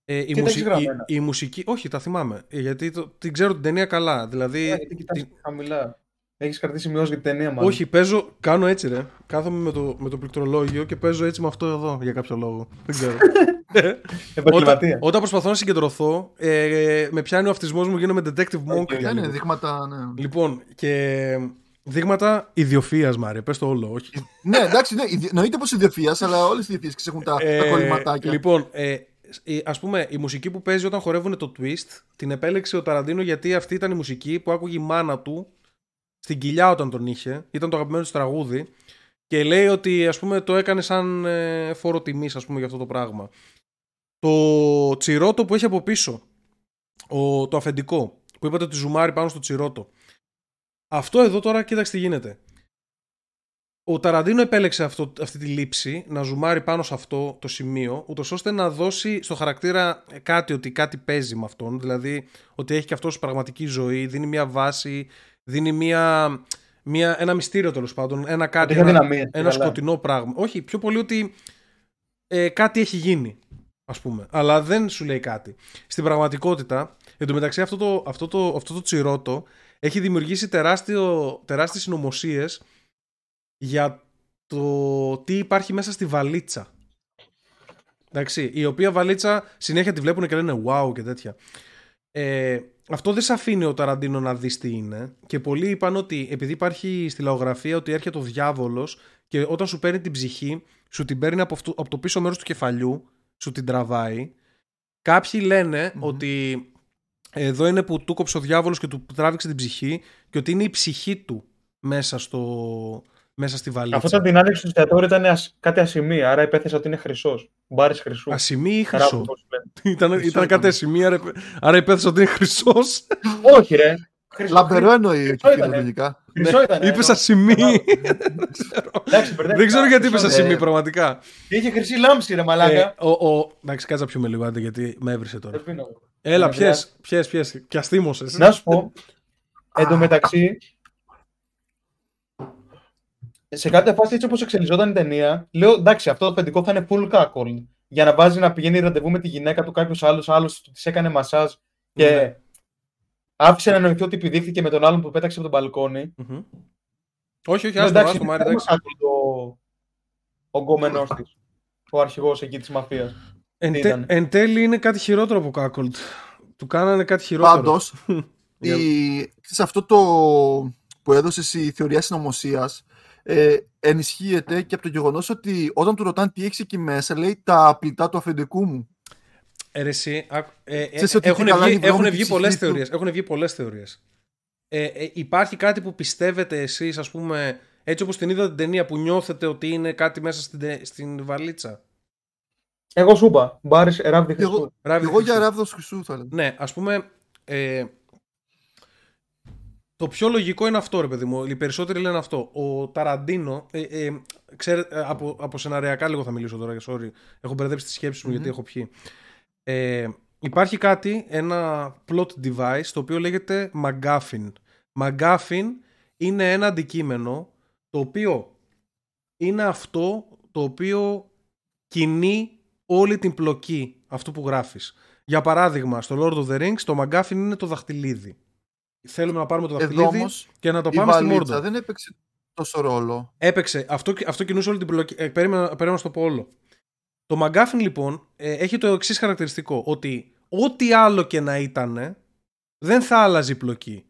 ε, η, τα μουσι- έχεις γραμμένα; η, η μουσική... Όχι, τα θυμάμαι. Ε, Γιατί το, την ξέρω την ταινία καλά. Δηλαδή... Ε, Γιατί κοιτάς την- χαμηλά. Έχεις κρατήσει σημειώσει για την ταινία, μάλλον. όχι, παίζω, κάνω έτσι ρε. Κάθομαι με το, με το πληκτρολόγιο και παίζω έτσι με αυτό εδώ για κάποιο λόγο. Δεν ξέρω. όταν, Επαγγελματία. όταν προσπαθώ να συγκεντρωθώ, ε, με πιάνει ο αυτισμός μου, γίνομαι detective Monk. Οκ. για Ναι, ναι, λίγο. δείγματα, ναι. Λοιπόν, και δείγματα ιδιοφυΐας, Μάρια. Πες το όλο, όχι. ναι, εντάξει, ναι, ιδι- εννοείται πως ιδιοφυΐας, αλλά όλες οι ιδιοφυΐες έχουν τα, τα Ε, κολληματάκια. Λοιπόν, ε, η- ας πούμε, η μουσική που παίζει όταν χορεύουν το twist, την επέλεξε ο Ταραντίνο γιατί αυτή ήταν η μουσική που άκουγε η μάνα του στην κοιλιά όταν τον είχε. Ήταν το αγαπημένο του τραγούδι. Και λέει ότι ας πούμε το έκανε σαν ε, φόρο τιμής ας πούμε για αυτό το πράγμα. Το τσιρότο που έχει από πίσω, ο, το αφεντικό, που είπατε ότι ζουμάρει πάνω στο τσιρότο. Αυτό εδώ τώρα κοίταξε τι γίνεται. Ο Ταραντίνο επέλεξε αυτό, αυτή τη λήψη να ζουμάρει πάνω σε αυτό το σημείο, ούτως ώστε να δώσει στο χαρακτήρα κάτι, ότι κάτι παίζει με αυτόν. Δηλαδή ότι έχει και αυτός πραγματική ζωή, δίνει μια βάση, δίνει μια, μια, ένα μυστήριο τέλος πάντων. Ένα κάτι. Ότι έχει ένα, αδυναμίες, ένα καλά. σκοτεινό πράγμα. Όχι, πιο πολύ ότι ε, κάτι έχει γίνει, ας πούμε. Αλλά δεν σου λέει κάτι. Στην πραγματικότητα, εν τω μεταξύ αυτό το, αυτό το, αυτό το τσιρότο έχει δημιουργήσει τεράστιο, τεράστιες συνωμοσίες για το τι υπάρχει μέσα στη βαλίτσα. Εντάξει, η οποία βαλίτσα συνέχεια τη βλέπουν και λένε wow και τέτοια. Ε, αυτό δεν σε αφήνει ο Ταραντίνο να δεις τι είναι και πολλοί είπαν ότι επειδή υπάρχει στη λαογραφία ότι έρχεται ο διάβολος και όταν σου παίρνει την ψυχή σου την παίρνει από, αυτό- από το πίσω μέρος του κεφαλιού σου την τραβάει κάποιοι λένε Μμμ. ότι εδώ είναι που του κόψε ο διάβολος και του τράβηξε την ψυχή και ότι είναι η ψυχή του μέσα, στο, μέσα στη βαλίτσα. Αυτό ήταν την άλεξη του εστιατόριου ήταν ασ- κάτι ασημί, άρα υπέθεσα ότι είναι χρυσός. Μπάρις χρυσού. Ασημή ή Καράβου, χρυσό; πώς λένε. ήταν, Χρυσό ήταν ήταν. κάτι ασημή, άρα, άρα υπέθεσα ότι είναι χρυσός. Όχι, ρε. Χρυσό- Λαμπερό εννοεί ο Χρυσό κύριος ήτανε. λογικά. Χρυσό ήταν. Είπες ασημή. Εντάξει, μπερδεύτηκα. Δεν ξέρω γιατί είπες Χρυσό ασημή, Ε, πραγματικά. Και είχε χρυσή λάμψη, ρε Ε, μαλάκα. ο, ο, εντάξει, κάτσα πιο με λίγο, άντε, γιατί με έβρισε τώρα. Δεν πίνω. Έλα, Ναι, πιες, πιες, πιες. Και αστήμωσες. Να σου πω, εν τω μεταξύ, σε κάποια φάση έτσι όπως εξελισσόταν η ταινία, λέω εντάξει, αυτό το αφεντικό θα είναι full cuckold. Για να βάζει να πηγαίνει ραντεβού με τη γυναίκα του κάποιος άλλος, άλλος της έκανε μασάζ και Ναι. άφησε να νοηθεί ότι επιδείχθηκε με τον άλλον που πέταξε από τον μπαλκόνι. Μμμ. Όχι, όχι, Λέω, άστο, άστο, είναι Μάρι, full εντάξει. cuckold ο, ο γκόμενός της, ο αρχηγός εκεί της μαφίας. Εν, τι τε- ήταν. εν τέλει είναι κάτι χειρότερο από Κάκολτ. Του κάνανε κάτι χειρότερο. Πάντως, η, σε αυτό το που έδωσες η θεωρία συνωμοσίας, ε, ενισχύεται και από το γεγονός ότι όταν του ρωτάνε τι έχεις εκεί μέσα, λέει τα πλητά του αφεντικού μου. Ε, ρε, εσύ, α- ε, ε, Ξέρεις ότι έχουν, καλά βγει, είναι η έχουν βρώμη βγει της πολλές ψυχής του; θεωρίες. Έχουν βγει πολλές θεωρίες. Ε, ε, υπάρχει κάτι που πιστεύετε εσείς, ας πούμε, έτσι όπως την είδατε την ταινία, που νιώθετε ότι είναι κάτι μέσα στην, τε- στην βαλίτσα; Εγώ σου είπα. Μπάρις Ράβδη Εγώ, Χριστού. Ράβδη εγώ για Χρυσού. ράβδος χρυσού θα έλεγα. Ναι, ας πούμε, ε, το πιο λογικό είναι αυτό, ρε παιδί μου. Οι περισσότεροι λένε αυτό. Ο Ταραντίνο, ε, ε, ξέρετε, ε, από, από σεναριακά λίγο θα μιλήσω τώρα, sorry. Έχω μπερδέψει τις σκέψεις μου Μμμ. γιατί έχω πιει. Ε, υπάρχει κάτι, ένα plot device, το οποίο λέγεται McGuffin. McGuffin είναι ένα αντικείμενο το οποίο είναι αυτό το οποίο κινεί όλη την πλοκή αυτού που γράφεις. Για παράδειγμα, στο Lord of the Rings το McGuffin είναι το δαχτυλίδι. Θέλουμε να πάρουμε το Εδώ δαχτυλίδι όμως και να το η πάμε στη βαλίτσα Mordor. δεν έπαιξε τόσο ρόλο. Έπαιξε. Αυτό, αυτό κινούσε όλη την πλοκή. Ε, περίμενα, περίμενα να στο πω όλο. Το McGuffin λοιπόν ε, έχει το εξής χαρακτηριστικό. Ότι ό,τι άλλο και να ήταν δεν θα άλλαζε η πλοκή.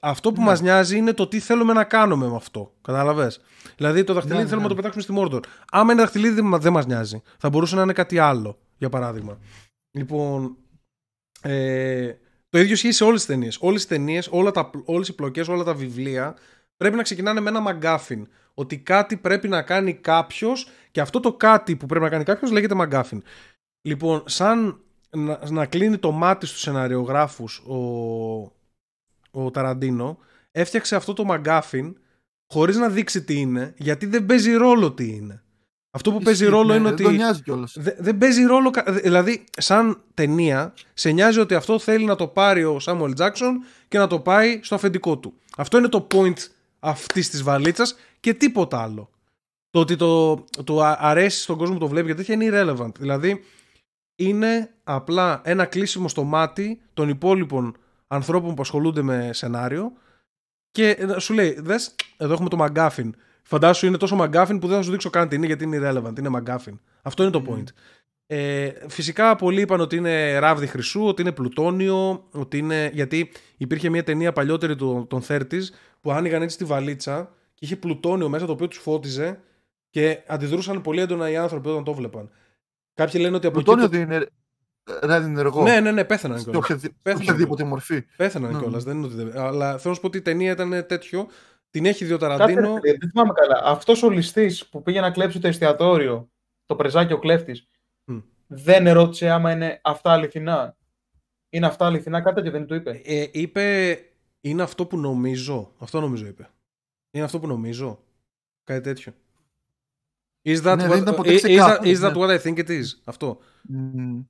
Αυτό που Ναι. μας νοιάζει είναι το τι θέλουμε να κάνουμε με αυτό. Κατάλαβες; Δηλαδή το δαχτυλίδι Ναι, θέλουμε ναι. να το πετάξουμε στη Mordor. Άμα είναι δαχτυλίδι μα- δεν μας νοιάζει. Θα μπορούσε να είναι κάτι άλλο, για παράδειγμα. Λοιπόν, ε, το ίδιο ισχύει σε όλες τις ταινίες. Όλες τις ταινίες, όλα τα, όλες οι πλοκές, όλα τα βιβλία πρέπει να ξεκινάνε με ένα McGuffin. Ότι κάτι πρέπει να κάνει κάποιος και αυτό το κάτι που πρέπει να κάνει κάποιος λέγεται McGuffin. Λοιπόν, σαν να, να κλείνει το μάτι στους σεναριογράφους ο, ο Ταραντίνο έφτιαξε αυτό το McGuffin χωρίς να δείξει τι είναι γιατί δεν παίζει ρόλο τι είναι. Αυτό που παίζει Ισχύει, ρόλο ναι, είναι Δεν ότι τον νοιάζει κιόλας. Δε- δεν παίζει ρόλο. κα- Δηλαδή, σαν ταινία, σε νοιάζει ότι αυτό θέλει να το πάρει ο Σάμουελ Τζάξον και να το πάει στο αφεντικό του. Αυτό είναι το point αυτής της βαλίτσας και τίποτα άλλο. Το ότι το, το α- αρέσει στον κόσμο που το βλέπει γιατί τέτοια είναι irrelevant. Δηλαδή, είναι απλά ένα κλείσιμο στο μάτι των υπόλοιπων ανθρώπων που ασχολούνται με σενάριο και ε, σου λέει, δες, εδώ έχουμε το McGuffin. Φαντάσου είναι τόσο McGuffin που δεν θα σου δείξω καν τι είναι γιατί είναι irrelevant, είναι McGuffin. Αυτό είναι το point. Ε, φυσικά πολλοί είπαν ότι είναι ράβδι χρυσού, ότι είναι πλουτόνιο, ότι είναι... γιατί υπήρχε μια ταινία παλιότερη του- των 30s που άνοιγαν έτσι τη βαλίτσα και είχε πλουτόνιο μέσα το οποίο τους φώτιζε και αντιδρούσαν πολύ έντονα οι άνθρωποι όταν το βλέπαν. Κάποιοι λένε ότι από Πλουτόνιο εκεί... δεν είναι ραδιενεργό. Ναι, ναι, ναι, πέθαναν Σε κιόλας. οποιαδη- σε Πέθανε οποιαδήποτε μορφή. Πέθαναν Ναι. κιόλας, δεν είναι ότι δεν... Αλλά θέλω να σου πω ότι η ταινία ήταν τέτοιο. Την έχει δει ο Κάτσε, Ταραντίνο. ρε, δεν θυμάμαι καλά. Αυτός ο ληστής που πήγε να κλέψει το εστιατόριο, το πρεζάκι ο κλέφτης, Μμ. δεν ερώτησε άμα είναι αυτά αληθινά. Είναι αυτά αληθινά, κάτι τέτοιο δεν του είπε. Ε, είπε, είναι αυτό που νομίζω. Αυτό νομίζω είπε. Είναι αυτό που νομίζω. Κάτι τέτοιο. Is that, Ναι, what, δεν ήταν ποτέ is, is that, ξεκάθαρο, is that ναι. what I think it is; Αυτό. Μμμ.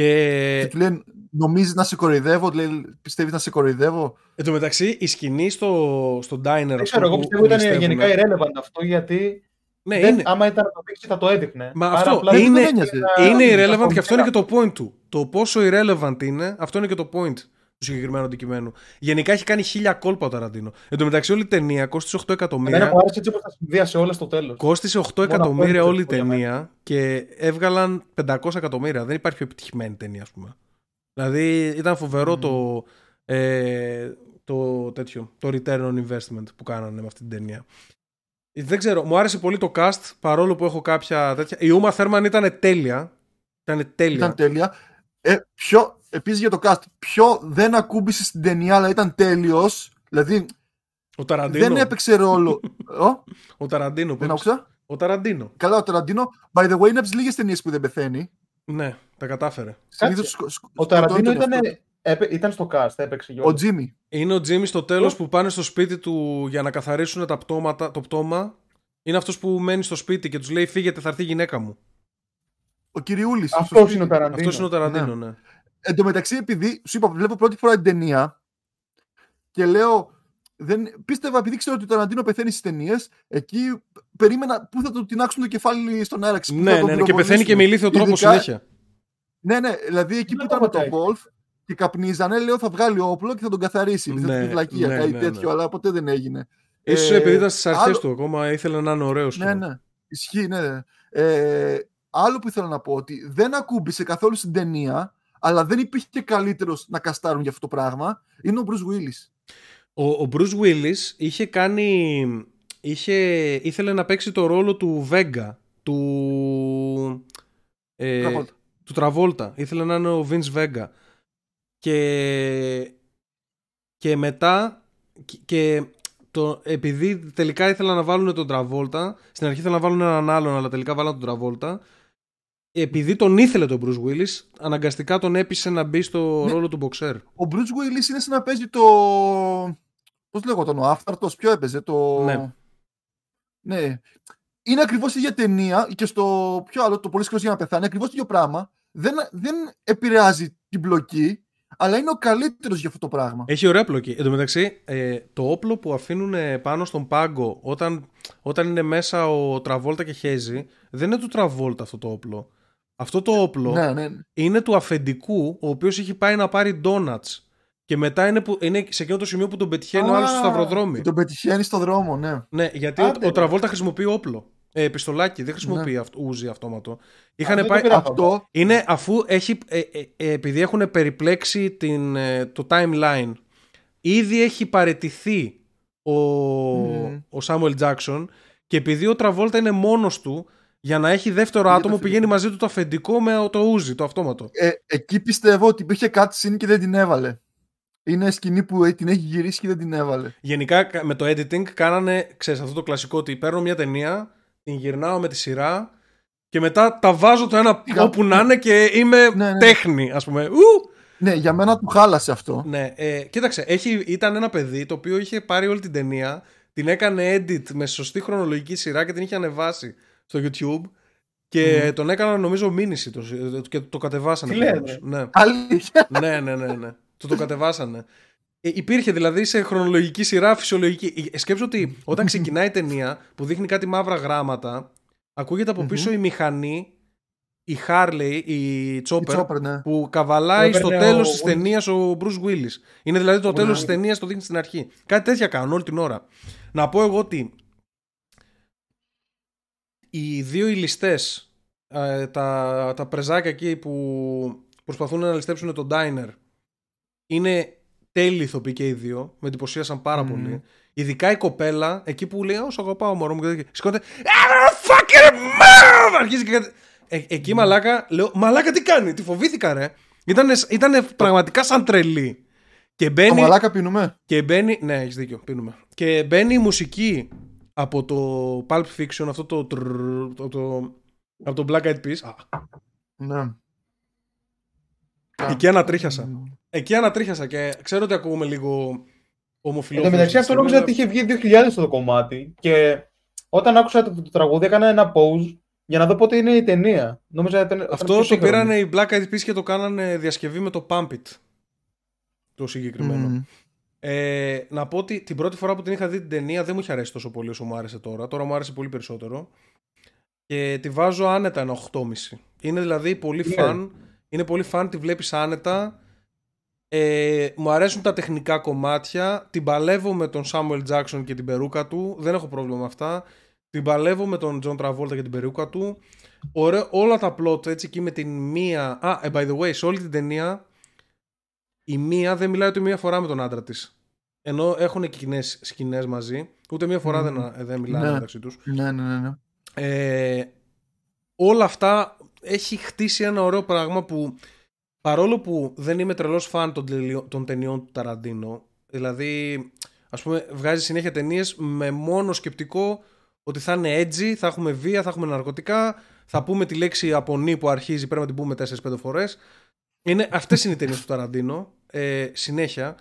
Και Και του λένε, νομίζεις να σε κοροϊδεύω, λέει, πιστεύεις να σε κοροϊδεύω; εν τω μεταξύ η σκηνή στο, στο diner. Δεν αυτό ξέρω, εγώ που πιστεύω ήταν ληστεύουνε- γενικά irrelevant αυτό γιατί Ναι, δεν, είναι, άμα ήταν να το δείξει θα το έδειχνε. Μα Άρα αυτό απλά δεν είναι- τον ένοιαζε. είναι τα irrelevant και αυτό είναι και κομματικά. το point του. Το πόσο irrelevant είναι, αυτό είναι και το point του συγκεκριμένου αντικειμένου. Γενικά έχει κάνει χίλια κόλπα ο Ταραντίνο. Εν τω μεταξύ όλη η ταινία κόστησε 8 Εμένα εκατομμύρια. μου άρεσε έτσι όπως τα συνδύασε όλα στο τέλος. Κόστησε 8 αυτό εκατομμύρια είναι όλη η το για μένα. ταινία και έβγαλαν 500 εκατομμύρια. Δεν υπάρχει πιο επιτυχημένη ταινία, ας πούμε. Δηλαδή ήταν φοβερό Μμμ. το, ε, το, τέτοιο, το return on investment που κάνανε με αυτή την ταινία. Ε, Δεν ξέρω, μου άρεσε πολύ το cast παρόλο που έχω κάποια τέτοια. Η Uma Thurman ήταν τέλεια. Ήταν τέλεια. Ήταν τέλεια. Ε, ποιο, επίσης για το cast, ποιο δεν ακούμπησε στην ταινία, αλλά ήταν τέλειος. Δηλαδή, Ο Ταραντίνο. δεν έπαιξε ρόλο. Ω, Ο Ταραντίνο. που δεν έπαιξε. άκουσα. Ο Ταραντίνο. Καλά, ο Ταραντίνο, by the way, είναι από τις λίγες ταινίες που δεν πεθαίνει. Ναι, τα κατάφερε. Συνήθως σκο- σκο- Ο σκοτώνει Ταραντίνο τον ήταν, εαυτό έπαι- ήταν στο cast, έπαιξε του. κιόλας. Ο Τζίμι. Είναι ο Τζίμι στο τέλος που πάνε στο σπίτι του για να καθαρίσουν τα πτώματα, το πτώμα. Είναι αυτός που μένει στο σπίτι και τους λέει: Φύγετε, θα έρθει η γυναίκα μου. Ο Κυριούλης. Αυτός είναι ο Ταραντίνο. Αυτός είναι ο Ταραντίνο, ναι. Εν τω μεταξύ, επειδή σου είπα, βλέπω πρώτη φορά την ταινία και λέω. Δεν, πίστευα, επειδή ξέρω ότι ο Ταραντίνο πεθαίνει στις ταινίες, εκεί περίμενα πού θα του τεινάξουν το κεφάλι στον Άραξ. πού θα Ναι, τον ναι, ναι, και πεθαίνει πυροβολήσουν. και με ηλίθιο τρόπο Ειδικά- συνέχεια. Ναι, ναι, δηλαδή εκεί που Δεν ήταν το με τον πατάει. Wolf και καπνίζανε, λέω θα βγάλει όπλο και θα τον καθαρίσει. Ναι, Ναι, θα πει βλακεία, ναι, κάτι ναι, τέτοιο, ναι. αλλά ποτέ δεν έγινε. Ίσως Ε, επειδή ήταν στις αρχές άλλο- του ακόμα, ήθελε να είναι ωραίο. Ναι, ναι. Ισχύει, ναι. Ε, άλλο που ήθελα να πω ότι δεν ακούμπησε καθόλου στην ταινία, αλλά δεν υπήρχε και καλύτερος να καστάρουν για αυτό το πράγμα. Είναι ο Bruce Willis. Ο, ο Bruce Willis είχε κάνει. είχε, ήθελε να παίξει το ρόλο του Vega, του, ε, Τραβόλτα. του Τραβόλτα. Ήθελε να είναι ο Vince Vega. Και, και μετά, και, και το, επειδή τελικά ήθελαν να βάλουν τον Τραβόλτα, στην αρχή ήθελαν να βάλουν έναν άλλον, αλλά τελικά βάλαν τον Τραβόλτα. Επειδή τον ήθελε τον Bruce Willis, αναγκαστικά τον έπεισε να μπει στο Ναι. ρόλο του boxer. Ο Bruce Willis είναι σαν να παίζει το. Πώς λέγονταν, ο Άφταρτο, ποιο έπαιζε, το. Ναι. Ναι. Είναι ακριβώς η ίδια ταινία και στο πιο άλλο, το πολύ σκληρό για να πεθάνει, ακριβώς το ίδιο πράγμα. Δεν, δεν επηρεάζει την πλοκή, αλλά είναι ο καλύτερος για αυτό το πράγμα. Έχει ωραία πλοκή. Εν τω μεταξύ, ε, το όπλο που αφήνουν ε, πάνω στον πάγκο όταν, όταν είναι μέσα ο Τραβόλτα και χέζει, δεν είναι του Τραβόλτα αυτό το όπλο. Αυτό το όπλο Ναι, ναι. είναι του αφεντικού, ο οποίος έχει πάει να πάρει donuts. Και μετά είναι, που, είναι σε εκείνο το σημείο που τον πετυχαίνει ο άλλος στο Α, σταυροδρόμι. Τον πετυχαίνει στο δρόμο, ναι. Ναι, γιατί Άντε, ο, ο ρε. Τραβόλτα χρησιμοποιεί όπλο. Ε, πιστολάκι, δεν χρησιμοποιεί αυτό, ούζι αυτόματο. Είχαν δεν το πάει. πήρα. Αυτό. Είναι αφού έχει, ε, ε, ε, επειδή έχουν περιπλέξει την, ε, το timeline, ήδη έχει παρετηθεί ο, Μμμ. ο Samuel Jackson και επειδή ο Τραβόλτα είναι μόνος του για να έχει δεύτερο το άτομο αφεντικό. πηγαίνει μαζί του το αφεντικό με το ούζι, το αυτόματο. Ε, εκεί πιστεύω ότι υπήρχε κάτι συν και δεν την έβαλε. Είναι σκηνή που ε, την έχει γυρίσει και δεν την έβαλε. Γενικά κα- με το editing κάνανε, ξέρεις, αυτό το κλασικό ότι παίρνω μια ταινία, την γυρνάω με τη σειρά και μετά τα βάζω το ένα Είχα- όπου να είναι και είμαι Ναι, ναι. τέχνη, ας πούμε. Ου! Ναι, για μένα του χάλασε αυτό. Ναι, ε, κοίταξε, έχει, ήταν ένα παιδί το οποίο είχε πάρει όλη την ταινία, την έκανε edit με σωστή χρονολογική σειρά και την είχε ανεβάσει στο YouTube και τον έκανα νομίζω μήνυση το, και το κατεβάσανε. Τι λέτε; κιόλας. Ναι. Αλήθεια. ναι, ναι, ναι, ναι. Το το κατεβάσανε. Ε, υπήρχε δηλαδή σε χρονολογική σειρά φυσιολογική. Ε, Σκέψω ότι όταν ξεκινάει η ταινία που δείχνει κάτι μαύρα γράμματα, ακούγεται από πίσω η μηχανή, η Harley, η Η Chopper, Chopper, ναι. που καβαλάει Που στο έπαιρνε τέλος ο της Willis. ταινίας ο Bruce Willis. Είναι δηλαδή το τέλος ναι. της ταινίας, το δείχνει στην αρχή. Κάτι τέτοια κάνουν όλη την ώρα. Να πω εγώ ότι οι δύο οι ληστές, ε, τα, τα πρεζάκια εκεί που προσπαθούν να ληστέψουν τον Diner, είναι τέλειοι ηθοποιοί και οι δύο. Με εντυπωσίασαν πάρα Μμμ. πολύ. Ειδικά η κοπέλα, εκεί που λέει Όσο αγαπάω, μωρό μου. και τέτοια, Σηκώνεται. «Ah, fucking move!» Αρχίζει και κάτι. Ε, εκεί μαλάκα, λέω, μαλάκα τι κάνει, τη φοβήθηκα ρε. Ήτανε, ήτανε πραγματικά σαν τρελή. Και Το μπαίνει, μαλάκα πίνουμε. και μπαίνει, ναι έχεις δίκιο, πίνουμε. Και μπαίνει η μουσική από το Pulp Fiction, αυτό το, τρρρρ, το, το από το Black Eyed Peas. Α, Ναι. εκεί ανατρίχιασα. Εκεί ανατρίχιασα και ξέρω ότι ακούμε λίγο Εν ομοφιλόφιλο. τω μεταξύ αυτό νόμιζα ότι είχε βγει 2000 το κομμάτι και όταν άκουσα το, το τραγούδι έκανα ένα pause για να δω πότε είναι η ταινία. Νόμιζα ήταν, ήταν πιο Αυτό το σύγχρονη. πήρανε οι Black Eyed Peas και το κάνανε διασκευή με το Pump It. Το συγκεκριμένο. Μμμ. Ε, να πω ότι την πρώτη φορά που την είχα δει την ταινία δεν μου είχε αρέσει τόσο πολύ όσο μου άρεσε τώρα. Τώρα μου άρεσε πολύ περισσότερο. Και τη βάζω άνετα ένα 8,5. Είναι δηλαδή πολύ Ναι. φαν. Είναι πολύ φαν, τη βλέπεις άνετα. Ε, μου αρέσουν τα τεχνικά κομμάτια. Την παλεύω με τον Samuel Jackson και την περούκα του. Δεν έχω πρόβλημα με αυτά. Την παλεύω με τον John Travolta και την περούκα του. Ωραίο, όλα τα plot έτσι εκεί με την μία. Α, ε, by the way, σε όλη την ταινία η μία δεν μιλάει ούτε μία φορά με τον άντρα της. Ενώ έχουν κοινέ σκηνές μαζί, ούτε μία φορά Μμμ. δεν, δεν μιλάνε Ναι. μεταξύ τους. Ναι, ναι, ναι. ναι. Ε, όλα αυτά έχει χτίσει ένα ωραίο πράγμα που παρόλο που δεν είμαι τρελός φαν των, τελειω- των ταινιών του Ταραντίνο, δηλαδή ας πούμε βγάζει συνέχεια ταινίες με μόνο σκεπτικό ότι θα είναι edgy, θα έχουμε βία, θα έχουμε ναρκωτικά, θα πούμε τη λέξη απονή που αρχίζει, πρέπει να την πούμε 4-5 φορές. Είναι, αυτές είναι οι ταινίες του Ταραντίνο, ε, συνέχεια.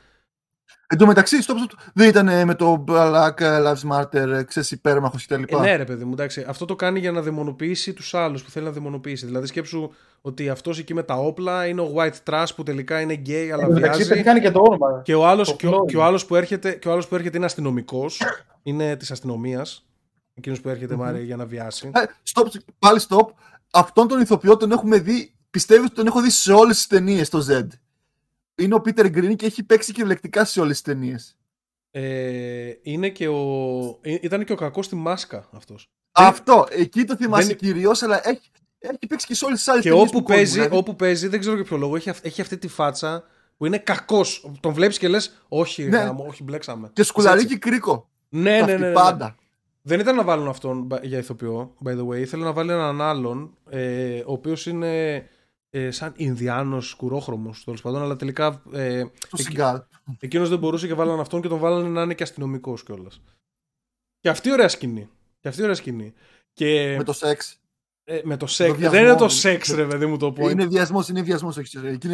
Εν τω μεταξύ, stop, stop, δεν ήταν ε, με το Black Lives Matter, ε, ξέρεις, υπέρμαχος κτλ. Ε, ναι, ρε παιδί μου, εντάξει. Αυτό το κάνει για να δαιμονοποιήσει τους άλλους που θέλει να δαιμονοποιήσει. Δηλαδή, σκέψου ότι αυτός εκεί με τα όπλα είναι ο white trash που τελικά είναι gay, αλλά Εν τω μεταξύ βιάζει. πετυχάνει και το όνομα. Και ο άλλο το και ο, flow. και ο άλλος που, έρχεται, και ο άλλος που έρχεται είναι αστυνομικός. είναι της αστυνομίας. Εκείνος που έρχεται Μάρια, για να βιάσει. Ε, Stop, πάλι stop. Αυτόν τον ηθοποιό τον έχουμε δει, πιστεύω ότι τον έχω δει σε όλες τις ταινίες το Z. Είναι ο Peter Green και έχει παίξει κυριολεκτικά σε όλες τις ταινίες. Ε, είναι και ο, ε, ήταν και ο κακός στη μάσκα αυτός. Αυτό, εκεί το θυμάσαι δεν- κυρίως, αλλά έχει, έχει παίξει και σε όλες τις άλλες Και ταινίες όπου του κόσμου, παίζει, δηλαδή. όπου παίζει, δεν ξέρω για ποιο λόγο, έχει, αυ- έχει αυτή τη φάτσα που είναι κακός. Τον βλέπεις και λες, Όχι, Ναι. γάμο, όχι, μπλέξαμε. Και σκουλαρίκι Έτσι. κρίκο. Ναι, ναι, Αυτή ναι, ναι, ναι. πάντα. Δεν ήταν να βάλουν αυτόν by- για ηθοποιό, by the way. Ήθελε να βάλει έναν άλλον, ε, ο οποίος είναι ε, σαν Ινδιάνος σκουρόχρωμος τέλος πάντων, αλλά τελικά ε, Το εκεί- Σιγκάλ. εκείνος δεν μπορούσε και βάλαν αυτόν και τον βάλανε να είναι και αστυνομικός κιόλας. Και αυτή ωραία σκηνή. Και αυτή ωραία σκηνή. Και Με το σεξ. ε, με το σεξ. βιασμό. Δεν είναι το σεξ, ρε παιδί μου το point. Είναι βιασμό, είναι βιασμό.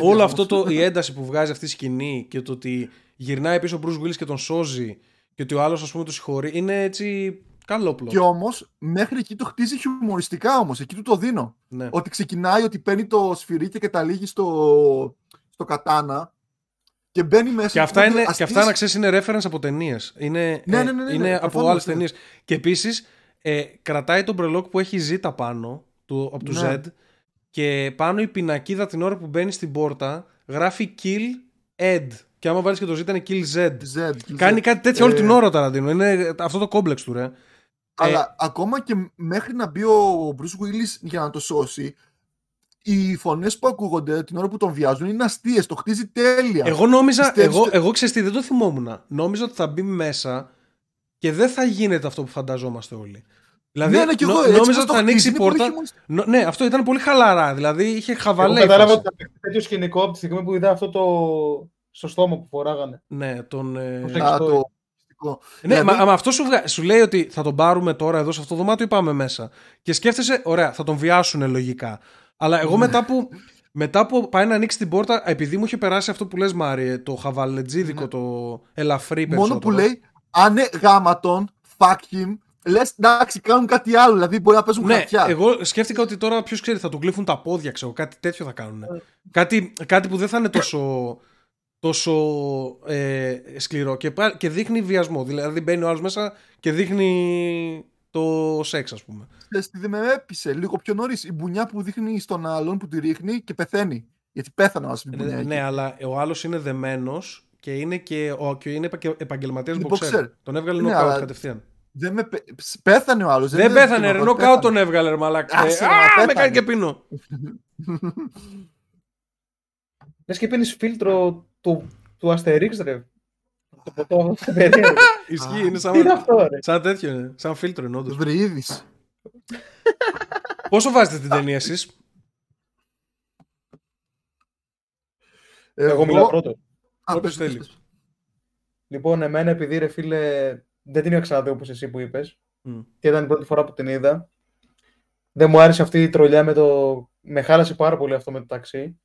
Όλο αυτό το, η ένταση που βγάζει αυτή η σκηνή και το ότι γυρνάει πίσω ο Bruce Willis και τον σώζει και ότι ο άλλος, ας πούμε, το συγχωρεί, είναι έτσι καλό πλό. Και όμως, μέχρι εκεί το χτίζει χιουμοριστικά όμως. Εκεί του το δίνω. Ναι. Ότι ξεκινάει ότι παίρνει το σφυρί και καταλήγει στο, στο κατάνα και μπαίνει μέσα. Και αυτά, οπότε είναι, και αστείς- αυτά να ξέρεις είναι reference από ταινίες. Είναι, Ναι, ε, ναι, ναι, ναι, είναι ναι, από προφανώς, άλλες ναι. ταινίες. Και επίσης ε, κρατάει τον μπρελόκ που έχει ζήτα πάνω του, από του Ναι. Z και πάνω η πινακίδα την ώρα που μπαίνει στην πόρτα γράφει kill Ed. Και άμα βάλεις και το Z είναι kill Z. Z, Κάνει Z. κάτι τέτοιο όλη Ε, την ώρα ο Ταραντίνο. Είναι αυτό το κόμπλεξ του, ρε. Αλλά ακόμα και μέχρι να μπει ο Bruce Willis για να το σώσει, οι φωνές που ακούγονται την ώρα που τον βιάζουν είναι αστείες. Το χτίζει τέλεια. Εγώ νόμιζα, Πιστεύεις εγώ, ότι- εγώ ξέρεις τι, δεν το θυμόμουν. Νόμιζα ότι θα μπει μέσα και δεν θα γίνεται αυτό που φανταζόμαστε όλοι. Δηλαδή, ναι, ναι, και νο- εγώ, έτσι νόμιζα πως ότι το θα ανοίξει η χτίζει, είναι πολύ πόρτα. χειμωνιστικό. Νο- ναι, αυτό ήταν πολύ χαλαρά. Δηλαδή είχε Εγώ χαβαλέ. η κατάλαβα φάση. ότι θα παιχτεί τέτοιο σκηνικό από τη στιγμή που είδα αυτό το στο στόμα που φοράγανε. Ναι, τον. ε, Το Α, σεξ toy. το μυστικό. Ναι, Δηλαδή- μα, μα αυτό σου, βγα- σου λέει ότι θα τον πάρουμε τώρα εδώ σε αυτό το δωμάτιο ή πάμε μέσα. Και σκέφτεσαι, ωραία, θα τον βιάσουν λογικά. Αλλά εγώ Ναι. μετά που, μετά που πάει να ανοίξει την πόρτα, επειδή μου είχε περάσει αυτό που λες Μάριε, το χαβαλετζίδικο, Ναι. το ελαφρύ Μόνο περισσότερο. που λέει, αν είναι γάματον, fuck him, λες εντάξει, κάνουν κάτι άλλο. Δηλαδή μπορεί να παίζουν Ναι, χαρτιά. εγώ σκέφτηκα ότι τώρα ποιος ξέρει, θα του κλείφουν τα πόδια, ξέρω, κάτι τέτοιο θα κάνουν. κάτι, κάτι που δεν θα είναι τόσο, τόσο ε, σκληρό και, πά- και δείχνει βιασμό. Δηλαδή μπαίνει ο άλλος μέσα και δείχνει το σεξ, ας πούμε. Ξέρεις τι δεν με έπεισε λίγο πιο νωρίς. Η μπουνιά που δείχνει στον άλλον που τη ρίχνει και πεθαίνει. Γιατί πέθανε ο την μπουνιά. Ναι, εκεί. ναι, αλλά ο άλλος είναι δεμένος και είναι, και, ο, και είναι επαγγελματίας Είναι μποξέρ. boxer. Τον έβγαλε Ναι, νοκάουτ αλλά κατευθείαν. Δεν με πέ- Πέθανε ο άλλος. Δεν πέθανε, ρε, νοκάουτ τον έβγαλε, ρε μαλάκα. Άσε, Ε, μα, Α, με πέθανε. κάνει και πίνω. Λες και πίνεις φίλτρο του, του Asterix, ρε. Το ποτό αυτό περίεργο. Ισχύει, Α, είναι Τι είναι σαν, αυτό, ρε; σαν τέτοιο, είναι. Σαν φίλτρο είναι όντως. Βρυίδη. Πόσο βάζετε την ταινία εσείς; Εγώ μιλάω πρώτο. Όποιος θέλει. Λοιπόν, εμένα επειδή ρε φίλε δεν την είχα ξαναδεί όπως εσύ που είπες Μμ. και ήταν η πρώτη φορά που την είδα. Δεν μου άρεσε αυτή η τρολιά με το... Με χάλασε πάρα πολύ αυτό με το ταξί.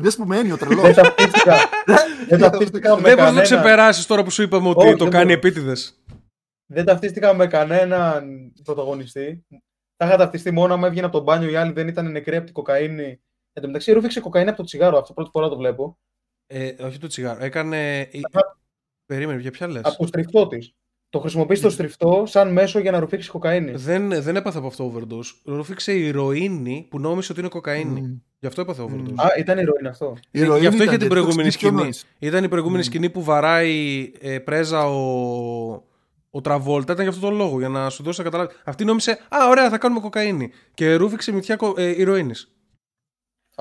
Δεν που μένει ο τρελός. δεν ταυτίστηκα. δεν ταυτίστηκα με Δεν μπορείς να το κανένα. ξεπεράσεις τώρα που σου είπαμε ότι Όχι, το δεν κάνει μπορώ. επίτηδες. Δεν ταυτίστηκα με κανέναν πρωταγωνιστή. Θα είχα ταυτιστεί μόνο άμα έβγαινε από τον μπάνιο, οι άλλοι δεν ήταν νεκροί από την κοκαίνη. Εν τω μεταξύ, ρούφηξε κοκαίνη από το τσιγάρο. Αυτό πρώτη φορά το βλέπω. Ε, όχι το τσιγάρο. Έκανε. η- Περίμενε, για ποια λες; Από το στριφτό της. Το χρησιμοποιείς το στριφτό σαν μέσο για να ρουφήξεις κοκαίνη. Δεν, δεν έπαθε από αυτό overdose. Ρούφηξε ηρωίνη που νόμισε ότι είναι κοκαίνη. Μμ. Γι' αυτό έπαθε overdose. Α, ήταν ηρωίνη αυτό. Η ηρωίνη Γι' αυτό είχε ήταν την τέτοιο, προηγούμενη χτυπήσει πιο σκηνή. νωρίς. Ήταν η προηγούμενη Μμ. σκηνή που βαράει ε, πρέζα ο, ο Τραβόλτα. Ήταν για αυτόν τον λόγο. Για να σου δώσει να καταλάβεις. Αυτή νόμισε, Α, ωραία, θα κάνουμε κοκαΐνη. Και ρούφηξε μυτιά κο, ε, ηρωίνης.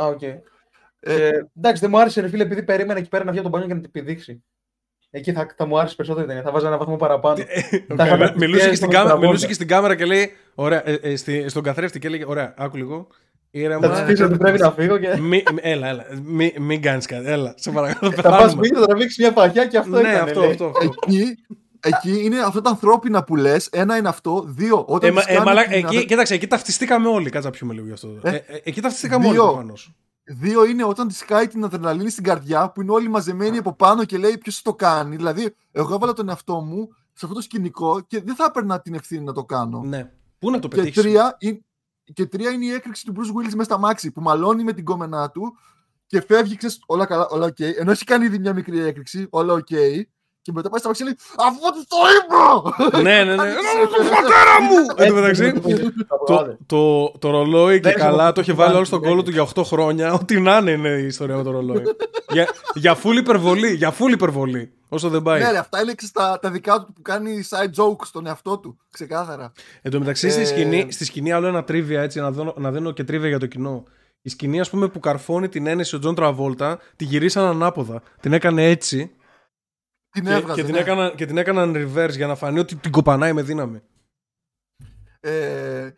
Α, οκ. Ε, Ε, εντάξει, δεν μου άρεσε ρε φίλε επειδή περίμενα εκεί πέρα να βγει από τον μπάνιο και να την πηδήξει. Εκεί θα, θα μου άρεσε περισσότερο η ταινία. Θα βάζα ένα βαθμό παραπάνω. Τα είχα μιλούσε, και πετύχει στην στον κάμερα, Τραβόλτα. μιλούσε και στην κάμερα και λέει, ωραία, ε, ε, στη- στον καθρέφτη και λέει, ωραία, άκου λίγο. Θα Ήρεμα. τη στήσω ότι πρέπει να φύγω και Μη, μη- έλα, έλα. Μην μη κάνεις κάτι. Έλα, σε παρακαλώ. θα πας πεθάνουμε. σπίτι, θα τραβήξει μια παχιά και αυτό Ναι, έκανε. αυτό, λέει. αυτό. αυτό. εκεί, εκεί είναι αυτά τα ανθρώπινα που λες. Ένα είναι αυτό. Δύο, όταν Ε, μα- τους ε, κάνεις μαλάκα, την εκεί, αδε- κοίταξε, εκεί ταυτιστήκαμε όλοι. Κάτσε να πιούμε λίγο γι' αυτό. Ε, Ε, ε, εκεί ταυτιστήκαμε όλοι δύο. προφανώς. Δύο είναι όταν της σκάει την αδρεναλίνη στην καρδιά που είναι όλοι μαζεμένοι από πάνω και λέει ποιος το κάνει. Δηλαδή, εγώ έβαλα τον εαυτό μου σε αυτό το σκηνικό και δεν θα έπαιρνα την ευθύνη να το κάνω. Ναι. Πού να το και, πετύχεις; τρία, είναι- και τρία είναι η έκρηξη του Bruce Willis μέσα στα μάξι που μαλώνει με την κόμενά του και φεύγει, ξέρεις, όλα καλά, όλα οκ. Ενώ έχει κάνει ήδη μια μικρή έκρηξη, όλα οκ. Και μετά πάει στ' αμάξι και λέει Αφού τους το είπα! ναι, ναι, ναι. Άνοιξε. Τον πατέρα μου! Εν τω μεταξύ, Τα το, βγάλε. το, το ρολόι και Δεν καλά ξέρω το είχε τι βάλει κάνει, όλο στον δεν κώλο του για 8 χρόνια. Ό,τι να είναι είναι η ιστορία με το ρολόι. για, για full υπερβολή. Για full υπερβολή. Όσο δεν πάει. Ναι, ρε, αυτά είναι ξέρεις, τα, τα δικά του που κάνει side jokes στον εαυτό του. Ξεκάθαρα. Εν τω μεταξύ, στη, Ε, σκηνή, στη σκηνή άλλο ένα trivia έτσι, να, δω, να δίνω και trivia για το κοινό. Η σκηνή, ας πούμε, που καρφώνει την ένεση ο Τζον Τραβόλτα, τη γυρίσαν ανάποδα. Την έκανε έτσι. Την Και, έβγαζε. και, την ναι. έκαναν, και την έκαναν reverse για να φανεί ότι την κοπανάει με δύναμη. Ε,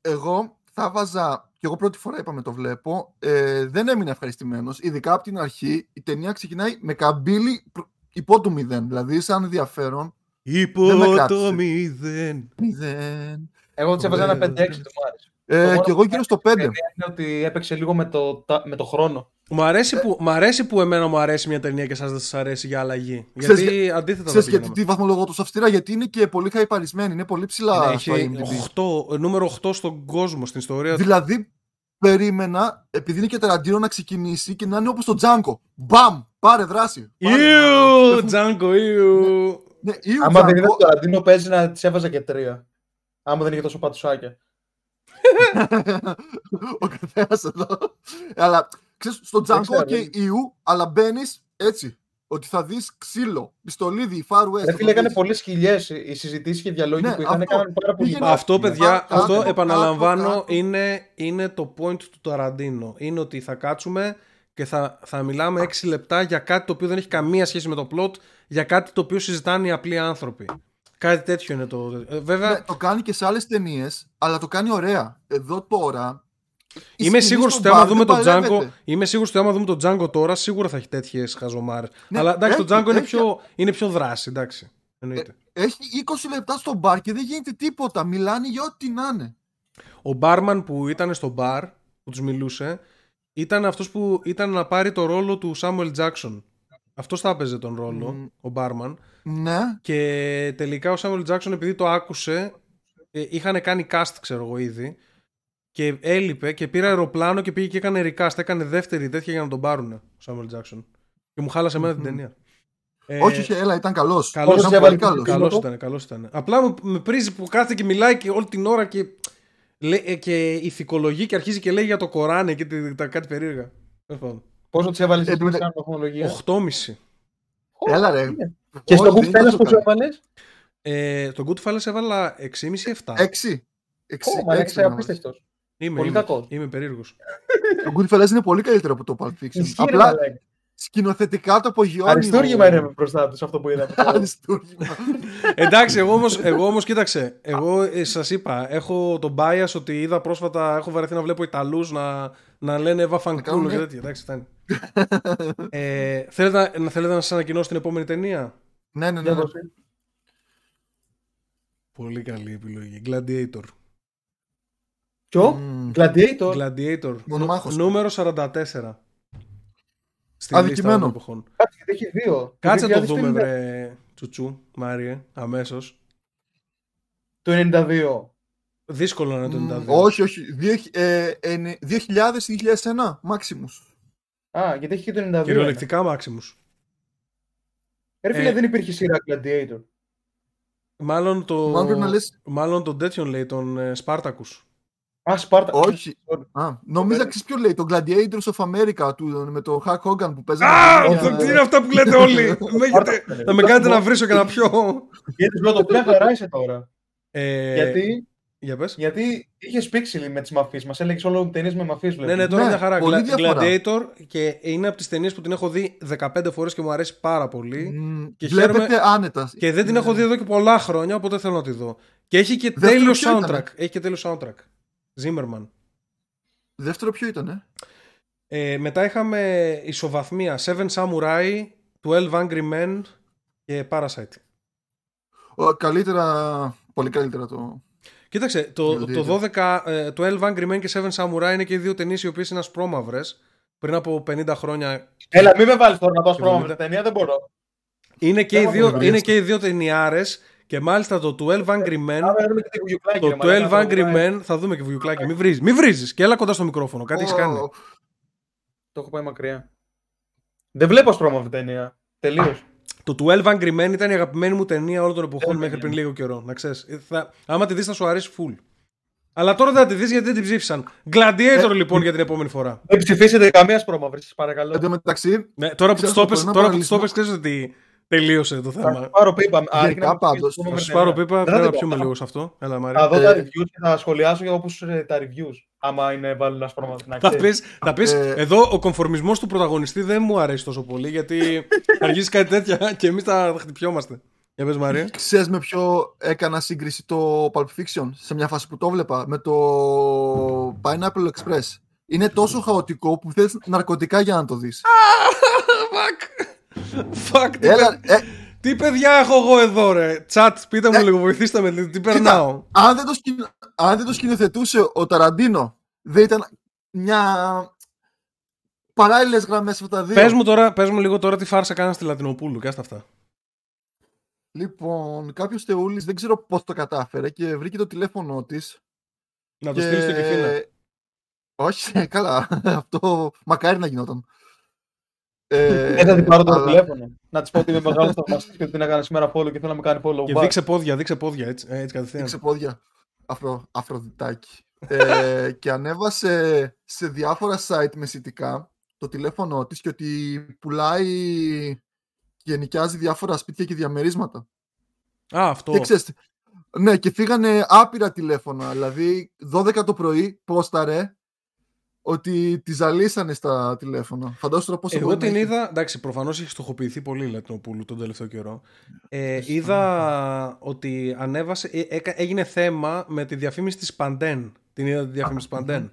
εγώ θα βάζα, και εγώ πρώτη φορά είπαμε το βλέπω, ε, δεν έμεινα ευχαριστημένος. Ειδικά από την αρχή η ταινία ξεκινάει με καμπύλη προ- υπό του μηδέν. Δηλαδή σαν ενδιαφέρον. Υπό Δεν με το κράτησε. μηδέν. Μηδέν. Εγώ τη έβαζα ένα Ωραία. 5-6 του άρεσε. Ε, μόνο και εγώ γύρω στο 5. Είναι ότι έπαιξε λίγο με το, τα- με το χρόνο. Μου αρέσει, που, μ' αρέσει που εμένα μου αρέσει μια ταινία και σας δεν σας αρέσει για αλλαγή. Ξέρεις γιατί αντίθετα θα Ξέρεις γιατί πηγαίναμε. τη βαθμολογώ τόσο αυστηρά, γιατί είναι και πολύ χαϊπαρισμένη, είναι πολύ ψηλά Ναι, στο έχει IMDb. 8, νούμερο 8 στον κόσμο, στην ιστορία του. Δηλαδή, περίμενα, επειδή είναι και τεραντίνο να ξεκινήσει και να είναι όπως το Τζάνκο. Μπαμ! Πάρε δράση. Πάρε, Ιου, να- Τζάνκο, ιου. Ναι, Ιου, Άμα δεν Τζάνκο. ήταν το Αντίνο παίζει να της έβαζα και τρία. Άμα δεν είχε τόσο πατουσάκια. Ο καθένας εδώ. Αλλά ξέρεις, στο Django ξέρω, και δεν- Ιου, αλλά μπαίνεις έτσι. Ότι θα δεις ξύλο, πιστολίδι, Far West. Ρε θα φίλε, έκανε δεις. πολλές χιλιές. Οι συζητήσεις και οι διαλόγοι Ναι, που είχαν αυτό. έκαναν πάρα πολύ. Πήγαινε- Αυτό, Ναι. παιδιά, Κάτω, αυτό κάτω, επαναλαμβάνω κάτω. είναι, είναι το point του Ταραντίνο. Είναι ότι θα κάτσουμε και θα, θα μιλάμε 6 λεπτά για κάτι το οποίο δεν έχει καμία σχέση με το plot, για κάτι το οποίο συζητάνε οι απλοί άνθρωποι. Κάτι τέτοιο είναι το. ε, Βέβαια, Ναι, το κάνει και σε άλλες ταινίες, αλλά το κάνει ωραία. Εδώ τώρα. Η είμαι σκηνή σίγουρος στο ότι άμα μπαρ δούμε δεν τον παλεύεται. Django, είμαι σίγουρος ότι άμα δούμε τον Django τώρα, σίγουρα θα έχει τέτοιες χαζομάρες. Ναι, Αλλά εντάξει, το έχει- Django είναι έχει- πιο, είναι πιο δράση, εντάξει. Εννοείται. Έχει 20 λεπτά στο μπαρ και δεν γίνεται τίποτα. Μιλάνε για ό,τι να είναι. Ο μπάρμαν που ήταν στο μπαρ, που τους μιλούσε, ήταν αυτός που ήταν να πάρει το ρόλο του Samuel Jackson. Αυτός θα έπαιζε τον ρόλο, Μμ. ο μπάρμαν. Ναι. Και τελικά ο Samuel Jackson επειδή το άκουσε, ε, είχαν κάνει cast ξέρω εγώ ήδη, και έλειπε και πήρε αεροπλάνο και πήγε και έκανε recast. Έκανε δεύτερη τέτοια για να τον πάρουν ο Samuel Jackson. Και μου χάλασε εμένα την Μμμ. ταινία. Ε, όχι, όχι, έλα, ήταν καλός. Καλός Πώς ήταν έβαλε πολύ την καλός. Καλός Φίλο. ήταν, καλός ήταν. Απλά με, με πρίζει που κάθεται και μιλάει και όλη την ώρα και, λέ- ε, και ηθικολογεί και αρχίζει και λέει για το Κοράνι και τη- τα κάτι περίεργα. Τέλος πάντων. Πόσο της έβαλες Ε, στην μετα- σαν βαθμολογία. 8,5. Έλα, ρε. Και στο Όχι, δεν Goodfellas ήταν πόσο τόσο έβαλες; Ε, τον Goodfellas έβαλα 6,5-7. Έξι. Έξι, Ω, μα έξι είσαι να βάζεις. απίστευτος. Είμαι, πολύ είμαι, κακός. είμαι περίεργος. Το Goodfellas είναι πολύ καλύτερο από το Pulp Fiction. Ισχύει, ρε Απλά μαλάκα. σκηνοθετικά το απογειώνει. Αριστούργημα ο- είναι μπροστά τους αυτό που είδαμε. Αριστούργημα. Εντάξει, εγώ όμως, εγώ όμως κοίταξε. Εγώ ε, σας είπα, έχω τον bias ότι είδα πρόσφατα, έχω βαρεθεί να βλέπω Ιταλούς να, να λένε Εύα Φανκούλο κάνουν, και ε. τέτοια. Εντάξει, φτάνει. ε, θέλετε, να, θέλετε να σας ανακοινώσω την επόμενη ταινία; ναι, ναι, ναι. Για ναι. δώσε. Πολύ καλή επιλογή. Gladiator. Ποιο; Μμμ. Gladiator. Gladiator. Μονομάχος. Νου- Νούμερο 44. Στην Αδικημένο. λίστα των εποχών. Κάτσε, γιατί έχει δύο. Κάτσε να το 2050. δούμε, βρε τσουτσού, Μάριε, αμέσως. Το 92. Δύσκολο να είναι το Μμ, 92. Όχι, όχι. Δύο- ε, ε, 2000-2001 Maximus. Α, γιατί έχει και το 92. Κυριολεκτικά Maximus. Ρε φίλε, Ε, δεν υπήρχε σειρά Gladiator. Μάλλον το, Μάλλον πρέπει να λες- μάλλον τον τέτοιον λέει, τον ε, Σπάρτακους. Α, Σπάρτα. Όχι. Sorry. Α, νομίζω ξέρεις ποιο λέει, το Gladiators of America του, με το Hulk Hogan που παίζει. Α, με αυτό την- τι είναι αυτά που λέτε όλοι. Με έχετε- Σπάρτα. Θα με κάνετε να βρίσω και να πιω. Γιατί σου λέω το πλέον χαρά είσαι τώρα. Ε, Γιατί, Για πες. γιατί είχες πίξιλι με τις μαφίες. Μας έλεγες όλο ταινίες με μαφίες. Ναι, ναι, τώρα Ναι, μια χαρά. πολύ Gla- διαφορά. Gladiator και είναι από τις ταινίες που την έχω δει 15 φορές και μου αρέσει πάρα πολύ. Μ, Και Βλέπετε χαίρομαι- άνετα. Και δεν την έχω δει εδώ και πολλά χρόνια, οπότε θέλω να τη δω. Και έχει και Δεύτερο τέλειο ποιο ήτανε; soundtrack. Έχει και τέλειο soundtrack. Zimmerman. Δεύτερο ποιο ήταν, Ε, μετά είχαμε ισοβαθμία Seven Samurai, 12 Angry Men και Parasite. Ο, καλύτερα, πολύ καλύτερα το... Κοίταξε, το, Gladiator. το 12, ε, 12 Angry Men και Seven Samurai είναι και οι δύο ταινίες οι οποίες είναι ασπρόμαυρες. Πριν από 50 χρόνια. Έλα, μην με βάλεις τώρα να δω Εβδομήντα. σπρώμα με ταινία, δεν μπορώ. Είναι και, οι Έχω δύο, βρει είναι αυτό. και οι δύο ταινιάρες και μάλιστα το 12 Angry Men Άμα δούμε και τη Βουγιουκλάκη, Το ρε, μαλάκα, 12 να το Angry βγάλει. Men θα δούμε και βουγιουκλάκι. Μην βρίζεις. Μην βρίζεις. Και έλα κοντά στο μικρόφωνο. Κάτι έχεις κάνει. Ω, Το έχω πάει μακριά. Δεν βλέπω σπρώμα αυτή ταινία. Τελείως. Το 12 Angry Men ήταν η αγαπημένη μου ταινία όλων των εποχών Ε, μέχρι ναι. πριν λίγο καιρό. Να ξέρεις. Ε, Θα... Άμα τη δεις θα σου αρέσει full. Αλλά τώρα δεν θα τη δεις γιατί δεν την ψήφισαν. Gladiator λοιπόν για την επόμενη φορά. Δεν ψηφίσετε καμία σπρώμαυρη, σας παρακαλώ. Εν τω μεταξύ, Ναι, τώρα που Ξέρεις, το το πες, πρωινό τώρα που τους το παραλυσμό- πες, ξέρεις ότι τελείωσε το Θα θέμα. πάρω πίπα. Α, Γενικά άρχινα να πάντως, ψηφίσουμε Θα με σου ταινία. πάρω πίπα, Δεν πρέπει θα να την πιούμε πω. λίγο σε αυτό. Έλα Θα Μαρία. δω τα Ε, reviews και θα σχολιάσω για όπως ε, τα reviews. άμα είναι βάλει ένα σπρώμα να Θα ξέρεις. πεις, θα πεις Ε, εδώ ο κομφορμισμός του πρωταγωνιστή δεν μου αρέσει τόσο πολύ γιατί θα αργήσει κάτι τέτοια και εμείς θα χτυπιόμαστε. Για πες Μαρία. Ξέρεις με ποιο έκανα σύγκριση το Pulp Fiction; Σε μια φάση που το βλέπα με το Pineapple Express. Είναι τόσο χαοτικό που θες ναρκωτικά για να το δεις. Fuck. Fuck. Τι, Έλα, παι- ε, τι παιδιά έχω εγώ εδώ ρε; Τσάτ, πείτε μου Ε, λίγο, βοηθήστε με. Τι περνάω. αν, δεν το σκηνο... αν δεν το σκηνοθετούσε ο Ταραντίνο, δεν ήταν μια παράλληλες γραμμές αυτά τα δύο. Πες μου, τώρα, πες μου λίγο τώρα τι φάρσα κάνα στη Λατινοπούλου και άστα αυτά. Λοιπόν, κάποιος Θεούλης δεν ξέρω πώς το κατάφερε και βρήκε το τηλέφωνο της. Να το στείλεις στο κεφίνα. Όχι, καλά. Αυτό μακάρι να γινόταν. Ε, Δεν θα την πάρω το αλλά- τηλέφωνο. Να της πω ότι είμαι μεγάλος θαυμαστής και ότι την έκανα σήμερα follow και θέλω να με κάνει follow Και back. δείξε πόδια, δείξε πόδια έτσι, ε, έτσι κατευθείαν. Δείξε πόδια. Αφρο, αφροδιτάκι. ε, και ανέβασε σε διάφορα site μεσητικά το τηλέφωνο της και ότι πουλάει και νοικιάζει διάφορα σπίτια και διαμερίσματα. Α, αυτό. Και ξέρεις, ναι, και φύγανε άπειρα τηλέφωνα. Δηλαδή, 12 το πρωί πόσταρε ότι τη ζαλίσανε στα τηλέφωνα. Φαντάζομαι τώρα πόσο Εγώ μπορεί να την έχει. είδα, εντάξει, προφανώς έχει στοχοποιηθεί πολύ η Λατινοπούλου τον τελευταίο καιρό. Ε, είδα ότι ανέβασε, ε, έκα- έγινε θέμα με τη διαφήμιση της Παντέν. Την είδα τη διαφήμιση της Παντέν;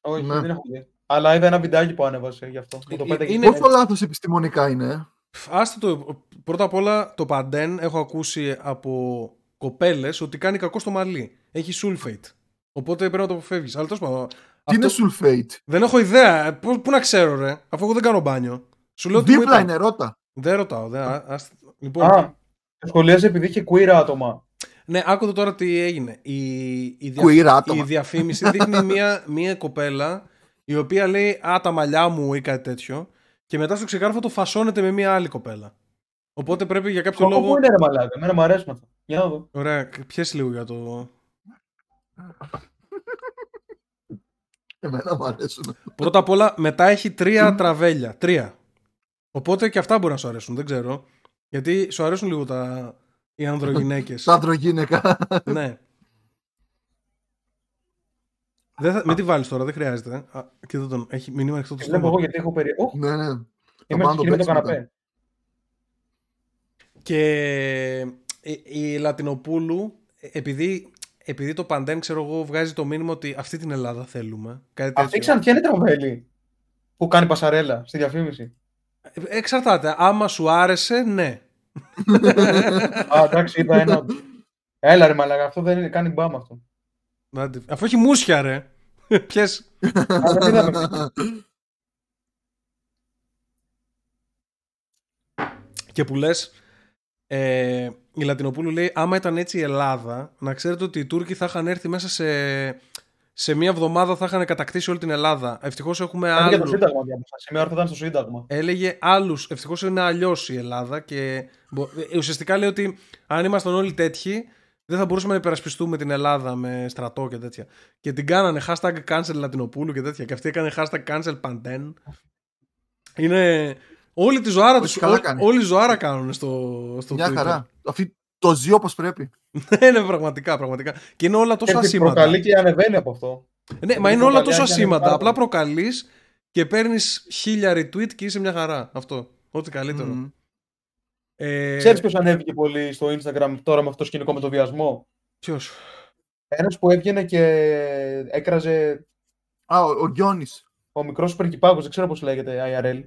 Όχι, Ναι. δεν έχω δει. Αλλά είδα ένα βιντεάκι που ανέβασε γι' αυτό. Που το Ε, πέταγε. είναι- Πόσο λάθος επιστημονικά είναι. ε; Φ, Άστε το, πρώτα απ' όλα το Παντέν έχω ακούσει από κοπέλες ότι κάνει κακό στο μαλλί. Έχει sulfate. Οπότε πρέπει να το αποφεύγεις. Αλλά τέλος πάντων, Τι είναι αυτό- sulfate; δεν έχω ιδέα. Πού, πού να ξέρω ρε, αφού εγώ δεν κάνω μπάνιο. Σου λέω τι μου Δίπλα είπαν. είναι, ρώτα. Δεν ρωτάω. Δεν, α- ας- λοιπόν, Α, το σχολίασε επειδή είχε queer άτομα. Ναι, άκουδε τώρα τι έγινε. Η, η, δια- Queer άτομα. η διαφήμιση δείχνει μία, μία κοπέλα η οποία λέει Α, τα μαλλιά μου ή κάτι τέτοιο. Και μετά στο ξεκάρφωτο φασώνεται με μία άλλη κοπέλα. Οπότε πρέπει για κάποιο Λόγω... λόγο. Πού είναι ρε μαλάκα, εμένα μου αρέσουν αυτά. Για να δω. Ωραία, πιέσει λίγο για το. Εμένα μου αρέσουν. Πρώτα απ' όλα, μετά έχει τρία τραβέλια. Τρία. Οπότε και αυτά μπορεί να σου αρέσουν, δεν ξέρω. Γιατί σου αρέσουν λίγο τα... οι ανδρογυναίκες. Τα ανδρογίνεκα. ναι. Δεν θα... Μην τη βάλεις τώρα, δεν χρειάζεται. Α, κοίτα τον, έχει μήνυμα ανοιχτό το Βλέπω στόμα. εγώ γιατί έχω περί. Ωχ, ναι, ναι. είμαι πάνω στο το σκηνή με το παίξιμο καναπέ. Και η, η Λατινοπούλου, επειδή, επειδή το Παντέν, ξέρω εγώ, βγάζει το μήνυμα ότι αυτή την Ελλάδα θέλουμε. Κάτι Αυτή τέτοιο. ξανά ποια είναι η τραβέλη που κάνει πασαρέλα στη διαφήμιση. Ε, Εξαρτάται. Άμα σου άρεσε, ναι. Α, εντάξει, είδα ένα. Έλα ρε μαλάκα, αυτό δεν είναι, κάνει μπαμ αυτό. Άντε, Αφού έχει μουσια, ρε. Πιες. Α, δεν είδαμε. Και που λες, ε, η Λατινοπούλου λέει: Άμα ήταν έτσι η Ελλάδα, να ξέρετε ότι οι Τούρκοι θα είχαν έρθει μέσα σε, σε μία εβδομάδα, θα είχαν κατακτήσει όλη την Ελλάδα. Ευτυχώς έχουμε Κάνει για το άλλους. Σύνταγμα διάβασα. Σε μια ώρα θα ήταν στο Σύνταγμα. Έλεγε άλλους. Ευτυχώς είναι αλλιώς η Ελλάδα και μπο- ε, ουσιαστικά λέει ότι αν ήμασταν όλοι τέτοιοι, δεν θα μπορούσαμε να υπερασπιστούμε την Ελλάδα με στρατό και τέτοια. Και την κάνανε hashtag cancel Λατινοπούλου και τέτοια. Και αυτή έκανε hashtag cancel Panten. Είναι. Όλη τη ζωάρα Όχι, τους. καλά κάνει. Όλη τη ζωάρα κάνουν στο, στο Μια Twitter. χαρά. Αυτή το ζει όπως πρέπει. Ναι, ναι, πραγματικά, πραγματικά. Και είναι όλα τόσο Και ασήμαντα. προκαλεί και ανεβαίνει από αυτό. Ναι, μα και είναι όλα προκαλεί τόσο αν και ασήμαντα. ανεβάζει. Απλά προκαλείς και παίρνεις χίλια retweet και είσαι μια χαρά. Αυτό. Ό,τι καλύτερο. Μμμ. Ε, Ξέρεις ποιος ανέβηκε πολύ στο Instagram τώρα με αυτό το σκηνικό με το βιασμό; ποιος; Ένας που έβγαινε και έκραζε Α, ο, ο Γιώνης. ο μικρός Περκυπάκο, δεν ξέρω πώς λέγεται IRL.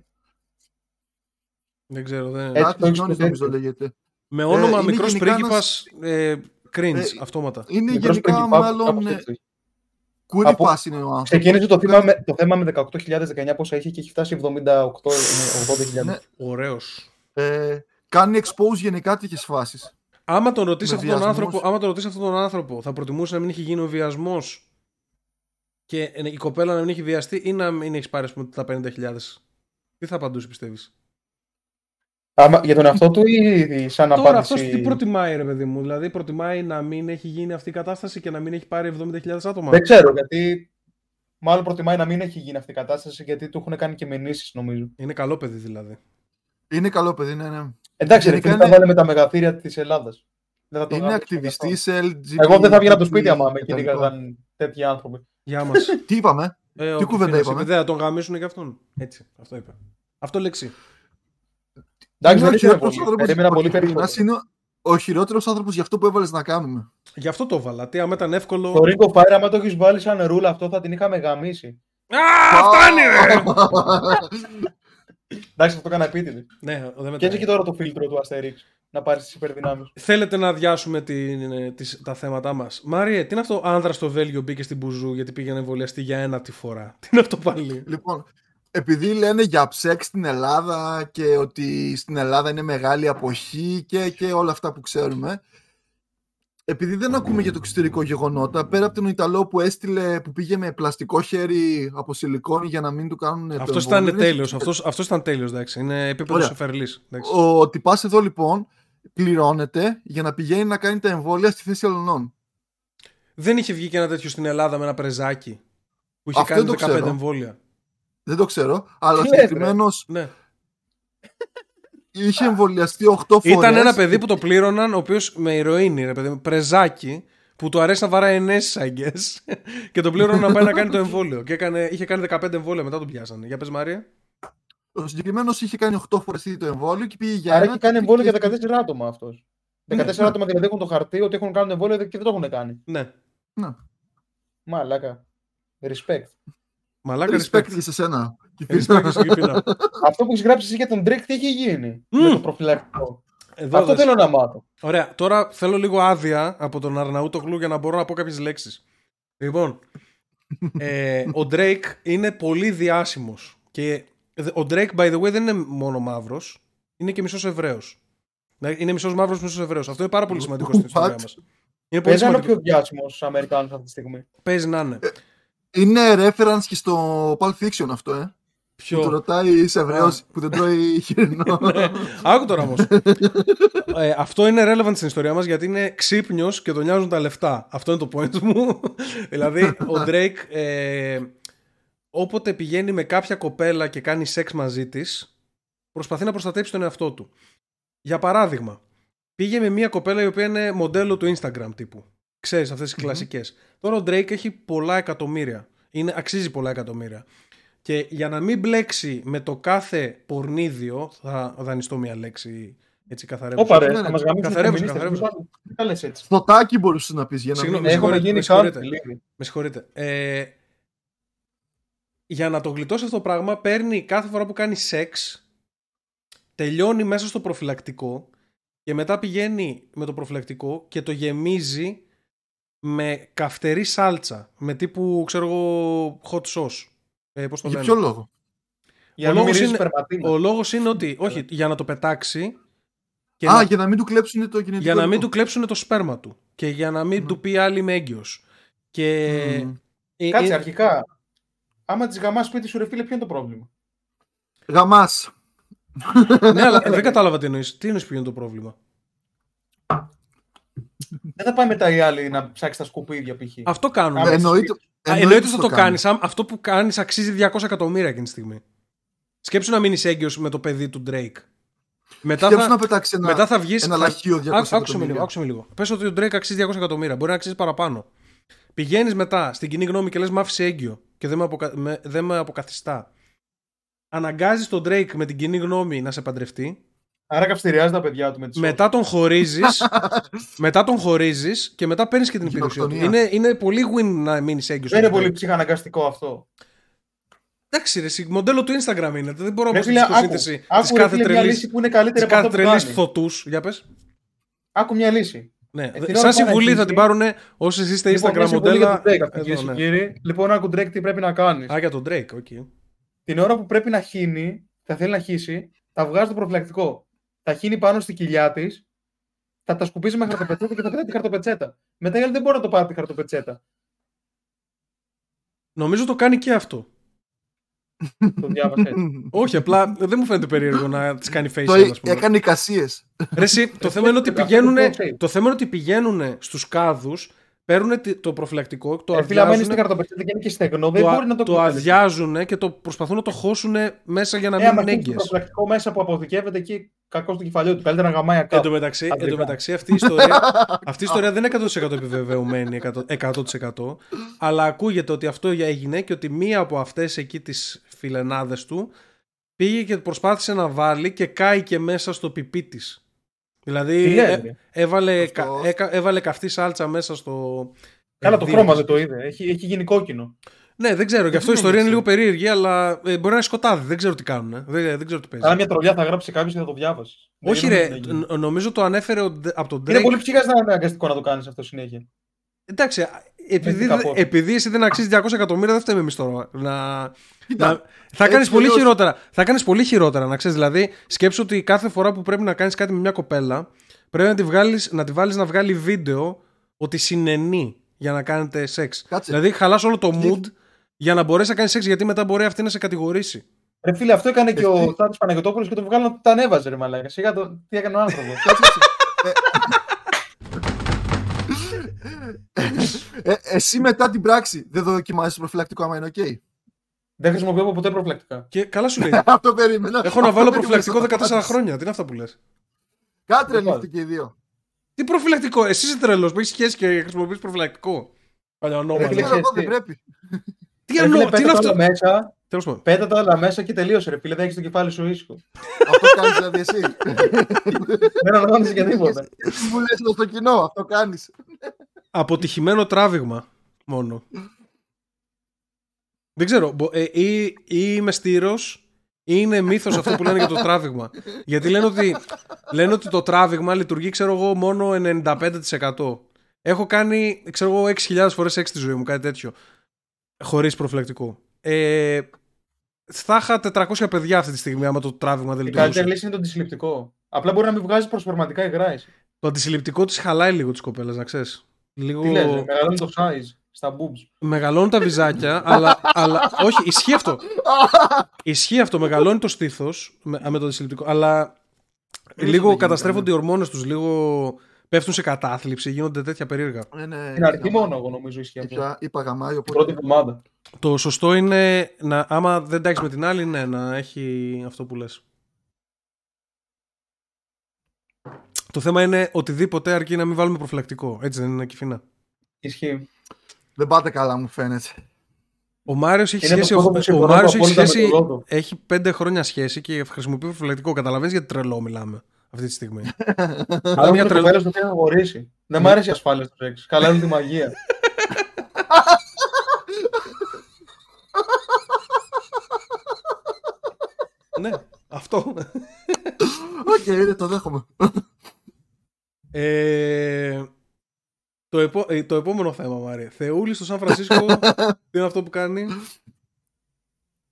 Δεν ξέρω. Δεν... Έτσι, Νάτης το έχεις Γιώνης το νομίζω τέτοιο. λέγεται. Με όνομα είναι μικρός γενικά πρίγκιπας ε, cringe, Ε, αυτόματα. Είναι Μικρός γενικά Περκυπάκος, μάλλον κάπως ε, έτσι. κουρίπας είναι ο άνθρωπος. Ξεκίνησε το, θέμα με, το θέμα με 18.019 πόσα είχε και έχει φτάσει 78.000. Ναι. Ωραίος. Ε, κάνει expose γενικά τέτοιες φάσεις. Άμα τον ρωτήσεις Με αυτόν τον βιασμούς. άνθρωπο, άμα τον ρωτήσεις αυτόν τον άνθρωπο, θα προτιμούσε να μην έχει γίνει ο βιασμός και ε, η κοπέλα να μην έχει βιαστεί ή να μην έχεις πάρει ας πούμε, τα 50.000. Τι θα απαντούσε, πιστεύεις; Άμα, για τον εαυτό του ή σαν Τώρα απάντηση. αυτό τι προτιμάει, ρε παιδί μου. Δηλαδή, προτιμάει να μην έχει γίνει αυτή η κατάσταση και να μην έχει πάρει 70.000 άτομα. Δεν ξέρω, γιατί μάλλον προτιμάει να μην έχει γίνει αυτή η κατάσταση γιατί του έχουν κάνει και μηνύσεις νομίζω. Είναι καλό παιδί δηλαδή. Είναι καλό παιδί, ναι, ναι. Εντάξει, ρε Γενικά φίλε, τα είναι- βάλε με τα μεγαθύρια της Ελλάδας. Δεν θα το Είναι γράψω ακτιβιστή γι' σε LGBT. αυτό. Εγώ δεν θα βγαίνα από το σπίτι άμα με κτλ. κυνήγαγαν τέτοιοι άνθρωποι. Γεια μας. Τι είπαμε. Ε, Τι ο κουβέντα Κιφίνας είπαμε? είπε, Δεν θα τον γαμίσουν και αυτόν. Έτσι, αυτό είπε. Αυτό λέξη. Εντάξει, Είναι δεν ο ήθελα χειρότερος πολύ. άνθρωπος- Περίμενα ο πολύ Κιφίνας περισσότερο. είναι ο- ο χειρότερος άνθρωπος για αυτό που έβαλες να κάνουμε. Γι' αυτό το έβαλα. Τι άμα ήταν εύκολο. Το Ring of Fire, άμα το έχεις βάλει σαν ρούλα αυτό, θα την είχαμε γαμίσει. Α, φτάνει ρε! Εντάξει, αυτό το έκανα επίτηδες. ναι, δεν Και έτσι μετράει. και τώρα το φίλτρο του Asterix. Να πάρεις τις υπερδυνάμεις. Θέλετε να αδειάσουμε την, ε, τις, τα θέματα μας; Μάριε, τι είναι αυτό άνδρας στο Βέλγιο μπήκε στην Μπουζού γιατί πήγαινε εμβολιαστεί για ένα τη φορά; Τι είναι αυτό πάλι; Λοιπόν, επειδή λένε για ψέξ στην Ελλάδα και ότι στην Ελλάδα είναι μεγάλη αποχή και, και όλα αυτά που ξέρουμε, επειδή δεν ακούμε για το εξωτερικό γεγονότα, πέρα από τον Ιταλό που έστειλε, που πήγε με πλαστικό χέρι από σιλικόνη για να μην του κάνουν το Αυτός εμβόλιο, ήταν δεν τέλειος. έχει- Αυτός, αυτός ήταν τέλειος, εντάξει. Είναι επίπεδος Ωραία. Σεφερλής. εντάξει. Ο τυπάς εδώ λοιπόν πληρώνεται για να πηγαίνει να κάνει τα εμβόλια στη θέση αλλωνών. Δεν είχε βγει και ένα τέτοιο στην Ελλάδα με ένα πρεζάκι που είχε Αυτό κάνει δεν 15 το ξέρω. εμβόλια. Δεν το ξέρω, αλλά ο Τι λες, ρε; συγκεκριμένος Ναι. είχε εμβολιαστεί 8 φορές. Ήταν ένα παιδί που το πλήρωναν, ο οποίος με ηρωίνη, ρε παιδί, μου, πρεζάκι, που του αρέσει να βαράει ενέσεις, I guess, και το πλήρωναν να πάει να κάνει το εμβόλιο. Και έκανε, είχε κάνει 15 εμβόλια, μετά τον πιάσανε. Για πες, Μάρια. Ο συγκεκριμένος είχε κάνει 8 φορές ήδη το εμβόλιο και πήγε για Άρα ένα. έχει κάνει και εμβόλιο για πήγε- 14 άτομα αυτός. 14 Ναι, ναι. άτομα δηλαδή έχουν το χαρτί ότι έχουν κάνει εμβόλιο και δεν το έχουν κάνει. Ναι. Μαλάκα. Respect. Μαλάκα Respect respect. και σε σένα. Respect και στον Κιφίνα. Αυτό που έχει γράψει εσύ για τον Drake, τι έχει γίνει Μμμ. με το προφυλακτικό; Εδώ Αυτό δες. θέλω να μάθω. Ωραία, τώρα θέλω λίγο άδεια από τον Αρναούτογλου για να μπορώ να πω κάποιες λέξεις. Λοιπόν, ε, ο Drake είναι πολύ διάσημος. Και ο Drake, by the way, δεν είναι μόνο μαύρος, είναι και μισός Εβραίος. Είναι μισός μαύρος, μισός Εβραίος. Αυτό είναι πάρα πολύ σημαντικό στην ιστορία What? μας. Είναι πολύ Παίζει να είναι ο σημαντικό. πιο διάσημος Αμερικάνος αυτή τη στιγμή. Παίζει να είναι. Είναι reference και στο Pulp Fiction αυτό, ε. Που το Ποιο. ρωτάει είσαι Εβραίος που δεν τρώει χοιρινό. Άκου τώρα όμως. ε, αυτό είναι relevant στην ιστορία μας γιατί είναι ξύπνιος και τον νοιάζουν τα λεφτά. Αυτό είναι το point μου. δηλαδή, ο Drake ε, όποτε πηγαίνει με κάποια κοπέλα και κάνει σεξ μαζί της, προσπαθεί να προστατέψει τον εαυτό του. Για παράδειγμα, πήγε με μια κοπέλα η οποία είναι μοντέλο του Instagram τύπου. Ξέρεις αυτές τις κλασικές. Τώρα ο Drake έχει πολλά εκατομμύρια. Είναι, αξίζει πολλά εκατομμύρια. Και για να μην μπλέξει με το κάθε πορνίδιο, θα δανειστώ μια λέξη έτσι καθαρεύουσα. Όπα ρε, ναι, θα ναι. μα γαμίσουν οι Καθαρεύουσα, φεμινίστες. καθαρεύουσα. Τι τα λες έτσι. Φωτάκι μπορούσες να πεις για να Συγγνώμη, μην. με Έχουμε συγχωρείτε, γίνει με συγχωρείτε. country λίγο. Με συγχωρείτε. Ε, για να το γλιτώσει αυτό το πράγμα, παίρνει κάθε φορά που κάνει σεξ, τελειώνει μέσα στο προφυλακτικό και μετά πηγαίνει με το προφυλακτικό και το γεμίζει με καυτερή σάλτσα. Με τύπου, ξέρω εγώ, hot sauce. Ε, πώς το Για λένε; ποιο λόγο; Για Ο να μην λόγος μυρίζει είναι- σπερματίνα. Ο λόγος είναι ότι, όχι, για να το πετάξει και Α, να- για να μην του κλέψουν το γενετικό. για να μην υλικό. του κλέψουν το σπέρμα του και για να μην Μμμ. του πει άλλη είμαι έγκυος. Και... Μμμ. ε, Κάτσε ε, αρχικά. Άμα τη γαμάς σπίτι σου, ρε φίλε, ποιο είναι το πρόβλημα; Γαμάς. ναι, αλλά δεν κατάλαβα τι εννοείς. Τι εννοείς ποιο είναι το πρόβλημα; Δεν θα πάει μετά η άλλη να ψάξει τα σκουπίδια π.χ. Αυτό κάνουμε. Άμα- Εννοείται. Α, Εννοείται ότι θα το κάνεις. κάνεις. Αυτό που κάνεις αξίζει 200 εκατομμύρια εκείνη τη στιγμή. Σκέψου να μείνεις έγκυος με το παιδί του Drake. Μετά Σκέψου θα, να πετάξεις ένα, μετά θα βγει. ένα λαχείο 200 Άκουσε με λίγο. εκατομμύρια. Άκουσε με λίγο. Πες ότι ο Drake αξίζει 200 εκατομμύρια. Μπορεί να αξίζει παραπάνω. Πηγαίνεις μετά στην κοινή γνώμη και λες: Μ' άφησε έγκυο και δεν με, αποκα... με... δεν με αποκαθιστά. Αναγκάζεις τον Drake με την κοινή γνώμη να σε παντρευτεί. Άρα καυστηριάζει τα παιδιά του με τη Μετά τον χωρίζεις. μετά τον χωρίζεις και μετά παίρνεις και την υπηρεσία του. Γενοκτονία. Είναι, είναι πολύ win να μείνεις έγκυος. Δεν είναι πολύ ψυχαναγκαστικό αυτό. Εντάξει, ρε, εσύ, μοντέλο του Instagram είναι. Δεν μπορώ να Ρε πω φίλε, στην άκου, σύνθεση της άκου ρε κάθε φίλε, μια τρελή λύση που είναι καλύτερη από κάθε αυτό που τρελής κάνει. φωτούς. Για πες. Άκου μια λύση. Ναι. Ε, την Σαν ώρα που συμβουλή θα ανακοινήσει- την πάρουν όσοι είστε Λοιπόν, μια Instagram συμβουλή για μοντέλα. τον Drake, αυτό, Εδώ, κυρίες και ναι. κύριοι. Λοιπόν, άκου Drake τι πρέπει να κάνεις. Α, για τον Drake, οκ. Την ώρα που πρέπει να χύνει, θα θέλει να χύσει, θα βγάζει το προφυλακτικό. Θα χύνει πάνω στη κοιλιά της, θα τα σκουπίζει με χαρτοπετσέτα και θα πετάει τη χαρτοπετσέτα. Μετά η άλλη δεν μπορεί να το πάρει τη χαρτοπετσέτα. Νομίζω το κάνει και αυτό. Το διάβασε. έτσι. Όχι, απλά δεν μου φαίνεται περίεργο να της κάνει face Το ας πούμε. έκανε εικασίε. Ρε, εσύ, το θέμα είναι ότι Αυτό πηγαίνουν, είναι το το θέμα είναι ότι πηγαίνουν στους κάδους, παίρνουν τι- το προφυλακτικό, το Ε, φίλε, άμα είναι αδειάζουν, στη χαρτοπετσέτα και είναι και στεγνό, δεν το, μπορεί να το το κουβαλήσει. αδειάζουν και το προσπαθούν να το χώσουν μέσα για να Ε, μην άμα είναι έχει το έγκυες. προφυλακτικό μέσα που αποθηκεύεται εκεί, κακό στο κεφαλαίο του. Καλύτερα να γαμάει Εν κάπου. τω μεταξύ, εν τω Αντρικά. μεταξύ αυτή, η ιστορία, αυτή η ιστορία δεν είναι 100% επιβεβαιωμένη 100%, 100% αλλά ακούγεται ότι αυτό έγινε και ότι μία από αυτές εκεί τις φιλενάδες του πήγε και προσπάθησε να βάλει και κάει και μέσα στο πιπί της. Δηλαδή Τι λέει, ε, ρε. έβαλε, Αυτό. κα- έκα- έβαλε καυτή σάλτσα μέσα στο... Καλά, το εδίο χρώμα της. δεν το είδε. Έχει, έχει γίνει κόκκινο. Ναι, δεν ξέρω. Γι' αυτό η δεν ιστορία είναι έδειξε. λίγο περίεργη, αλλά ε, μπορεί να είναι σκοτάδι. Δεν ξέρω τι κάνουν. ε. Δεν, δεν ξέρω τι παίζει. Αλλά μια τρολιά θα γράψει κάποιος και θα το διάβασε. Όχι, ρε. νο- Νομίζω το ανέφερε ο Ντε- από τον Είναι Drake. πολύ ψυχά να είναι αναγκαστικό να το κάνεις αυτό συνέχεια. Εντάξει, επειδή, Δεν κάπως. επειδή εσύ δεν αξίζει 200 εκατομμύρια, δεν φταίμε εμείς τώρα. Να, Κοίτα, να, θα έτσι κάνεις πολύ αλλιώς- χειρότερα. Θα κάνεις πολύ χειρότερα, να ξέρεις. Δηλαδή, σκέψου ότι κάθε φορά που πρέπει να κάνεις κάτι με μια κοπέλα, πρέπει να τη, βγάλεις, να τη βάλεις να βγάλει βίντεο ότι συνενεί για να κάνετε σεξ. Κάτσε. Δηλαδή, χαλάς όλο το Τι- mood για να μπορέσει να κάνεις σεξ, γιατί μετά μπορεί αυτή να σε κατηγορήσει. Ρε φίλε, αυτό έκανε και Εσύ- ο Τάτη Παναγιοτόπουλο και το βγάλανε ότι τα ανέβαζε ρε μαλάκα. Σιγά το. Τι έκανε ο άνθρωπος. Κάτσε, κάτσε. Ε, ε, εσύ μετά την πράξη δεν δοκιμάζεις το προφυλακτικό άμα είναι οκ; Δεν χρησιμοποιώ ποτέ προφυλακτικά. Και καλά σου λέει. Αυτό περίμενα. Έχω να βάλω Αυτό προφυλακτικό περίμενα. 14 χρόνια. Τι είναι αυτά που λες; Κάτρε Λοιπόν. λύθηκε και οι δύο. Τι προφυλακτικό, εσύ είσαι τρελός που έχεις σχέση και χρησιμοποιείς προφυλακτικό; Ρε Παλιανόμαλο. φίλε, Ξέρω εγώ τι. δεν πρέπει. Τι Ρε εννοώ, φίλε, τι είναι πέτα τα όλα αυτό. μέσα, Τέλος πάντων. πέτα τα όλα μέσα και τελείωσε. Ρε φίλε, δεν έχεις το κεφάλι σου ήσυχο. Αυτό κάνεις δηλαδή εσύ. Δεν αναλαμβάνει για τίποτα. Τι μου λες εδώ στο κοινό, αυτό κάνεις. Αποτυχημένο τράβηγμα μόνο. Δεν ξέρω. μπο- ε, ή, ή είμαι στήρος ή είναι μύθος αυτό που λένε για το τράβηγμα. Γιατί λένε ότι, λένε ότι το τράβηγμα λειτουργεί, ξέρω εγώ, μόνο 95%. Έχω κάνει, ξέρω εγώ, 6.000 φορές σεξ στη ζωή μου, κάτι τέτοιο. Χωρίς προφυλακτικό. Ε, θα είχα 400 παιδιά αυτή τη στιγμή άμα το τράβηγμα δεν Η λειτουργούσε. καλύτερη λύση είναι το αντισυλληπτικό. Απλά μπορεί να μην βγάζεις προσωπικά υγρά εσύ. Το αντισυλληπτικό της χαλάει λίγο τις κοπέλες, να ξέρεις. Λίγο... Τι λες, ρε, μεγαλώνει το size στα boobs. Μεγαλώνουν τα βυζάκια, αλλά, αλλά. Όχι, ισχύει αυτό. ισχύει αυτό. Μεγαλώνει το στήθος με, με το αντισυλληπτικό. Αλλά δεν λίγο γίνεται, καταστρέφονται οι ορμόνες τους, λίγο πέφτουν σε κατάθλιψη, γίνονται τέτοια περίεργα. Ε, ναι, Στην αρχή μόνο, εγώ νομίζω ισχύει αυτό. Είπα, είπα γαμάει, Την πρώτη οπότε... εβδομάδα. Το σωστό είναι να, άμα δεν τα έχεις με την άλλη, ναι, να έχει αυτό που λες. Το θέμα είναι οτιδήποτε αρκεί να μην βάλουμε προφυλακτικό. Έτσι δεν είναι, Κιφίνα. Ισχύει. Δεν πάτε καλά μου φαίνεται. Ο Μάριος έχει Είναι σχέση, το πρώτο ο, που ο συμφωνώ Μάριος έχει, απόλυτα με σχέση τον Ρόδο. έχει πέντε χρόνια σχέση και χρησιμοποιεί προφυλακτικό. Καταλαβαίνεις γιατί τρελό μιλάμε αυτή τη στιγμή. Αλλά μια μια τρελ- τρελή στο να χωρίσει. Δεν μ' άρεσε η ασφάλεια στο σεξ. Καλά είναι τη μαγεία. ναι, αυτό. Οκ, okay, το δέχομαι. Ε, το, επό, ε, το επόμενο θέμα, Μάρι. Θεούλης στο Σαν Φρανσίσκο. τι είναι αυτό που κάνει;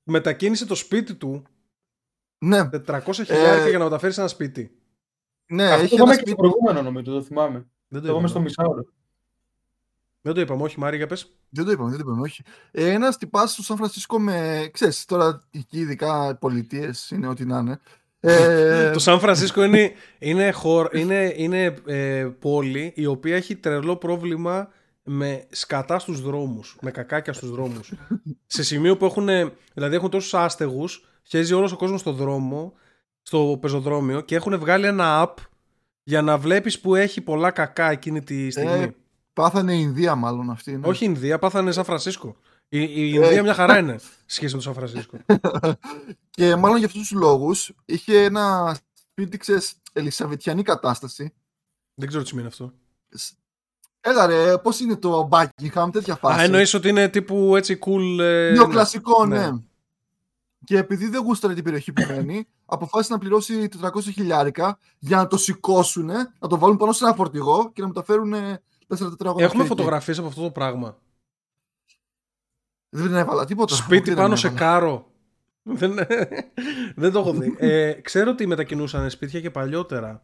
Μετακίνησε το σπίτι του Ναι, 400 χιλιάδια Ε, για να μεταφέρει σε ένα σπίτι. ναι, Αυτό έχει το ένα είπαμε και στο σπίτι. προηγούμενο νομίζω, το θυμάμαι. Δεν Το το είπαμε είπαμε. στο μισάωρο. Δεν το είπαμε, όχι, Μάρι, για πες. Δεν το είπαμε, δεν το είπαμε, όχι. Ε, ένας τυπάς στο Σαν Φρανσίσκο με. ξέρεις, τώρα εκεί ειδικά πολιτείες είναι ό,τι να είναι. Ε, Το Σαν Φρανσίσκο είναι, είναι, χωρ, είναι, είναι ε, πόλη η οποία έχει τρελό πρόβλημα με σκατά στους δρόμους, με κακάκια στους δρόμους. σε σημείο που έχουν, δηλαδή έχουν τόσους άστεγους, χέζει όλος ο κόσμος στο δρόμο, στο πεζοδρόμιο και έχουν βγάλει ένα app για να βλέπεις που έχει πολλά κακά εκείνη τη στιγμή. Ε, πάθανε η Ινδία, μάλλον αυτή. Ναι. Όχι Ινδία, πάθανε Σαν Φρανσίσκο. Η, η Ινδία μια χαρά είναι σχέση με το Σαν Φρανσίσκο. Και μάλλον για αυτούς τους λόγους είχε ένα σπίτι, ξέρεις, ελισαβετιανή κατάσταση. Δεν ξέρω τι σημαίνει αυτό. Έλα ρε, πώς είναι το Buckingham, τέτοια φάση. Α, εννοείς ότι είναι τύπου έτσι cool... Ε, Νεοκλασικό, ναι. ναι. Και επειδή δεν γούσταρε την περιοχή που μένει, αποφάσισε να πληρώσει 400 χιλιάρικα για να το σηκώσουν, να το βάλουν πάνω σε ένα φορτηγό και να μεταφέρουν 4 τετράγωνα. Έχουμε σπίτι. φωτογραφίες από αυτό το πράγμα. Δεν έβαλα τίποτα. Σπίτι Όχι, δεν πάνω σε έβαλα. κάρο. δεν, δεν το έχω δει. Ε, ξέρω ότι μετακινούσαν σπίτια και παλιότερα.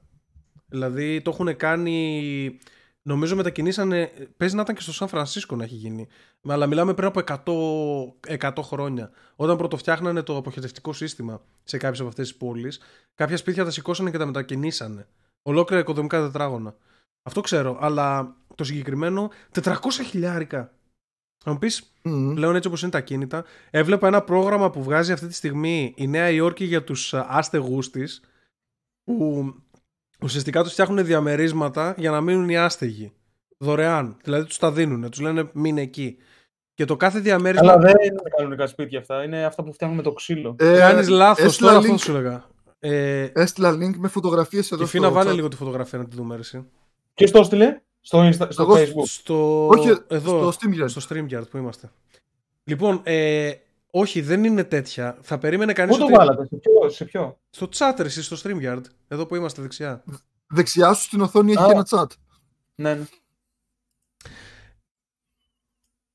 Δηλαδή το έχουν κάνει. Νομίζω μετακινήσανε. Παίζει να ήταν και στο Σαν Φρανσίσκο να έχει γίνει. Αλλά μιλάμε πριν από 100, 100 χρόνια. Όταν πρωτοφτιάχνανε το αποχαιρετευτικό σύστημα σε κάποιες από αυτές τις πόλεις, κάποια σπίτια τα σηκώσανε και τα μετακινήσανε. Ολόκληρα οικοδομικά τετράγωνα. Αυτό ξέρω, αλλά το συγκεκριμένο 400 χιλιάρικα. Θα μου πεις, Μμμ. πλέον έτσι όπως είναι τα κίνητα. Έβλεπα ένα πρόγραμμα που βγάζει αυτή τη στιγμή η Νέα Υόρκη για τους α, άστεγους της που ουσιαστικά τους φτιάχνουν διαμερίσματα για να μείνουν οι άστεγοι. Δωρεάν. Δηλαδή τους τα δίνουν, τους λένε μείνε εκεί. Και το κάθε διαμέρισμα... Αλλά δεν είναι κανονικά σπίτια αυτά. Είναι αυτά που φτιάχνουν με το ξύλο. Ε, Κάνεις λάθος, έστειλα τώρα αυτό link- σου έλεγα. Ε, Έστειλα link με φωτογραφίες εδώ και Φίνα στο βάλε chat. λίγο τη φωτογραφία να τη δούμε εσύ. Ποιο το έστειλε, στο, Insta, στο Εγώ- Facebook. Στο... Όχι, εδώ, στο StreamYard. στο StreamYard που είμαστε. Λοιπόν, ε, όχι δεν είναι τέτοια. Θα περίμενε κανείς Πού το ότι... βάλατε, σε ποιο. Σε ποιο; Στο chat εσύ, στο StreamYard. Εδώ που είμαστε δεξιά. Δεξιά σου στην οθόνη έχει Α. και ένα chat. Ναι, ναι.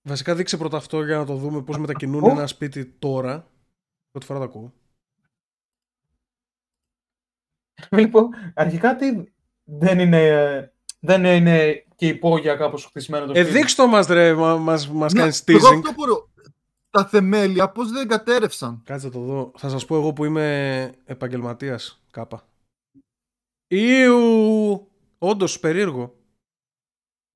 Βασικά δείξε πρώτα αυτό για να το δούμε πώς μετακινούν Ω. ένα σπίτι τώρα. Πρώτη φορά το ακούω. Λοιπόν, αρχικά τι δεν είναι, ε, δεν είναι και υπόγεια κάπως χτισμένο το Ε, σπίτι. δείξ' το μας ρε, μα- μας, μας Ναι, κάνεις εγώ teasing. αυτό μπορώ. Τα θεμέλια πώς δεν κατέρευσαν; Κάτσε να το δω. Θα σας πω εγώ που είμαι επαγγελματίας κάπα. Ιου! Όντως, περίεργο.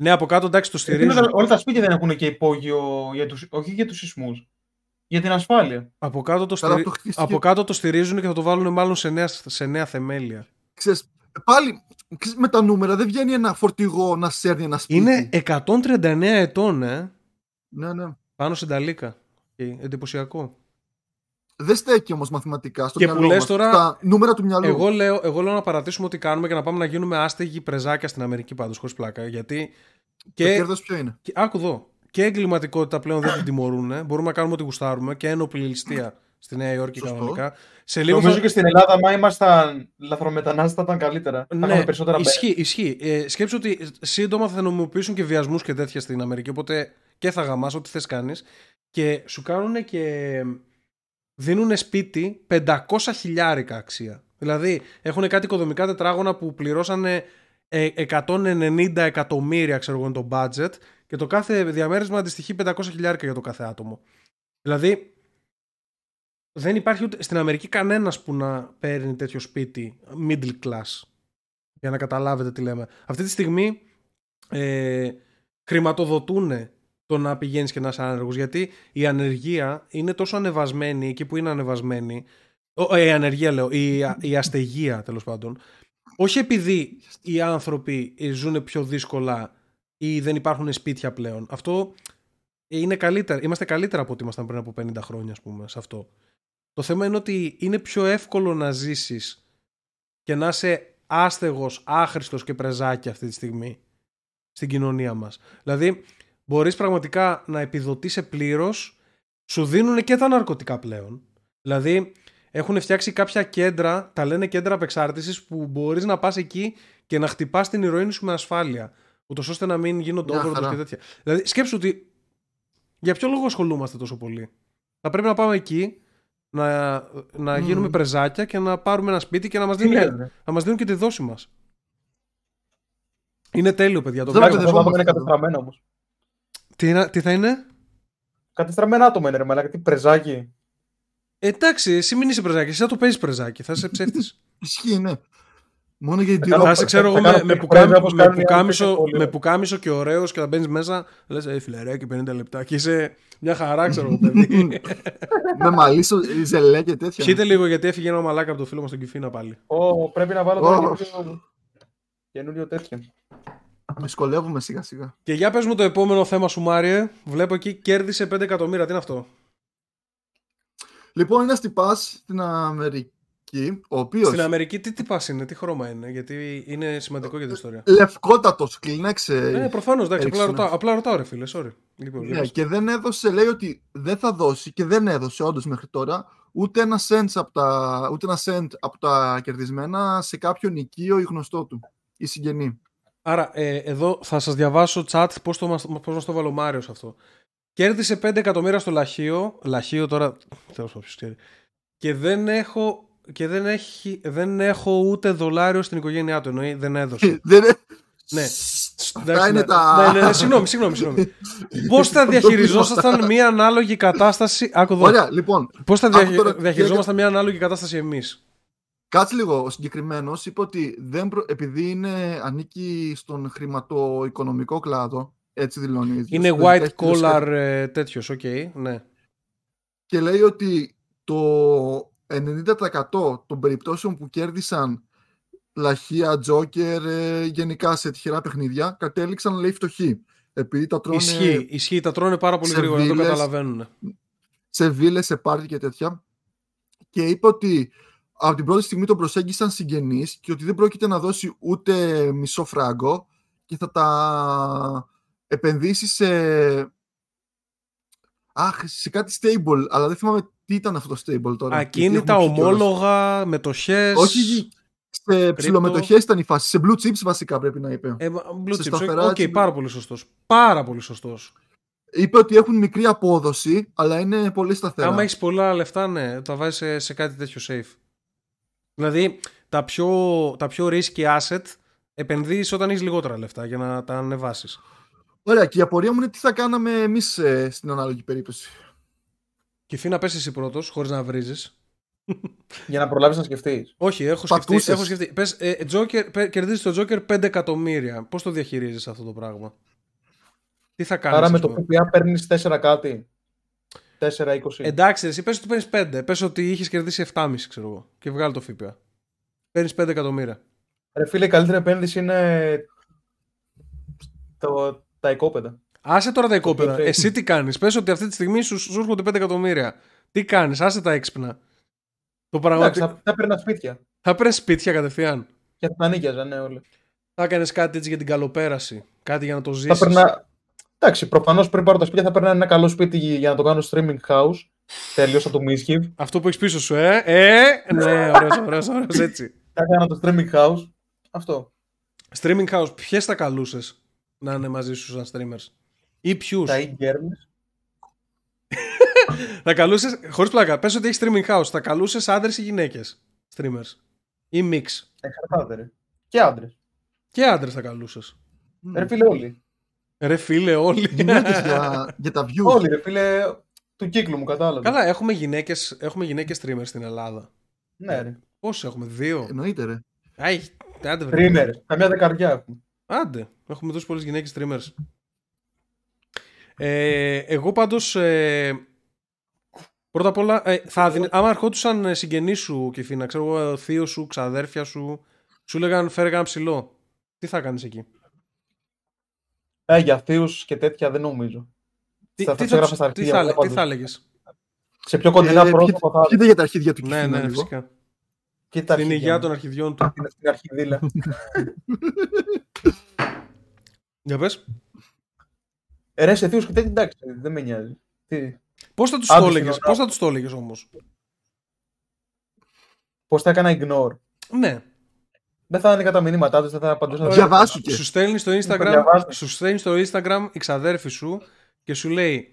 Ναι, από κάτω εντάξει το Γιατί όλα, στηρίζουν. όλα τα σπίτια δεν έχουν και υπόγειο, για τους, όχι για τους σεισμούς, για την ασφάλεια. Από κάτω το, Καλά, στηρι... το χτίστηκε. από κάτω το στηρίζουν και θα το βάλουν μάλλον σε νέα, σε νέα θεμέλια. Ξέρεις, πάλι ξέρεις, με τα νούμερα δεν βγαίνει ένα φορτηγό να σέρνει ένα σπίτι. Είναι 139 ετών, ε. Ναι, ναι. Πάνω στην Ταλίκα. Okay, εντυπωσιακό. Δεν στέκει όμως μαθηματικά στο Και μυαλό που λες μας. τώρα- Τα νούμερα του μυαλού. Εγώ λέω, εγώ λέω να παρατήσουμε ό,τι κάνουμε και να πάμε να γίνουμε άστεγοι πρεζάκια στην Αμερική πάντως, χωρίς πλάκα. Γιατί Το και, κέρδος ποιο είναι; και άκου εδώ, και εγκληματικότητα πλέον δεν την τιμωρούν. ε. Μπορούμε να κάνουμε ό,τι γουστάρουμε και ένοπλη ληστεία στη Νέα Υόρκη Σωστό. κανονικά. Σε λίγο Νομίζω θα... και στην Ελλάδα, άμα ήμασταν λαθρομετανάστες, θα ήταν καλύτερα. Θα Ναι, είχαμε περισσότερα ισχύει, ισχύει. Ε, σκέψου ότι σύντομα θα νομιμοποιήσουν και βιασμούς και τέτοια στην Αμερική. Οπότε και θα γαμάς ό,τι θες κάνεις Και σου κάνουν και. δίνουν σπίτι 500 χιλιάρικα αξία. Δηλαδή έχουν κάτι οικοδομικά τετράγωνα που πληρώσανε ε, 190 εκατομμύρια, ξέρω εγώ, είναι το budget και το κάθε διαμέρισμα αντιστοιχεί 500 χιλιάρικα για το κάθε άτομο. Δηλαδή, δεν υπάρχει ούτε στην Αμερική κανένας που να παίρνει τέτοιο σπίτι middle class. Για να καταλάβετε τι λέμε. Αυτή τη στιγμή ε, χρηματοδοτούν το να πηγαίνεις και να είσαι άνεργος γιατί η ανεργία είναι τόσο ανεβασμένη εκεί που είναι ανεβασμένη. Ο, ε, η ανεργία λέω, η, η αστεγία τέλος πάντων. Όχι επειδή οι άνθρωποι ζουν πιο δύσκολα ή δεν υπάρχουν σπίτια πλέον. Αυτό είναι καλύτερα. Είμαστε καλύτερα από ό,τι ήμασταν πριν από 50 χρόνια, ας πούμε, σε αυτό. Το θέμα είναι ότι είναι πιο εύκολο να ζήσεις και να είσαι άστεγος, άχρηστος και πρεζάκι αυτή τη στιγμή στην κοινωνία μας. Δηλαδή, μπορείς πραγματικά να επιδοτήσει πλήρως, σου δίνουν και τα ναρκωτικά πλέον. Δηλαδή, έχουν φτιάξει κάποια κέντρα, τα λένε κέντρα απεξάρτησης, που μπορείς να πας εκεί και να χτυπάς την ηρωίνη σου με ασφάλεια. Ούτως ώστε να μην γίνονται Μια overdose χαρά. και τέτοια. Δηλαδή, σκέψου ότι για ποιο λόγο ασχολούμαστε τόσο πολύ. Θα πρέπει να πάμε εκεί, να, να Μμμ. γίνουμε πρεζάκια και να πάρουμε ένα σπίτι και να μας Τι δίνουν, και, λέτε; να μας δίνουν και τη δόση μας. Είναι τέλειο, παιδιά. Το Δεν βλέπω. Εντάξει, αυτά τα άτομα είναι παιδευόμαστε κατεστραμμένα όμως. Τι, είναι- τι θα είναι; Κατεστραμμένα άτομα είναι ρε μαλάκα, τι πρεζάκι. Εντάξει, εσύ μην είσαι πρεζάκι, εσύ θα το παίζεις πρεζάκι, θα είσαι ψεύτης. Ισχύει, ναι. Μόνο για την κάνω- θα τυρόπα. σε ξέρω εγώ θα με, κάνω με, fake πουκάμι- πρέζα όπως με, κάνουν οι άλλοι πουκάμισο, στο σχολείο. με πουκάμισο και ωραίος και θα μπαίνεις μέσα. Λες, ε, φιλεράκι 50 λεπτά και είσαι μια χαρά, ξέρω εγώ, παιδί. με μαλλί στο- ζελέ και τέτοια. Πιείτε λίγο γιατί έφυγε ένα μαλάκα από το φίλο μας τον Κυφίνα πάλι. Ω, πρέπει να βάλω τώρα Ω. καινούριο- καινούριο τέτοιο. Δυσκολεύουμε σιγά σιγά. Και για πες μου το επόμενο θέμα σου, Μάριε. Βλέπω εκεί κέρδισε 5 εκατομμύρια. Τι είναι αυτό; Λοιπόν, είναι τυπάς στην Αμερική, ο οποίο. Στην Αμερική τι τυπάς είναι, τι χρώμα είναι, γιατί είναι σημαντικό για την ιστορία. Λευκότατος, κλίνεξε. Ε, προφανώς, εντάξει, απλά έριξε, ρωτάω, απλά ρωτάω, ρε φίλε, sorry. Λοιπόν, Ναι, ναι, και δεν έδωσε, λέει ότι δεν θα δώσει και δεν έδωσε όντως μέχρι τώρα ούτε ένα cent από τα, ούτε ένα cent από τα κερδισμένα σε κάποιον οικείο ή γνωστό του ή συγγενή. Άρα, ε, εδώ θα σας διαβάσω chat πώς, το, μας- πώς μας το βάλω ο Μάριος αυτό. Κέρδισε 5 εκατομμύρια στο Λαχείο. Λαχείο τώρα, τέλος πάντων, ποιος ξέρει. Και δεν έχω, και δεν, έχει, δεν έχω ούτε δολάριο στην οικογένειά του, εννοεί δεν έδωσε. δεν είναι... Ναι. Αυτά Εντάξει, είναι ναι, τα... Ναι, ναι, ναι, συγγνώμη, συγγνώμη, συγγνώμη. Πώς θα διαχειριζόσασταν μια ανάλογη κατάσταση... Άκου εδώ. Ωραία, λοιπόν, Πώς θα Άκου διαχει- τώρα, διαχειριζόμασταν μια ανάλογη κατάσταση εμείς; κάτσε λίγο. Ο συγκεκριμένος είπε ότι δεν προ... επειδή είναι, ανήκει στον χρηματοοικονομικό κλάδο, έτσι δηλώνει ο ίδιος, Είναι λογικά white έχει πληρώσει collar ε, τέτοιος, οκ, ναι. και λέει ότι το 90% των περιπτώσεων που κέρδισαν λαχεία, τζόκερ, ε, γενικά σε τυχερά παιχνίδια, κατέληξαν λέει φτωχοί. Επειδή τα τρώνε Ισχύει, ισχύει, τα τρώνε πάρα πολύ σε γρήγορα, δεν το βίλες. καταλαβαίνουν. σε βίλες, σε πάρτι και τέτοια. Και είπε ότι από την πρώτη στιγμή τον προσέγγισαν συγγενείς και ότι δεν πρόκειται να δώσει ούτε μισό φράγκο και θα τα επενδύσει σε... Αχ, σε κάτι stable, αλλά δεν θυμάμαι τι ήταν αυτό το stable τώρα; γιατί Ακίνητα, έχουμε πει κιόλας. ομόλογα, μετοχές. Όχι, σε ψηλομετοχές ήταν η φάση. Σε blue chips βασικά πρέπει να είπε. Ε, blue σε chips, σταθερά, Οκ, έτσι, πάρα πολύ σωστός. Πάρα πολύ σωστός. Είπε ότι έχουν μικρή απόδοση, αλλά είναι πολύ σταθερά. Άμα έχεις πολλά λεφτά, ναι, τα βάζεις σε, σε κάτι τέτοιο safe. Δηλαδή, τα πιο, τα πιο risky asset επενδύεις όταν έχεις λιγότερα λεφτά για να τα ανεβάσεις. Ωραία, και η απορία μου είναι τι θα κάναμε εμείς στην ανάλογη περίπτωση. Και φύνα πες εσύ πρώτος, χωρίς να βρίζεις. Για να προλάβεις να σκεφτείς. Όχι, έχω σκεφτεί. Πατούσες. Έχω σκεφτεί. Πες, ε, Joker, πε- κερδίζεις το Joker 5 εκατομμύρια. Πώς το διαχειρίζεις αυτό το πράγμα; Τι θα κάνεις. Άρα με ας το πούμε; PPA παίρνεις 4 κάτι. 4-20. Εντάξει, εσύ πες ότι παίρνεις 5. Πες ότι είχες κερδίσει 7,5 ξέρω εγώ. Και βγάλει το ΦΠΑ. Παίρνεις 5 εκατομμύρια. Ρε φίλε, η καλύτερη επένδυση είναι το, τα οικόπεδα. Άσε τώρα τα οικόπεδα. trade. Εσύ τι κάνεις; Πες ότι αυτή τη στιγμή σου, σου έρχονται 5 εκατομμύρια. Τι κάνεις; Άσε τα έξυπνα. Το Εντάξει, πραγματικό. θα, θα παίρνα σπίτια. Θα παίρνει σπίτια κατευθείαν. Και θα τα νοίκιαζα, ναι, όλα. Θα έκανες κάτι έτσι για την καλοπέραση. Κάτι για να το Θα ζήσεις. παίρνα... Εντάξει, προφανώς πριν πάρω τα σπίτια θα παίρνα ένα καλό σπίτι για να το κάνω streaming house. Τελείωσα το Mischief. Αυτό που έχεις πίσω σου, ε; Ε, ναι, ωραίος, ωραίος, ωραίος, έτσι. Θα έκανα το streaming house. Αυτό. Streaming house, ποιες θα καλούσες να είναι μαζί σου σαν streamers; Ή ποιους; Τα e-girls. Θα καλούσες, χωρίς πλάκα, πες ότι έχεις streaming house. Θα καλούσες άντρες ή γυναίκες streamers; Ή mix; Εξαρτάται, ρε. Και άντρες. Και άντρες θα καλούσες. Ρε φίλε, όλοι. Ρε φίλε, όλοι. Γυναίκες για, για τα views. Όλοι, ρε φίλε, του κύκλου μου, κατάλαβες. Καλά, έχουμε γυναίκες έχουμε γυναίκες streamers στην Ελλάδα. Ναι, ρε. Πόσοι έχουμε, δύο; Εννοείται, ρε. Άι, άντε, βρε. Streamer. Καμιά δεκαριά έχουμε. Άντε, έχουμε τόσε πολλές γυναίκες streamers. Ε, εγώ πάντως. Ε, πρώτα απ' όλα, ε, θα δίνε, άμα ερχόντουσαν ε, συγγενείς σου και φίνα, ξέρω εγώ, θείος σου, ξαδέρφια σου, σου λέγαν φέρε ένα ψηλό. Τι θα κάνεις εκεί; Ε, για θείους και τέτοια δεν νομίζω. Τι, Θα- τι, θα θα, έγραφα στα τι, αρχεία, θα, λέ- πάντως. τι θα έλεγες. Σε πιο κοντινά Ε, πρόσωπα θα. Κοίτα για τα αρχίδια του Ναι, Κιφίνα ναι, λίγο. φυσικά. Και τα Την αρχίδια υγεία μου. των αρχιδιών του. Στην- Στην αρχιδίλα. Για πες. Ε, ρε, σε θείου και τέτοια εντάξει, δεν με νοιάζει. Τι... Πώς θα τους Άντε, το έλεγες, συγγνώμη. πώς θα τους το έλεγες όμως; Πώς θα έκανα ignore. Ναι. Δεν θα άνοιγα τα μηνύματά τους, δεν θα απαντούσα. Διαβάσου και. Σου στέλνει στο Instagram, διαβάζω. σου στέλνει στο Instagram η ξαδέρφη σου και σου λέει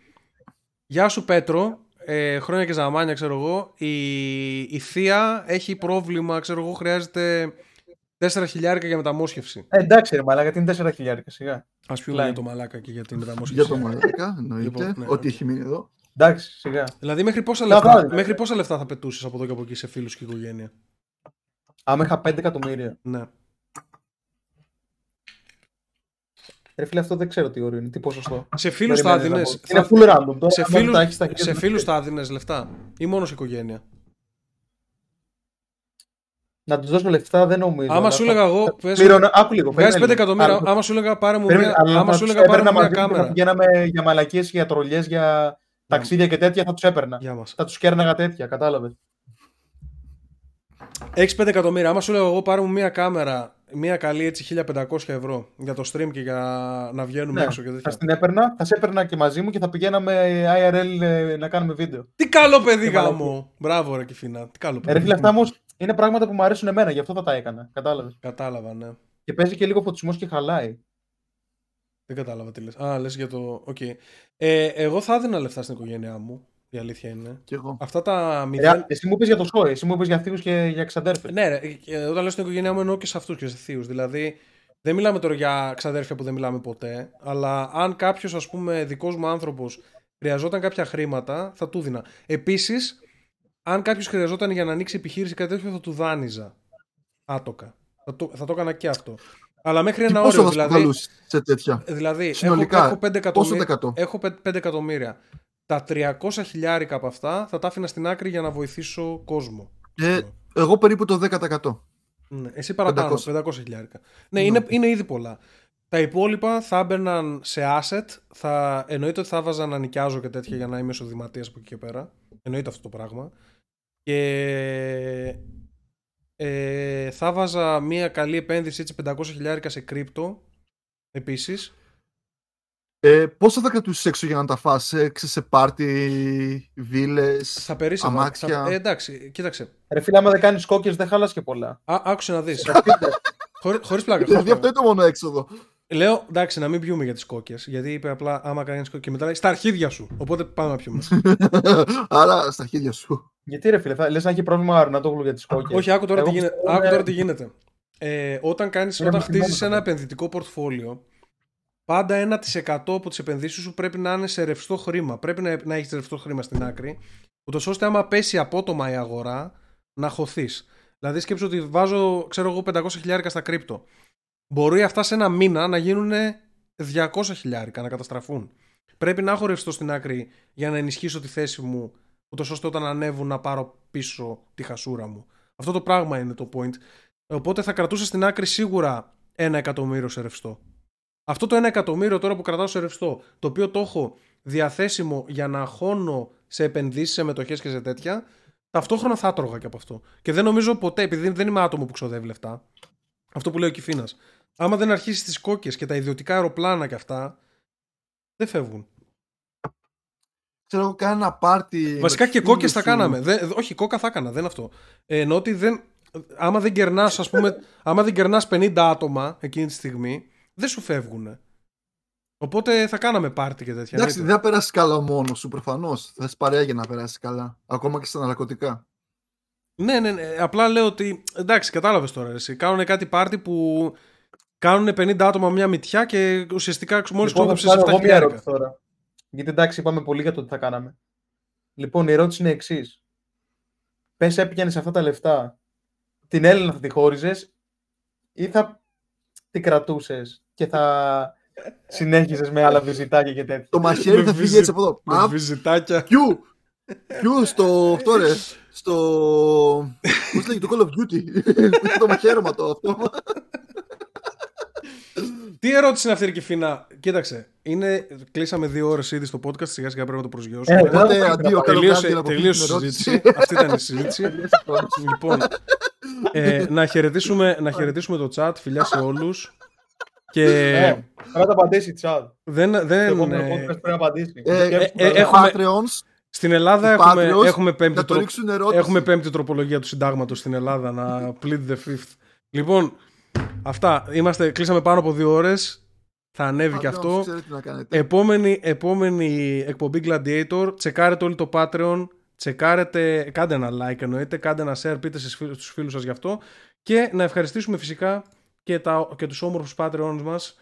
Γεια σου Πέτρο, ε, χρόνια και ζαμάνια ξέρω εγώ, η, η θεία έχει πρόβλημα, ξέρω εγώ, χρειάζεται 4 χιλιάρικα για μεταμόσχευση. Ε, εντάξει, ρε Μαλάκα, τι είναι 4 χιλιάρικα σιγά. Ας πούμε Πλάι. για το μαλάκα και για την Για μεταμόσχευση. το μαλάκα, εννοείται. Λοιπόν, ναι. Ότι έχει μείνει εδώ. Εντάξει, σιγά. Δηλαδή μέχρι πόσα, Τα λεφτά, βάλεις. μέχρι πόσα λεφτά θα πετούσες από εδώ και από εκεί σε φίλους και οικογένεια; Άμα είχα 5 εκατομμύρια. Ναι. Ρε φίλε, αυτό δεν ξέρω τι όριο είναι, τι ποσοστό. Σε φίλους θα Περιμένεις έδινες, να πω. Είναι full random. Τώρα, σε άμα φίλους, τα έχεις στα χέρια σε σου, φίλους δεν θα έδινες λεφτά ή μόνο σε οικογένεια; Να τους δώσω λεφτά δεν νομίζω. Άμα αλλά σου θα- έλεγα εγώ, θα πες, πλήρωνα- Άκου λίγο. βγάζεις 5 περίμενε. εκατομμύρια, Αλλά- άμα σου έλεγα πάρε μου περίμενε, μια, αλλά άμα θα σου τους έλεγα πάρε μου έπαιρνα μια μαζί μου και θα κάμερα. Πηγαίναμε για μαλακίες, για τρολιές, για ταξίδια και τέτοια, θα τους έπαιρνα. Γεια μας. Θα τους κέρναγα τέτοια, κατάλαβες. Έχεις 5 εκατομμύρια. Άμα σου λέω εγώ πάρε μου μια κάμερα, μια καλή έτσι 1500 ευρώ για το stream και για να βγαίνουμε Ναι, έξω και θα τέτοια. την έπαιρνα, θα σε έπαιρνα και μαζί μου και θα πηγαίναμε IRL ε, να κάνουμε βίντεο. Τι καλό παιδί Και γάμο. Μπράβο ρε Κιφίνα. Τι καλό Ε, παιδί. ρε φίλε, αυτά όμως είναι πράγματα που μου αρέσουν εμένα, γι' αυτό θα τα έκανα. Κατάλαβες. Κατάλαβα, ναι. Και παίζει και λίγο φωτισμός και χαλάει. Δεν κατάλαβα τι λες. Α, λες για το... Οκ. Ε, εγώ θα έδινα λεφτά στην οικογένειά μου. Η αλήθεια είναι. Κι εγώ. Αυτά τα Ρε, μηδέν... εσύ μου είπε για το σόι, εσύ μου είπε για θείους και για ξαδέρφες. Ναι, ρε, και όταν λέω στην οικογένειά μου εννοώ και σε αυτούς και σε θείους. Δηλαδή, δεν μιλάμε τώρα για ξαδέρφια που δεν μιλάμε ποτέ, αλλά αν κάποιος, ας πούμε, δικός μου άνθρωπος χρειαζόταν κάποια χρήματα, θα του δίνα. Επίσης, αν κάποιος χρειαζόταν για να ανοίξει επιχείρηση ή κάτι τέτοιο, θα του δάνειζα. Άτοκα. Θα το, θα το έκανα και αυτό. Αλλά μέχρι Και ένα πόσο όριο. θα σου Δηλαδή, καλούσε σε τέτοια; δηλαδή έχω, Συνολικά, έχω 5 Πόσο εκατομμύρια. δεκατό. Έχω 5 εκατομμύρια. Τα 300 χιλιάρικα από αυτά θα τα άφηνα στην άκρη για να βοηθήσω κόσμο. Ε, εγώ περίπου το 10%. Ναι, εσύ παραπάνω, 500, 500 χιλιάρικα. Ναι, είναι, είναι ήδη πολλά. Τα υπόλοιπα θα έμπαιναν σε asset. Θα, εννοείται ότι θα βάζα να νοικιάζω και τέτοια για να είμαι εισοδηματία από εκεί και πέρα. Εννοείται αυτό το πράγμα. Και ε, θα βάζα μια καλή επένδυση έτσι 500 χιλιάρικα σε κρύπτο επίσης. Ε, πόσο θα κρατούσες έξω για να τα φας, σε πάρτι, βίλες, θα περίσσευα, αμάξια. Θα, ε, εντάξει, κοίταξε. Ρε φίλε, άμα δεν κάνεις κόκκες δεν χάλας και πολλά. Α, άκουσε να δεις. Χωρί, χωρίς πλάκα. Δηλαδή αυτό είναι το μόνο έξοδο. Λέω εντάξει να μην πιούμε για τις κόκκες. Γιατί είπε απλά άμα κάνει κόκκες και μετά λέει στα αρχίδια σου. Οπότε πάμε να πιούμε. Άρα στα αρχίδια σου. Γιατί ρε φίλε, θα, λες να έχει πρόβλημα Αρνατόγλου για τις κόκκες; Όχι, άκου τώρα, Εγώ τι, γίνεται. πιστεύω, άκου ε, τώρα τι γίνεται. Ε, όταν κάνεις, Είναι όταν μαθημένο χτίζεις ένα αυτό. επενδυτικό πορτφόλιο, πάντα 1% από τις επενδύσεις σου πρέπει να είναι σε ρευστό χρήμα. Πρέπει να, να έχεις ρευστό χρήμα στην άκρη, ούτως ώστε άμα πέσει απότομα η αγορά, να χωθείς. Δηλαδή σκέψου ότι βάζω, ξέρω εγώ, 500 χιλιάρικα στα κρύπτο. Μπορεί αυτά σε ένα μήνα να γίνουν 200 χιλιάρικα, να καταστραφούν. Πρέπει να έχω ρευστό στην άκρη για να ενισχύσω τη θέση μου, ούτως ώστε όταν ανέβουν να πάρω πίσω τη χασούρα μου. Αυτό το πράγμα είναι το point. Οπότε θα κρατούσα στην άκρη σίγουρα ένα εκατομμύριο σε ρευστό. Αυτό το ένα εκατομμύριο τώρα που κρατάω σε ρευστό, το οποίο το έχω διαθέσιμο για να χώνω σε επενδύσεις, σε μετοχές και σε τέτοια, ταυτόχρονα θα έτρωγα και από αυτό. Και δεν νομίζω ποτέ, επειδή δεν είμαι άτομο που ξοδεύει λεφτά, αυτό που λέει ο Κυφίνα, άμα δεν αρχίσεις τις κόκκες και τα ιδιωτικά αεροπλάνα και αυτά, δεν φεύγουν. Ξέρω εγώ, κάνα ένα πάρτι. Βασικά με και τους κόκκες φίλους θα σου. κάναμε. Δεν- όχι, κόκα θα έκανα, δεν είναι αυτό. Ε, ενώ ότι δεν. Άμα δεν κερνάς, ας πούμε, άμα δεν κερνάς 50 άτομα εκείνη τη στιγμή, δεν σου φεύγουν. Οπότε θα κάναμε πάρτι και τέτοια. Εντάξει, δεν εννοείται. θα περάσεις καλά μόνος σου προφανώς. Θα είσαι παρέα για να περάσεις καλά. Ακόμα και στα ναρκωτικά. Ναι, ναι, ναι. Απλά λέω ότι. Εντάξει, κατάλαβες τώρα. Εσύ. Κάνουν κάτι πάρτι που κάνουν 50 άτομα μια μυτιά και ουσιαστικά μόλις Λοιπόν, θα ξόδεψε σου κάνω 7 εγώ μια χιλιάρικα. ερώτηση τώρα. Γιατί εντάξει, είπαμε πολύ για το τι θα κάναμε. Λοιπόν, η ερώτηση είναι εξής. Πες έπιανες αυτά τα λεφτά, την Έλληνα θα τη χώριζες ή θα την κρατούσες και θα συνέχιζες με άλλα βυζιτάκια και τέτοια. Το μαχαίρι Με θα φύγει βυζι- έτσι από εδώ. Με Απ, βυζιτάκια. Πιου! Πιου στο. Αυτό ρε. Στο. Πώς λέγεται το Call of Duty. Που έχει το μαχαίρωμα το αυτό. Τι ερώτηση είναι αυτή, ρε Κιφίνα. Κοίταξε, είναι... κλείσαμε δύο ώρες ήδη στο podcast. Σιγά σιγά πρέπει να το προσγειώσουμε. Ε, Οπότε δεν αντίο, κάνω τελείωσε κάτι να τελείωσε η αποφύγουμε συζήτηση. Αυτή ήταν η συζήτηση. λοιπόν, ε, να, χαιρετήσουμε, να χαιρετήσουμε το chat. Φιλιά σε όλους. Και Ε, πρέπει να τα απαντήσει, Τσάδ. δεν, Το δεν, επόμενο ε, podcast πρέπει να απαντήσει. Ε, Σκέψου ε, το ε, έχουμε- Patreons στην Ελλάδα οι έχουμε, Patreons έχουμε, πέμπτη να το τρο- ρίξουν ερώτηση. έχουμε πέμπτη τροπολογία του συντάγματος στην Ελλάδα να plead the fifth. Λοιπόν, αυτά. Είμαστε, κλείσαμε πάνω από δύο ώρες. Θα ανέβει και Patreons, αυτό. Ξέρετε τι να κάνετε. Επόμενη, επόμενη εκπομπή Gladiator. Τσεκάρετε όλοι το Patreon. Τσεκάρετε, κάντε ένα like εννοείται, κάντε ένα share, πείτε στις φίλους- στους φίλους σας γι' αυτό. Και να ευχαριστήσουμε φυσικά και, τα, και τους όμορφους Patreons μας.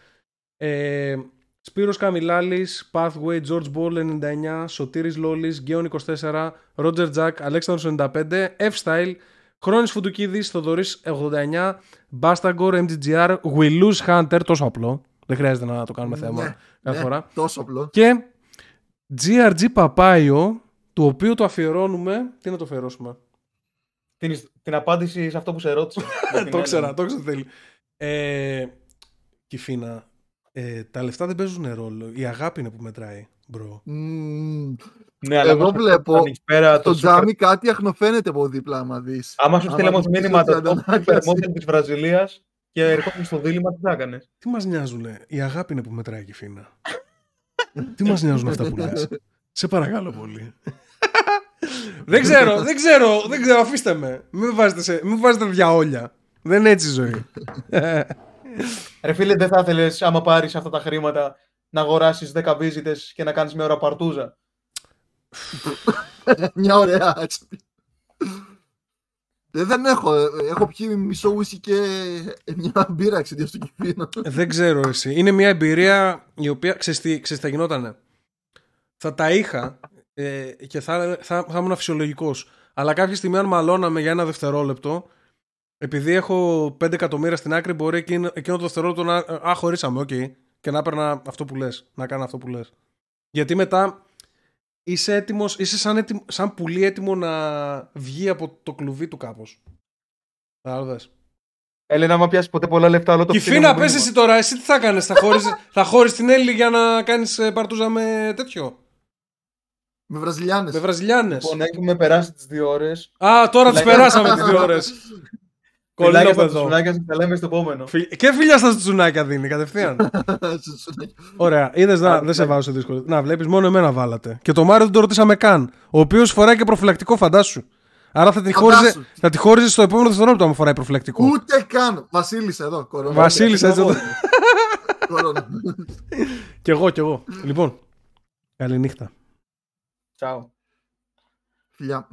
Ε, Σπύρος Καμιλάλης, Pathway, George Ball 99, Σωτήρης Λόλης, Γκέον 24, Roger Jack, Αλέξανδρος 95, F-Style, Χρόνης Φουντουκίδης, Θοδωρής 89, Bastagor, MGGR, We Lose Hunter, τόσο απλό. Δεν χρειάζεται να το κάνουμε θέμα Ναι, κάθε ναι, φορά. Τόσο απλό. Και GRG Παπάιο, το οποίο το αφιερώνουμε. Τι να το αφιερώσουμε; Την, την απάντηση σε αυτό που σε ρώτησε. Για την το ήξερα, Έλληνα. το ήξερα θέλει. Ε, Κυφίνα, ε, τα λεφτά δεν παίζουν ρόλο. Η αγάπη είναι που μετράει, μπρο. Μμμ. Ναι, αλλά Εγώ άμα σου βλέπω ανοίξει πέρα το Το τζάμι κάτι αχνοφαίνεται από δίπλα, άμα δεις. Άμα σου στείλαμε Άμα το δεις μήνυμα ότι το αντανάγκασε. υπερμόδελ της Βραζιλίας και ερχόταν στο δίλημα, τι θα έκανες; Τι μας νοιάζουνε. Η αγάπη είναι που μετράει, Κυφίνα. Τι μας νοιάζουν αυτά που λες; Σε παρακαλώ πολύ. δεν ξέρω, δεν ξέρω, δεν ξέρω, αφήστε με. Μην με βάζετε, σε, μην με βάζετε διαόλια. Δεν είναι έτσι η ζωή. Ρε φίλε, δεν θα ήθελες άμα πάρεις αυτά τα χρήματα να αγοράσεις 10 βίζιτες και να κάνεις μια ώρα παρτούζα; Μια ωραία έτσι. Ε, Δεν έχω. ε, Έχω πιει μισό ουίσκι και μια μπύρα εξαιτία του κυφίνου. Δεν ξέρω εσύ. Είναι μια εμπειρία η οποία ξέρεις τι, ξέρεις τι θα γινότανε. Θα τα είχα ε, και θα, θα, θα ήμουν φυσιολογικός. Αλλά κάποια στιγμή, αν μαλώναμε για ένα δευτερόλεπτο, επειδή έχω 5 εκατομμύρια στην άκρη, μπορεί εκείνο, εκείνο το δευτερόλεπτο να. Α, χωρίσαμε, οκ. Και να έπαιρνα αυτό που λες. Να κάνω αυτό που λες. Γιατί μετά είσαι έτοιμος, είσαι σαν, έτοιμο, σαν πουλί έτοιμο να βγει από το κλουβί του κάπως. Κατάλαβε. Έλενα, άμα πιάσεις ποτέ πολλά λεφτά, όλο το Κυφίνα, φθηνό πες μήνυμα. εσύ τώρα, εσύ τι θα κάνεις, θα χώρεις, θα χώρεις την Έλλη για να κάνεις ε, παρτούζα με τέτοιο, Με Βραζιλιάνες. με Βραζιλιάνες. Λοιπόν, έχουμε περάσει τις δύο ώρες. Α, τώρα τις Φιλάκια. περάσαμε τις δύο ώρες. Κολλήνω Κολλάει παιδό. Σουνάκια και τα λέμε στο επόμενο. Φι- Και φιλιά στα τσουνάκια δίνει κατευθείαν. Ωραία, είδες να, Άντε, δεν σε ναι. βάζω σε δύσκολο. Να, βλέπεις, μόνο εμένα βάλατε. Και το Μάριο δεν το ρωτήσαμε καν. Ο οποίος φοράει και προφυλακτικό, φαντάσου. Άρα θα τη χώριζε, Φαντάσου. θα τη χώριζε στο επόμενο δευτερόλεπτο αν φοράει προφυλακτικό. Ούτε καν. Βασίλης εδώ. Κορώνα. Βασίλης, έτσι εδώ. Κορώνα. Κι εγώ, κι εγώ. Λοιπόν, καληνύχτα. Ciao. Φιλιά.